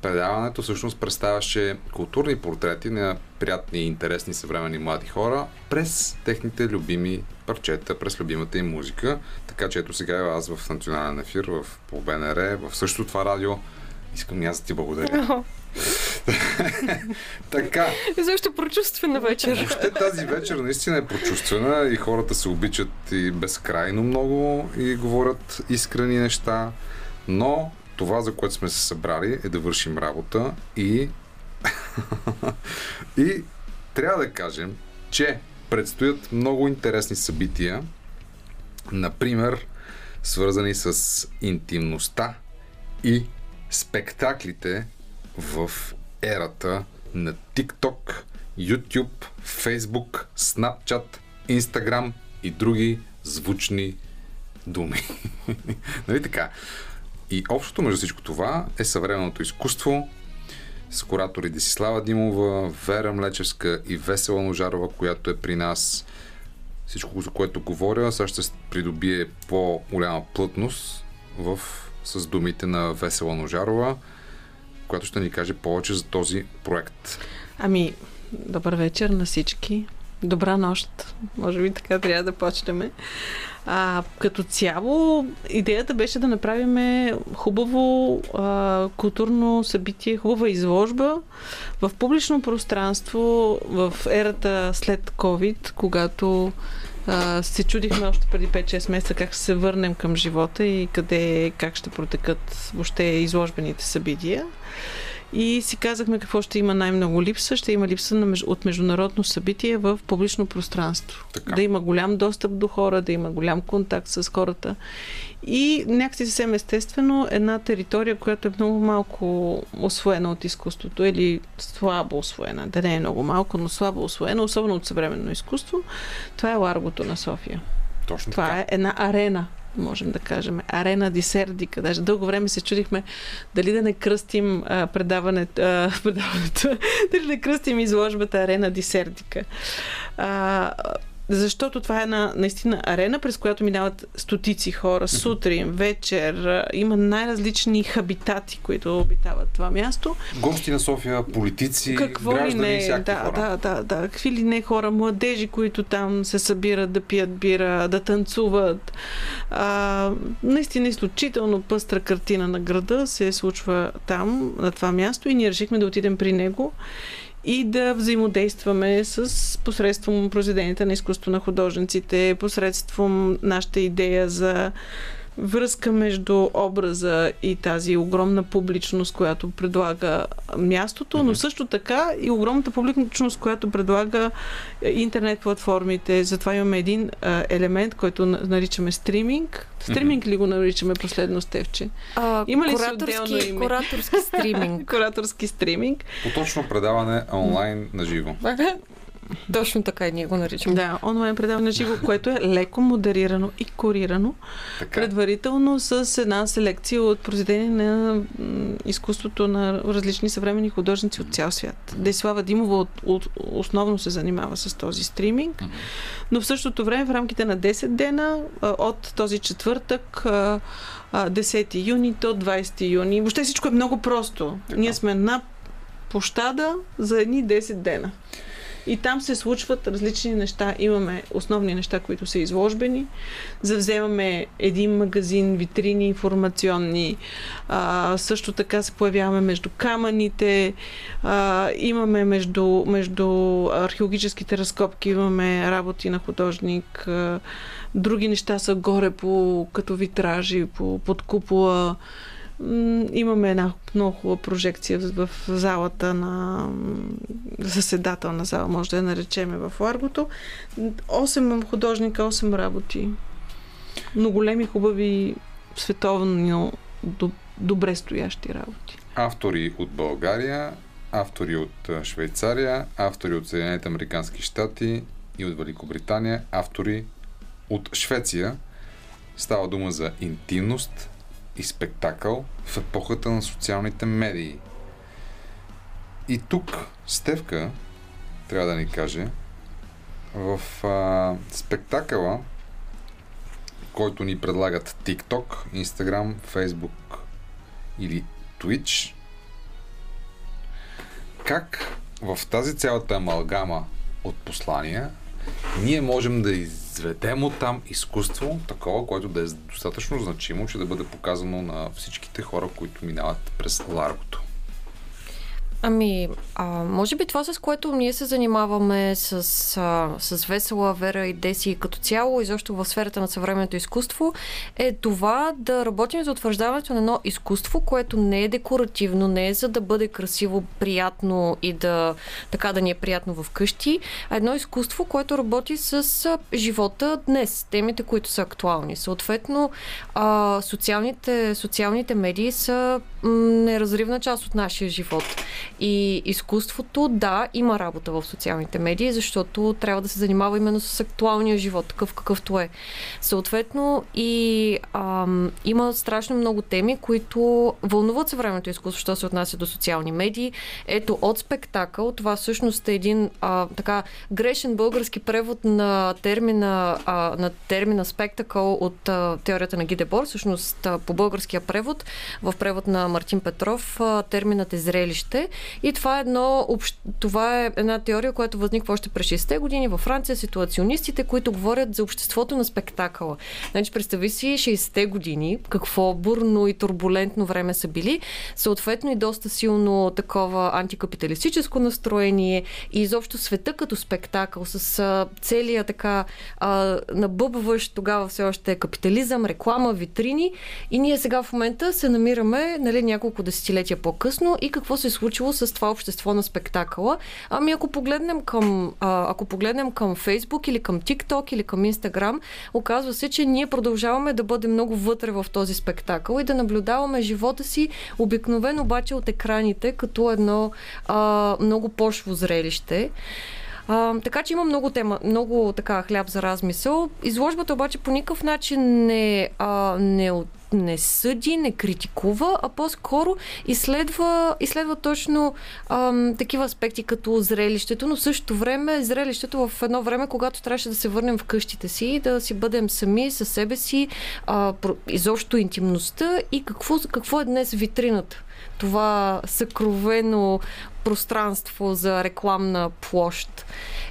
Предаването всъщност представяше културни портрети на приятни и интересни съвременни млади хора през техните любими парчета, през любимата им музика. Така че ето сега аз в национален ефир, в, по БНР, в същото това радио. Искам и аз да ти благодаря. така, И защо прочувствена вечер. въобще тази вечер наистина е прочувствена и хората се обичат и безкрайно много и говорят искрени неща, но това, за което сме се събрали, е да вършим работа и и трябва да кажем, че предстоят много интересни събития, например, свързани с интимността и спектаклите в ерата на TikTok, YouTube, Facebook, Snapchat, Instagram и други звучни думи. нали така? И общото между всичко това е съвременното изкуство с куратори Десислава Димова, Вера Млечевска и Весела Ножарова, която е при нас. Всичко, за което говоря, сега ще придобие по-голяма плътност в, с думите на Весела Ножарова, която ще ни каже повече за този проект. Ами, добър вечер на всички. Добра нощ. Може би така трябва да почнем. А, като цяло, идеята беше да направим хубаво а, културно събитие, хубава изложба в публично пространство в ерата след COVID, когато а, се чудихме още преди 5-6 месеца как ще се върнем към живота и къде, как ще протекат въобще изложбените събития. И си казахме какво ще има най-много липса. Ще има липса на, от международно събитие в публично пространство. Така. Да има голям достъп до хора, да има голям контакт с хората. И някакси съвсем естествено една територия, която е много малко освоена от изкуството или слабо освоена. Да не е много малко, но слабо освоена, особено от съвременно изкуство. Това е Ларгото на София. Точно Това така. е една арена, можем да кажем. Арена Дисердика. Даже дълго време се чудихме дали да не кръстим а, предаването, а, предаването дали да кръстим изложбата Арена Дисердика. А, защото това е една наистина арена, през която минават стотици хора сутрин, вечер. Има най-различни хабитати, които обитават това място. Гости на София, политици, Какво ли граждани, не, всякакви да, хора. да, да, да, какви ли не хора, младежи, които там се събират да пият бира, да танцуват. А, наистина изключително пъстра картина на града се случва там, на това място и ние решихме да отидем при него и да взаимодействаме с посредством произведенията на изкуство на художниците, посредством нашата идея за връзка между образа и тази огромна публичност, която предлага мястото, но също така и огромната публичност, която предлага е, интернет платформите. Затова имаме един а, елемент, който на- наричаме стриминг. Стриминг ли го наричаме последно, Стевче? А, Има ли си кураторски, отделно име? кураторски стриминг. Кураторски стриминг. Поточно предаване онлайн на живо. Точно така и ние го наричаме. Да, онлайн предаване на живо, което е леко модерирано и корирано Така. предварително с една селекция от произведения на изкуството на различни съвременни художници от цял свят. Десислава Димова от, от, основно се занимава с този стриминг, но в същото време в рамките на 10 дена от този четвъртък а, а, 10 юни до 20 юни. Въобще всичко е много просто. Ние сме на площада за едни 10 дена. И там се случват различни неща. Имаме основни неща, които са изложбени. Завземаме един магазин, витрини информационни. А, също така се появяваме между камъните. А, имаме между, между археологическите разкопки, имаме работи на художник. А, други неща са горе по, като витражи, по, под купола. Имаме една много хубава прожекция в, залата на заседателна зала, може да я наречеме в Ларгото. Осем художника, 8 работи. Но големи, хубави, световно доб- добре стоящи работи. Автори от България, автори от Швейцария, автори от Съединените Американски щати и от Великобритания, автори от Швеция. Става дума за интимност и спектакъл в епохата на социалните медии. И тук Стевка трябва да ни каже в а, спектакъла, който ни предлагат TikTok, Instagram, Facebook или Twitch, как в тази цялата амалгама от послания ние можем да изведем от там изкуство, такова, което да е достатъчно значимо, че да бъде показано на всичките хора, които минават през ларгото. Ами, а, може би това, с което ние се занимаваме с, а, с Весела, Вера и Деси като цяло, изобщо в сферата на съвременното изкуство, е това да работим за утвърждаването на едно изкуство, което не е декоративно, не е за да бъде красиво, приятно и да така да ни е приятно вкъщи, а едно изкуство, което работи с живота днес, темите, които са актуални. Съответно, а, социалните, социалните медии са м, неразривна част от нашия живот. И изкуството, да, има работа в социалните медии, защото трябва да се занимава именно с актуалния живот, такъв какъвто е. Съответно, и ам, има страшно много теми, които вълнуват съвременното изкуство, що се отнася до социални медии. Ето, от спектакъл, това всъщност е един а, така грешен български превод на термина, а, на термина спектакъл от а, теорията на Гидебор. Всъщност, а, по българския превод, в превод на Мартин Петров, а, терминът е зрелище. И това е, едно, това е една теория, която възниква още през 60-те години във Франция, ситуационистите, които говорят за обществото на спектакъла. Значи, представи си 60-те години, какво бурно и турбулентно време са били, съответно и доста силно такова антикапиталистическо настроение. И изобщо света като спектакъл с целия така а, набъбващ тогава все още капитализъм, реклама, витрини. И ние сега в момента се намираме нали, няколко десетилетия по-късно. И какво се е случило с това общество на спектакъла. Ами ако погледнем към, а, ако погледнем към Facebook или към TikTok или към Instagram, оказва се, че ние продължаваме да бъдем много вътре в този спектакъл и да наблюдаваме живота си обикновено обаче от екраните като едно а, много пошло зрелище. А, така че има много тема, много така хляб за размисъл. Изложбата обаче по никакъв начин не, а, не от не съди, не критикува, а по-скоро изследва, изследва точно ам, такива аспекти като зрелището, но в същото време зрелището в едно време, когато трябваше да се върнем в къщите си, да си бъдем сами със себе си, а, изобщо интимността и какво, какво е днес витрината. Това съкровено пространство за рекламна площ.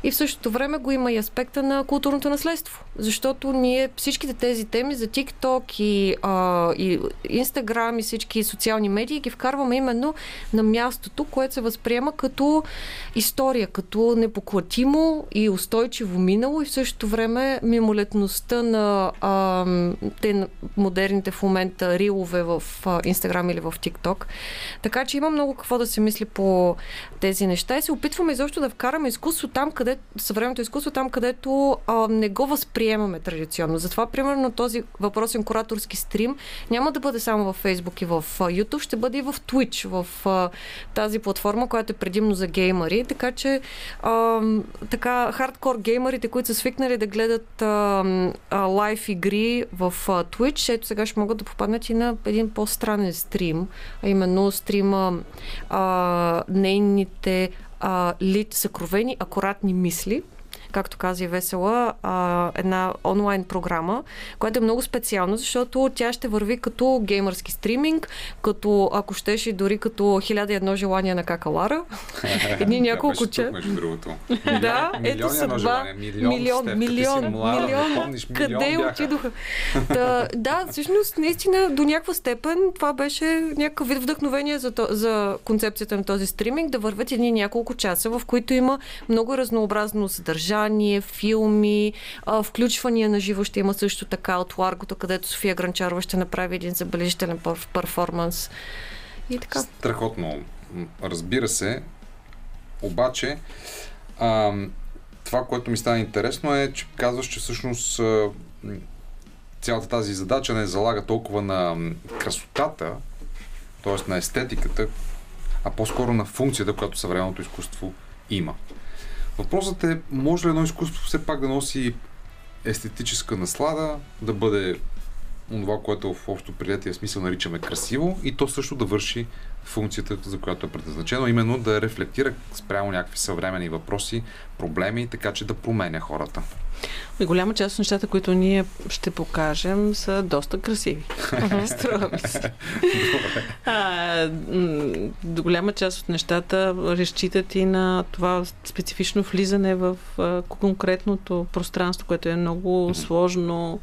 И в същото време го има и аспекта на културното наследство. Защото ние всичките тези теми за TikTok и, а, и Instagram и всички социални медии ги вкарваме именно на мястото, което се възприема като история, като непоклатимо и устойчиво минало и в същото време мимолетността на а, те модерните в момента рилове в а, Instagram или в TikTok Така че има много какво да се мисли по тези неща и се опитваме изобщо да вкараме изкуство там, където, съвременното изкуство там, където а, не го възприемаме традиционно. Затова, примерно, този въпросен кураторски стрим няма да бъде само в Facebook и в YouTube, ще бъде и в Twitch, в а, тази платформа, която е предимно за геймари. Така че а, така, хардкор геймарите, които са свикнали да гледат лайв игри в а, Twitch, ето сега ще могат да попаднат и на един по-странен стрим, а именно стрима а, нейните а, лид съкровени, акуратни мисли както каза и Весела, а, една онлайн програма, която е много специална, защото тя ще върви като геймърски стриминг, като, ако щеше, дори като хиляда и едно желание на Какалара. Едни няколко часа. Между другото. Да, ето съдба. Милион, милион, милион. Къде отидоха? Да, да, всъщност, наистина, до някаква степен това беше някакъв вид вдъхновение за, за концепцията на този стриминг, да вървят едни няколко часа, в които има много разнообразно съдържание, филми, а, включвания на живо ще има също така от Ларгото, където София Гранчарова ще направи един забележителен перформанс. И така. Страхотно. Разбира се, обаче, а, това, което ми стана интересно е, че казваш, че всъщност цялата тази задача не залага толкова на красотата, т.е. на естетиката, а по-скоро на функцията, която съвременното изкуство има. Въпросът е, може ли едно изкуство все пак да носи естетическа наслада, да бъде това, което в общо приятия смисъл наричаме красиво и то също да върши функцията, за която е предназначено, именно да рефлектира спрямо някакви съвремени въпроси, проблеми, така че да променя хората. И голяма част от нещата, които ние ще покажем, са доста красиви. Струва ми се. А, до голяма част от нещата разчитат и на това специфично влизане в конкретното пространство, което е много сложно,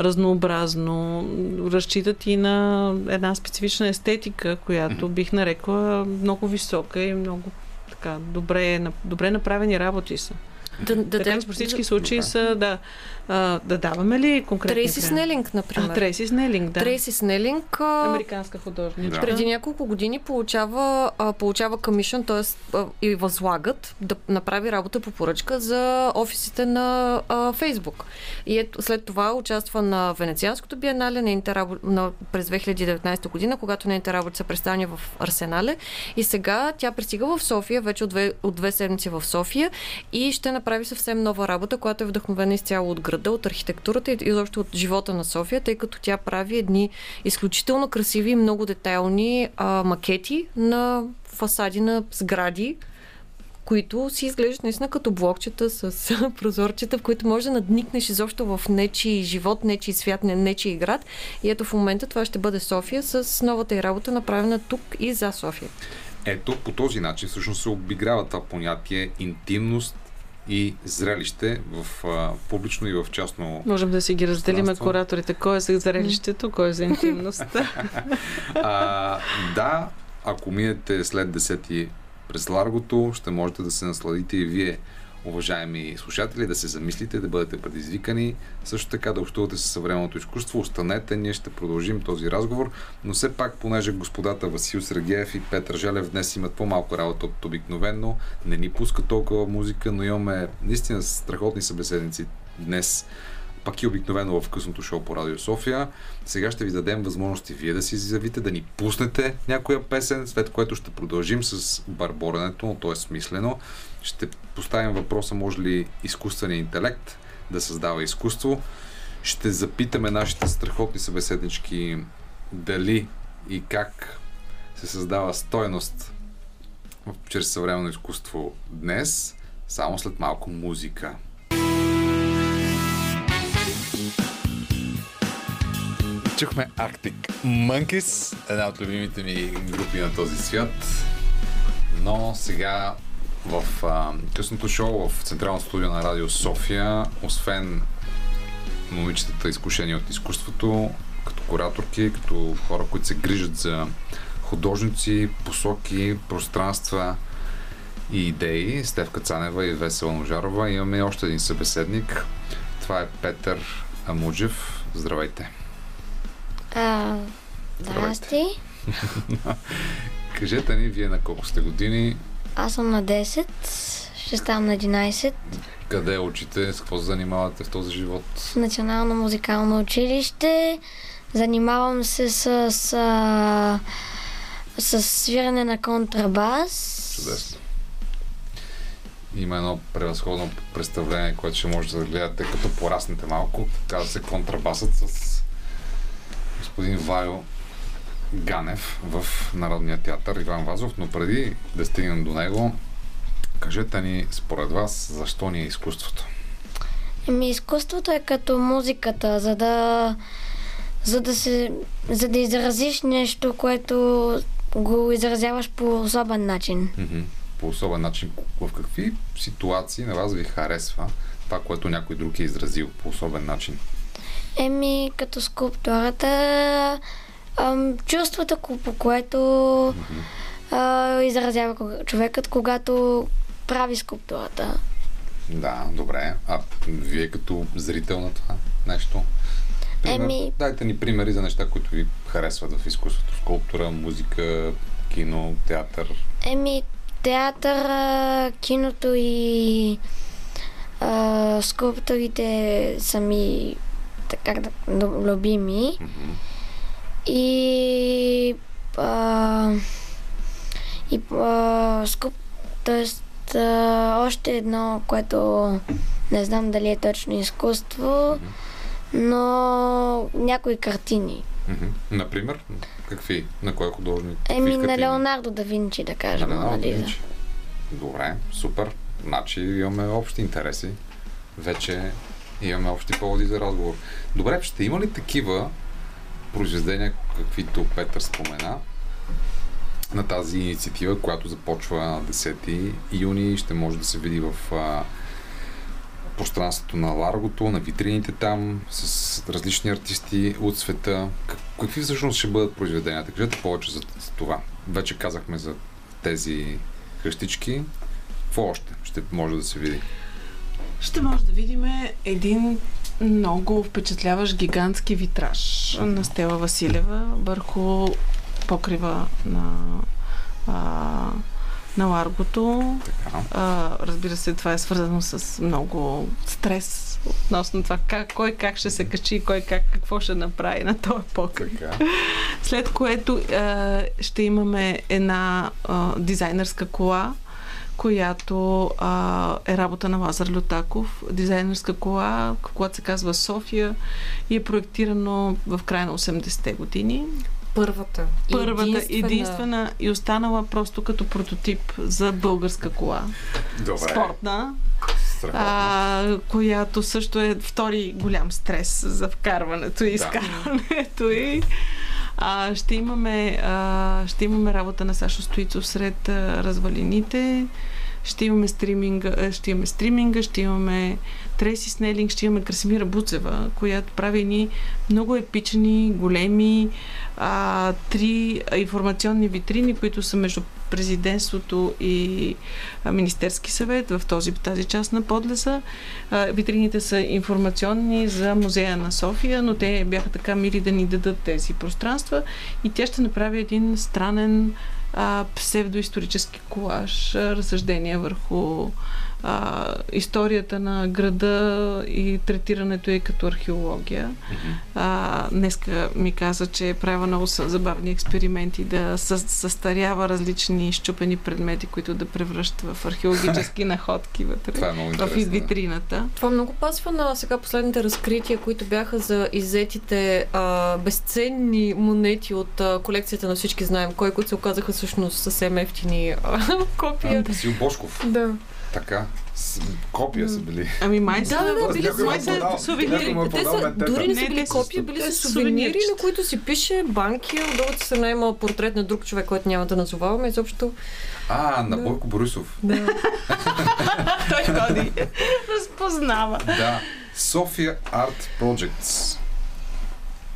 разнообразно. Разчитат и на една специфична естетика, която бих нарекла много висока и много така добре, добре направени работи са. Да, да, Така че при всички случаи са, да. А, да даваме ли конкретни Трейси? Снелинг, например. А, Трейси Снелинг, да. Трейси Снелинг а, Американска художничка. преди няколко години получава, а, получава комишън, т.е. и възлагат да направи работа по поръчка за офисите на а, Фейсбук. И ето, след това участва на Венецианското биенале нейните рабо... на, през 2019 година, когато нейните работи са представени в Арсенале. И сега тя пристига в София, вече от две, от две седмици в София и ще направи съвсем нова работа, която е вдъхновена изцяло от града, от архитектурата и изобщо от живота на София, тъй като тя прави едни изключително красиви и много детайлни а, макети на фасади на сгради, които си изглеждат наистина като блокчета с прозорчета, в които може да надникнеш изобщо в нечи живот, нечи свят, не- нечи град. И ето в момента това ще бъде София с новата й работа, направена тук и за София. Ето, по този начин всъщност се обиграва това понятие интимност и зрелище в а, публично и в частно. Можем да си ги разделим кураторите. Кой е за зрелището, кой е за интимността. А, да, ако минете след 10 през Ларгото, ще можете да се насладите и вие, уважаеми слушатели, да се замислите, да бъдете предизвикани, също така да общувате с съвременното изкуство. Останете, ние ще продължим този разговор, но все пак, понеже господата Васил Сергеев и Петър Желев днес имат по-малко работа от обикновено, не ни пускат толкова музика, но имаме наистина страхотни събеседници днес пак и обикновено в късното шоу по Радио София. Сега ще ви дадем възможност и вие да си изявите, да ни пуснете някоя песен, след което ще продължим с барборенето, но то е смислено. Ще поставим въпроса, може ли изкуственият интелект да създава изкуство. Ще запитаме нашите страхотни събеседнички дали и как се създава стойност чрез съвременно изкуство днес, само след малко музика. Чухме Arctic Monkeys, една от любимите ми групи на този свят. Но сега в а, късното шоу в Централното студио на Радио София, освен момичетата изкушени от изкуството, като кураторки, като хора, които се грижат за художници, посоки, пространства и идеи, Стевка Цанева и Весела Ножарова, имаме още един събеседник. Това е Петър Амуджев. Здравейте! А, здрасти. Кажете ни, вие на колко сте години, Аз съм на 10, ще ставам на 11 къде учите, с какво се занимавате в този живот? в Национално музикално училище. Занимавам се с, а, с свиране на контрабас. Чудесно. Има едно превъзходно представление, което ще можете да гледате като пораснете малко. Казва се контрабасът с господин Вайо Ганев в Народния театър Иван Вазов, но преди да стигнем до него, кажете ни според вас защо ни е изкуството. Еми, изкуството е като музиката, за да, за да, се, за да изразиш нещо, което го изразяваш по особен начин. По особен начин, в какви ситуации на вас ви харесва това, което някой друг е изразил по особен начин? Еми, като скулптурата, ам, чувството, ко- по което а, изразява човекът, когато прави скулптурата. Да, добре. А вие като зрител на това нещо? Пример, Еми- Дайте ни примери за неща, които ви харесват в изкуството. Скулптура, музика, кино, театър. Еми, театър, киното и а, скулпторите са ми така да, лю- любими. И а, и а, скуп, а, още едно, което не знам дали е точно изкуство, но някои картини. Мгм. Например, какви? На кой художник? Еми, на? Леонардо да Винчи, да На кажем. Леонардо да нали? Винчи. Добре, супер. Значи имаме общи интереси. Вече имаме общи поводи за разговор. Добре, ще има ли такива произведения, каквито Петър спомена, на тази инициатива, която започва на 10 юни, ще може да се види в а, пространството на Ларгото, на витрините там, с различни артисти от света. Как- Какви всъщност ще бъдат произведенията? Кажете повече за, това. Вече казахме за тези къщички. Какво още ще може да се види? Ще може да видим един много впечатляващ гигантски витраж на Стела Василева върху покрива на, а, на Ларгото. А, разбира се, това е свързано с много стрес относно това как, кой как ще се качи, кой как какво ще направи на този покрив. Така. След което а, ще имаме една а, дизайнерска кола, която а, е работа на Лазар Лютаков. Дизайнерска кола, която се казва София и е проектирано в края на 80-те години. Първата. и Първата, единствена и останала просто като прототип за българска кола. Добре. Спортна, Страхотно. а, която също е втори голям стрес за вкарването и Да. изкарването и а, ще, имаме, а, ще имаме работа на Сашо Стоицов сред а, развалините. Ще имаме стриминга, ще имаме стриминга, ще имаме Треси Снелинг, ще имаме Красимира Буцева, която прави едни много епични, големи а, три информационни витрини, които са между президентството и Министерски съвет в този, тази част на подлеса. Витрините са информационни за музея на София, но те бяха така мили да ни дадат тези пространства и тя ще направи един странен а, псевдоисторически колаж, разсъждения върху а, историята на града и третирането е като археология. А, днеска ми каза, че е правила много забавни експерименти да със- състарява различни щупени предмети, които да превръща в археологически находки вътре Това е много в витрината. Това много пасва на сега последните разкрития, които бяха за иззетите а, безценни монети от а, колекцията на всички знаем кой, които се оказаха всъщност съвсем ефтини а, копия. Васил Бошков. Да. Така. С, копия са били. Ами май са, Да, да, били са, сувенири. Те са, дори не са били копия, били са сувенири, на които си пише банки, от другата страна има портрет на друг човек, който няма да назоваваме. Изобщо. А, на. Бойко Борисов. Да. той ходи. Разпознава. Да. София Art Projects.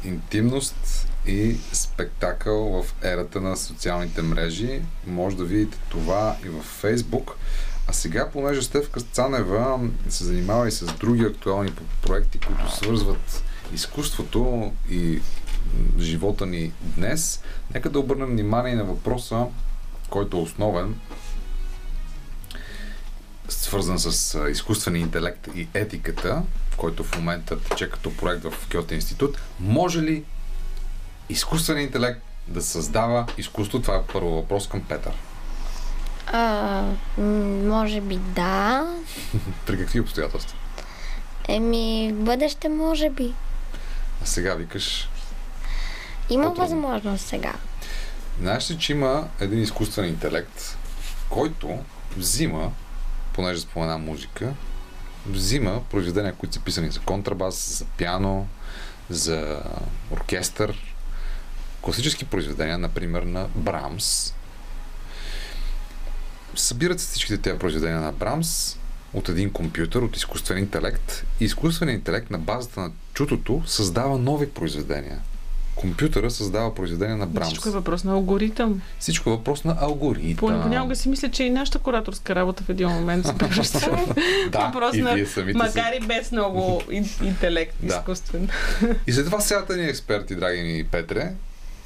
Интимност и спектакъл в ерата на социалните мрежи. Може да видите това и във Facebook. А сега, понеже Стевка Цанева се занимава и с други актуални проекти, които свързват изкуството и живота ни днес, нека да обърнем внимание на въпроса, който е основен, свързан с изкуствения интелект и етиката, който в момента тече като проект в Кyoto институт. Може ли изкуственият интелект да създава изкуство? Това е първо въпрос към Петър. А, може би да. При какви обстоятелства? Еми, бъдеще може би. А сега викаш, Има По-трудно. възможност сега. знаеш ли, че има един изкуствен интелект, който взима, понеже спомена музика, взима произведения, които са писани за контрабас, за пиано, за оркестър, класически произведения, например на Брамс. Събират се всичките тези произведения на Брамс от един компютър, от изкуствен интелект. И изкуственият интелект на базата на чутото създава нови произведения. Компютъра създава произведения на Брамс. Всичко е въпрос на алгоритъм. Всичко е въпрос на алгоритъм. Понякога си мисля, че и нашата кураторска работа в един момент се превръща Да, въпрос на, макар и без много ин- интелект Да. изкуствен. И след това седят ни експерти, драги ми Петре,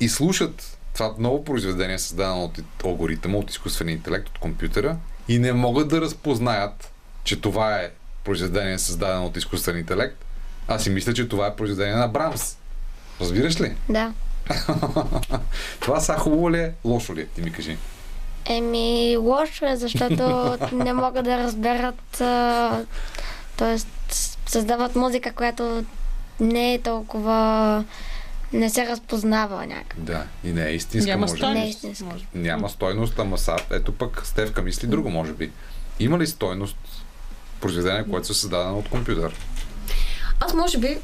и слушат това ново произведение, създадено от алгоритъма, от изкуствения интелект, от компютъра, и не могат да разпознаят, че това е произведение, създадено от изкуствен интелект. Аз си мисля, че това е произведение на Брамс. Разбираш ли? Да. това са хубаво ли е, лошо ли е, ти ми кажи. Еми, лошо е, защото не могат да разберат, т.е. създават музика, която не е толкова... не се разпознава някак. Да, и не е истинска, Няма може би. Не е стойност. истинска. може. Няма стойност, ама са, ето пък Стевка мисли друго, може би. Има ли стойност произведение, което е създадено от компютър? Аз може би,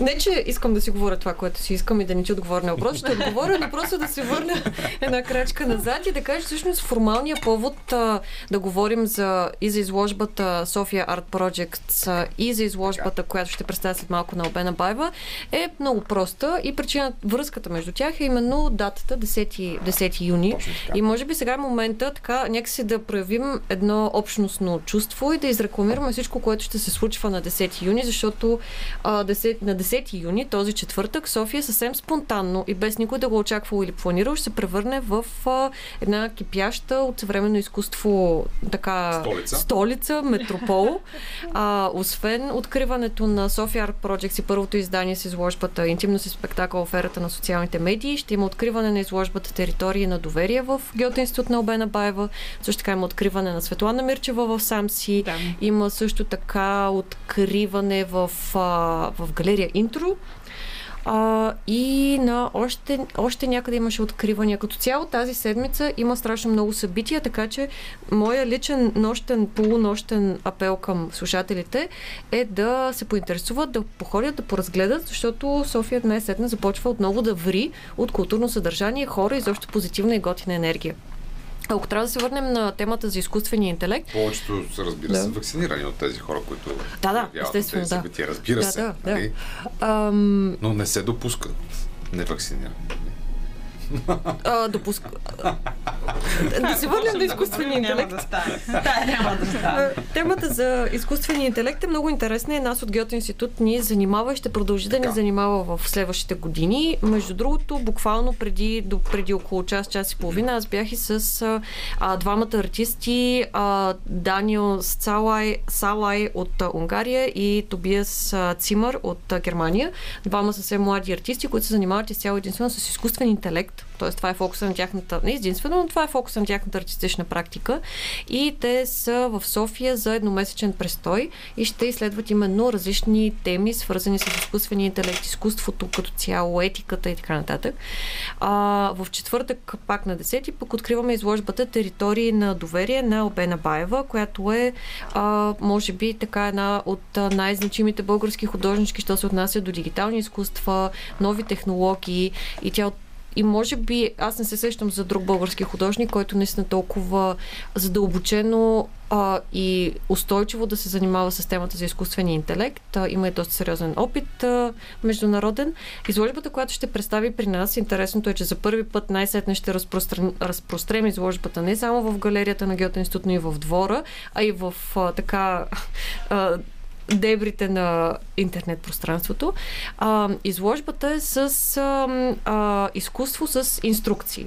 не че искам да си говоря това, което си искам и да не ти отговоря на въпрос, ще отговоря, но просто да се върна една крачка назад и да кажа всъщност формалния повод а, да говорим за, и за изложбата София Art Projects а, и за изложбата, която ще представя след малко на Обена Байва, е много проста и причина, връзката между тях е именно датата 10, 10 юни. И може би сега е момента така някакси да проявим едно общностно чувство и да изрекламираме всичко, което ще се случва на 10 юни, защото а, 10, на 10 юни, този четвъртък, София съвсем спонтанно и без никой да го очаквал или планирал, ще се превърне в а, една кипяща от съвременно изкуство така, Столица. столица метропол. А, освен откриването на София Art Projects и първото издание с изложбата Интимно си спектакъл в ерата на социалните медии, ще има откриване на изложбата Територии на доверие в Геото институт на Обена Баева. Също така има откриване на Светлана Мирчева в Самси. Да. Има също така откриване в, а, в галерия Интро. А, и на още, още някъде имаше откривания. Като цяло тази седмица има страшно много събития, така че моя личен нощен, полунощен апел към слушателите е да се поинтересуват, да походят, да поразгледат, защото София днес сетне започва отново да ври от културно съдържание, хора и защо позитивна и готина енергия. Ако трябва да се върнем на темата за изкуствения интелект, Повечето разбира Да. се, вакцинирани от тези хора, които Да, да, естествено, тези да. събития. Разбира Да, се. да, да. нали? ам, Но не се допускат невакцинирани. А, допуска... да се върнем на изкуствения Няма интелект. да стане. Да, няма да стане. Темата за изкуствения интелект е много интересна и нас от Геото институт ни занимава и ще продължи да ни занимава в следващите години. Между другото, буквално преди, до, преди около час, час и половина, аз бях и с а, а, двамата артисти, а, Даниел Салай, Салай от а, Унгария и Тобиас а, Цимър от а, Германия. Двама съвсем млади артисти, които се занимават изцяло единствено с изкуствен интелект. Тоест, това е фокуса на тяхната, не единствено, но това е фокуса на тяхната артистична практика. И те са в София за едномесечен престой и ще изследват именно различни теми, свързани с изкуствения интелект, изкуството като цяло, етиката и така нататък. А, в четвъртък, пак на 10, пък откриваме изложбата Територии на доверие на Обена Баева, която е, а, може би, така една от най-значимите български художнички, що се отнася до дигитални изкуства, нови технологии и тя от и може би аз не се сещам за друг български художник, който наистина толкова задълбочено а, и устойчиво да се занимава с темата за изкуствения интелект. А, има и доста сериозен опит а, международен. Изложбата, която ще представи при нас, интересното е, че за първи път най-сетне ще разпрострем, разпрострем изложбата не само в галерията на Геото институт, но и в двора, а и в а, така а, дебрите на интернет пространството. Изложбата е с а, а, изкуство с инструкции.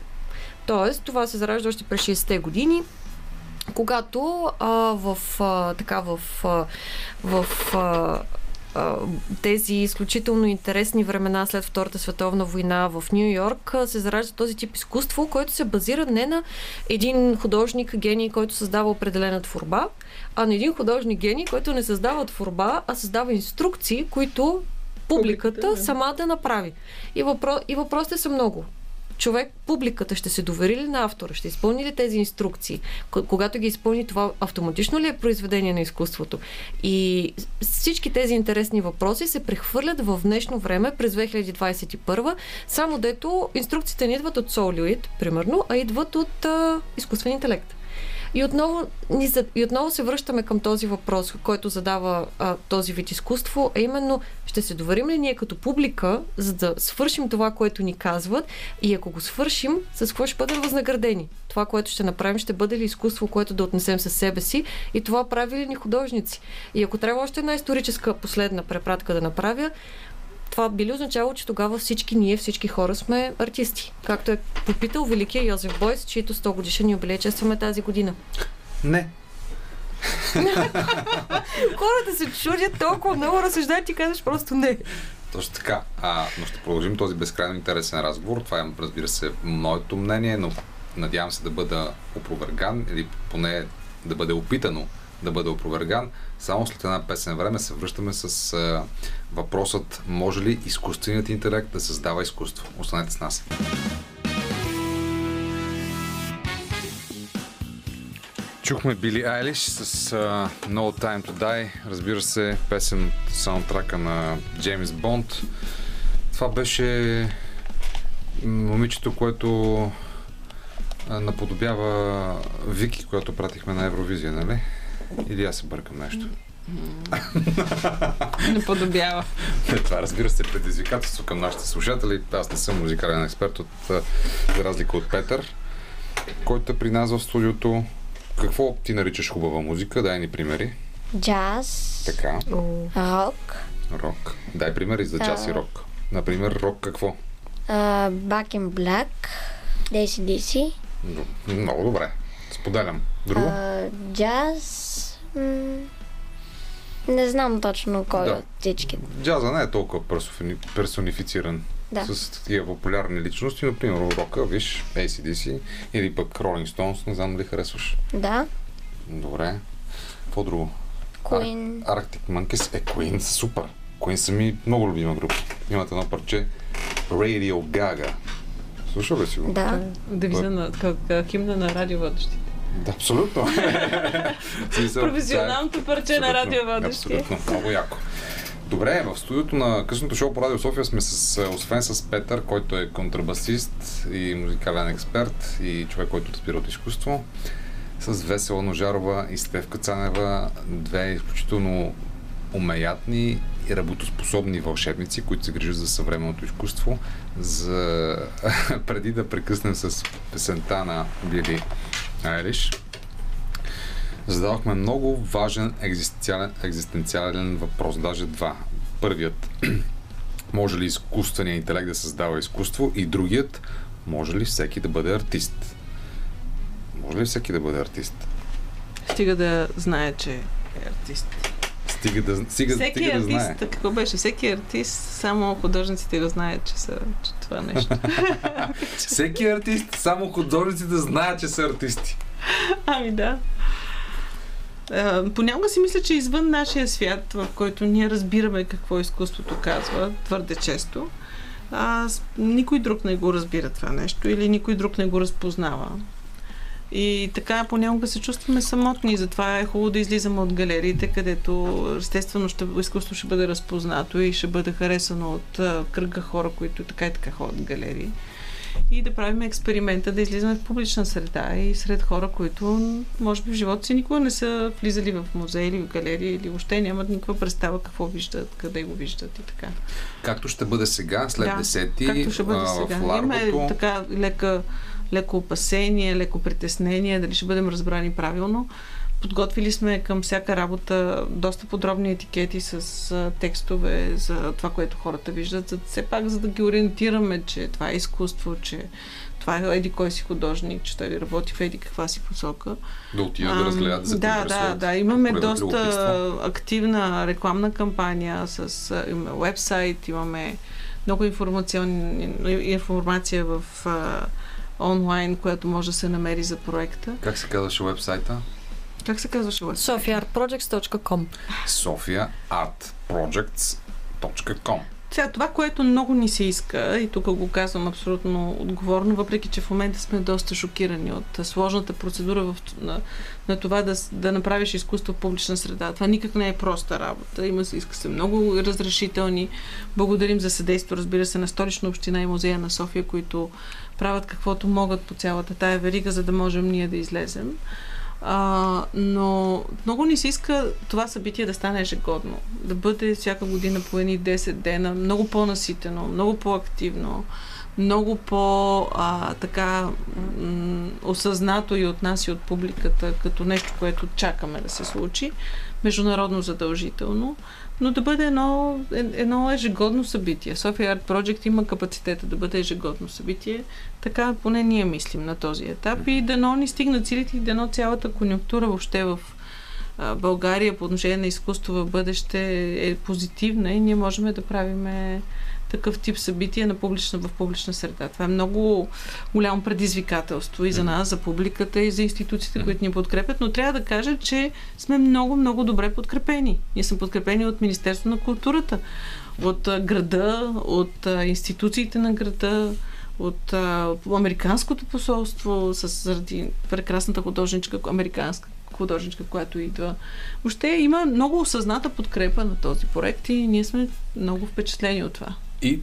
Тоест, това се заражда още през 60-те години когато а, в, а, така, в, а, в а, тези изключително интересни времена след Втората световна война в Нью Йорк се заражда този тип изкуство, който се базира не на един художник, гений, който създава определена творба, а на един художник гений, който не създава творба, а създава инструкции, които публиката Публиката, да. сама да направи. И, въпро... и въпросите са много. Човек, публиката ще се довери ли на автора? Ще изпълни ли тези инструкции? Когато ги изпълни, това автоматично ли е произведение на изкуството? И всички тези интересни въпроси се прехвърлят в днешно време през 2021, само дето инструкциите не идват от Solid, примерно, а идват от а, изкуствен интелект. И отново, и отново се връщаме към този въпрос, който задава а, този вид изкуство, а именно ще се доверим ли ние като публика, за да свършим това, което ни казват и ако го свършим, с какво ще бъдем възнаградени? Това, което ще направим, ще бъде ли изкуство, което да отнесем със себе си и това прави ли ни художници? И ако трябва още една историческа последна препратка да направя, това би ли означало, че тогава всички ние, всички хора сме артисти? Както е попитал великия Йозеф Бойс, чието 100 годишен юбилей честваме тази година. Не. Хората се чудят толкова много, разсъждат, ти казваш просто не. Точно така. А, но ще продължим този безкрайно интересен разговор. Това е, разбира се, моето мнение, но надявам се да бъда опроверган или поне да бъде опитано да бъде опроверган. Само след една песен време се връщаме с а, въпросът може ли изкуственият интелект да създава изкуство? Останете с нас. Чухме Били Айлиш с uh, No Time to Die. Разбира се, песен от саундтрака на Джеймс Бонд. Това беше момичето, което а, наподобява Вики, която пратихме на Евровизия, нали? Или аз се бъркам нещо. Не подобява. Това разбира се е предизвикателство към нашите слушатели. Аз не съм музикален експерт, от, за разлика от Петър, който е при нас в студиото. Какво ти наричаш хубава музика? Дай ни примери. Джаз, Така, рок, рок. Дай примери за джаз и рок. Например, рок какво? а, Back in Black, DC-DC, М, Много добре. Споделям. Друго? джаз, м- не знам точно кой Да. от всички. Джаза не е толкова персони- персонифициран Да. с такива популярни личности, например рока, виж, ACDC или пък Rolling Stones, не знам дали харесваш. Да, Добре. Какво друго? Queen, Ar- Arctic Monkeys е Queen, супер. Queen са ми много любима група. Имат едно парче Radio Gaga. Слушал ли си го? да. Девиза на как, химна на радиоводещите. Да, абсолютно. Професионалното парче на радиоводещи. Абсолютно, много яко. Добре, в студиото на късното шоу по Радио София сме с, е, освен с Петър, който е контрабасист и музикален експерт и човек, който разбира от изкуство, с Весела Ножарова и Стевка Цанева, две изключително умеятни и работоспособни вълшебници, които се грижат за съвременното изкуство. За... Преди да прекъснем с песента на Били Айриш, зададохме много важен екзистенциален, екзистенциален въпрос, даже два. Първият, може ли изкуственият интелект да създава изкуство? И другият, може ли всеки да бъде артист? Може ли всеки да бъде артист? Стига да знае, че е артист. Стига да, стига, Всеки стига да знае. артист, какво беше? Всеки артист, само художниците го знаят, че са че това нещо. Всеки артист, само художниците знаят, че са артисти. Ами да. А, Понякога си мисля, че извън нашия свят, в който ние разбираме какво изкуството казва, твърде често, а, никой друг не го разбира това нещо или никой друг не го разпознава. И така понякога се чувстваме самотни, затова е хубаво да излизаме от галериите, където естествено ще, изкуство ще бъде разпознато и ще бъде харесано от кръга хора, които така и така ходят галерии. И да правим експеримента, да излизаме в публична среда и сред хора, които може би в живота си никога не са влизали в музей или в галерия или въобще нямат никаква представа какво виждат, къде го виждат и така. Както ще бъде сега, след Да, 10-ти, Както ще бъде сега. в Имаме Ларгото. така лека, леко опасение, леко притеснение, дали ще бъдем разбрани правилно. Подготвили сме към всяка работа доста подробни етикети с текстове за това, което хората виждат, за, все пак за да ги ориентираме, че това е изкуство, че това е еди кой си художник, че той работи в еди каква си посока. Да отидат да разгледат, да се Да, да, да. Имаме доста активна рекламна кампания с имаме вебсайт, имаме много информация в онлайн, която може да се намери за проекта. Как се казваше вебсайта? Как се казваше вебсайт? sofiaartprojects.com София artprojects.com Сега, това, което много ни се иска, и тук го казвам абсолютно отговорно, въпреки че в момента сме доста шокирани от сложната процедура в, на, на това да, да направиш изкуство в публична среда. Това никак не е проста работа. Има се, иска се много разрешителни. Благодарим за съдейство, разбира се, на Столична община и музея на София, които правят каквото могат по цялата тая верига, за да можем ние да излезем. А, но много ни се иска това събитие да стане ежегодно. Да бъде всяка година по едни 10 дена, много по-наситено, много по-активно, много по а, така м- осъзнато и от нас и от публиката, като нещо, което чакаме да се случи, международно задължително, но да бъде едно, едно ежегодно събитие. София Арт Project има капацитета да бъде ежегодно събитие, така поне ние мислим на този етап и дано ни стигнат силите и дано цялата конюнктура въобще в България по отношение на изкуство в бъдеще е позитивна и ние можем да правим такъв тип събития на публична, в публична среда. Това е много голямо предизвикателство и за нас, за публиката и за институциите, които ни подкрепят, но трябва да кажа, че сме много, много добре подкрепени. Ние сме подкрепени от Министерство на културата, от града, от институциите на града, от а, Американското посолство, с, заради прекрасната художничка, американска художничка, която идва. Въобще има много осъзната подкрепа на този проект и ние сме много впечатлени от това. И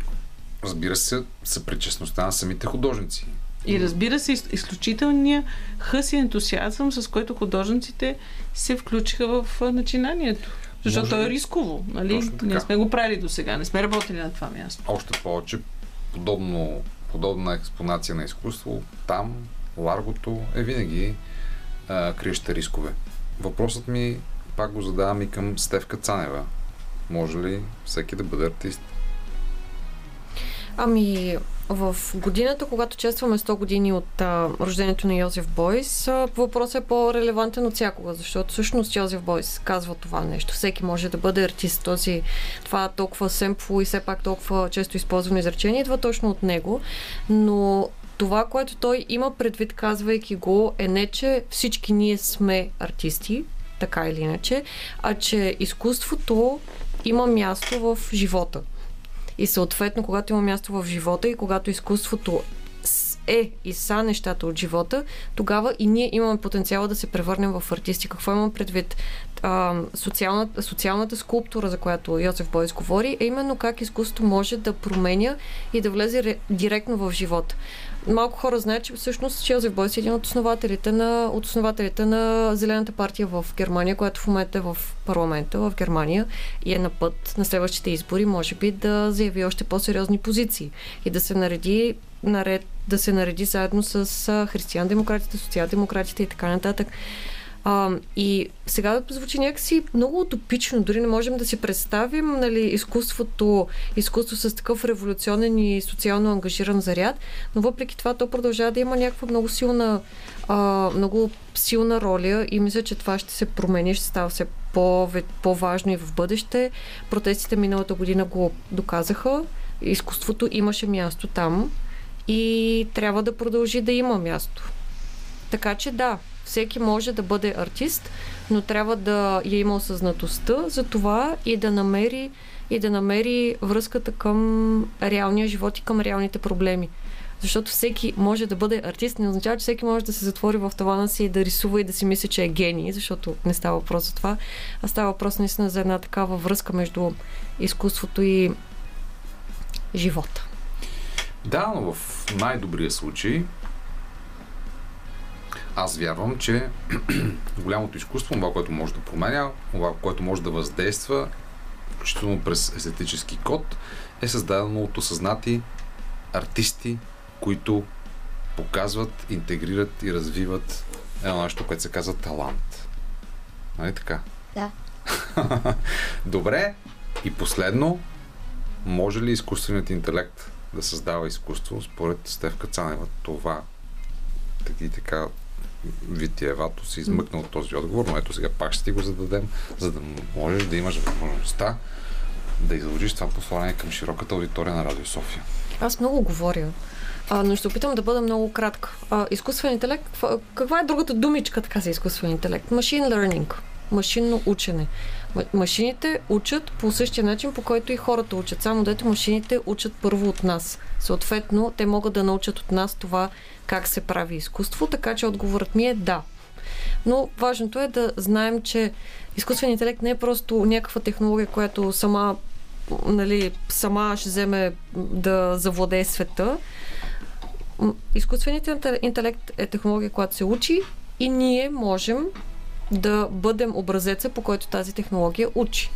разбира се, съпричастността на самите художници. И разбира се, из- изключителния хъс и ентусиазъм, с който художниците се включиха в начинанието. Защото Може то е рисково, нали? Ние сме го правили до сега, не сме работили на това място. Още повече, подобно, подобна експонация на изкуство, там, ларгото е винаги а, криеща рискове. Въпросът ми, пак го задавам и към Стевка Цанева. Може ли всеки да бъде артист? Ами, в годината, когато честваме 100 години от а, рождението на Йозеф Бойс, въпросът е по-релевантен от всякога, защото всъщност Йозеф Бойс казва това нещо. Всеки може да бъде артист. Този, това толкова семпло и все пак толкова често използвано изречение идва точно от него, но това, което той има предвид, казвайки го, е не, че всички ние сме артисти, така или иначе, а че изкуството има място в живота. И съответно, когато има място в живота и когато изкуството е и са нещата от живота, тогава и ние имаме потенциала да се превърнем в артисти. Какво имам предвид? А, социалната, социалната скулптура, за която Йосеф Бойс говори, е именно как изкуството може да променя и да влезе ре- директно в живота. Малко хора знаят, че всъщност Йозеф Бойс е един от основателите на, от основателите на Зелената партия в Германия, която в момента е в парламента в Германия и е на път на следващите избори, може би да заяви още по-сериозни позиции и да се нареди наред, да се нареди заедно с християн-демократите, социал-демократите и така нататък. А, и сега звучи някакси много утопично, дори не можем да си представим нали, изкуството, изкуство с такъв революционен и социално ангажиран заряд, но въпреки това то продължава да има някаква много силна, а, много силна роля и мисля, че това ще се промени, ще става все по- по-важно и в бъдеще. Протестите миналата година го доказаха. Изкуството имаше място там и трябва да продължи да има място. Така че да, всеки може да бъде артист, но трябва да я има осъзнатостта за това и да намери и да намери връзката към реалния живот и към реалните проблеми. Защото всеки може да бъде артист, не означава, че всеки може да се затвори в тавана си и да рисува и да си мисли, че е гений, защото не става въпрос за това, а става въпрос наистина за една такава връзка между изкуството и живота. Да, но в най-добрия случай аз вярвам, че голямото изкуство, това, което може да променя, това, което може да въздейства, включително през естетически код, е създадено от осъзнати артисти, които показват, интегрират и развиват едно нещо, което се казва талант. Нали така? Да. Добре. И последно, може ли изкуственият интелект да създава изкуство според Стевка Цанева? Това таки така витиевато си измъкна от този отговор, но ето сега пак ще ти го зададем, за да можеш да имаш възможността да изложиш това послание към широката аудитория на Радио София. Аз много говоря, а, но ще опитам да бъда много кратка. А, изкуствен интелект, каква, е другата думичка така за изкуствен интелект? Machine learning, машинно учене. Ма- Машините учат по същия начин, по който и хората учат. Само дето машините учат първо от нас. Съответно, те могат да научат от нас това как се прави изкуство, така че отговорът ми е да. Но важното е да знаем, че изкуственият интелект не е просто някаква технология, която сама, нали, сама ще вземе да завладее света. Изкуственият инте- интелект е технология, която се учи и ние можем да бъдем образеца, по който тази технология учи.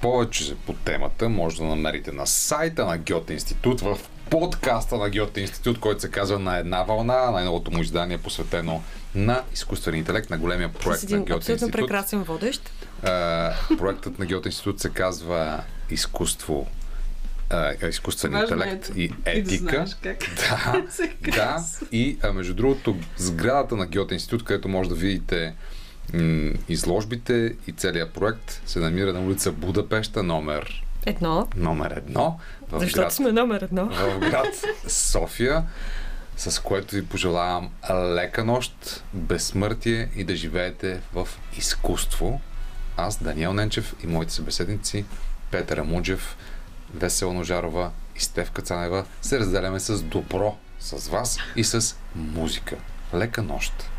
Повече по темата може да намерите на сайта на Гьоте Институт, в подкаста на Гьоте Институт, който се казва На една вълна. Най-новото му издание е посветено на изкуствен интелект, на големия С проект на един Гьоте абсолютно Институт. прекрасен водещ. А, проектът на Гьоте Институт се казва Изкуство а, изкуствен Важно интелект да- и и да етика. знаеш как да, да. казва. И а, между другото, сградата на Гьоте Институт, където може да видите м- изложбите и целият проект, се намира на улица Будапешта, номер, Едно, номер едно. В защото град сме номер едно. в град София, с което ви пожелавам лека нощ, безсмъртие и да живеете в изкуство. Аз, Даниел Ненчев и моите събеседници Петър Амуджев, Весела Ножарова и Стевка Цанева се разделяме с добро с вас и с музика. Лека нощ!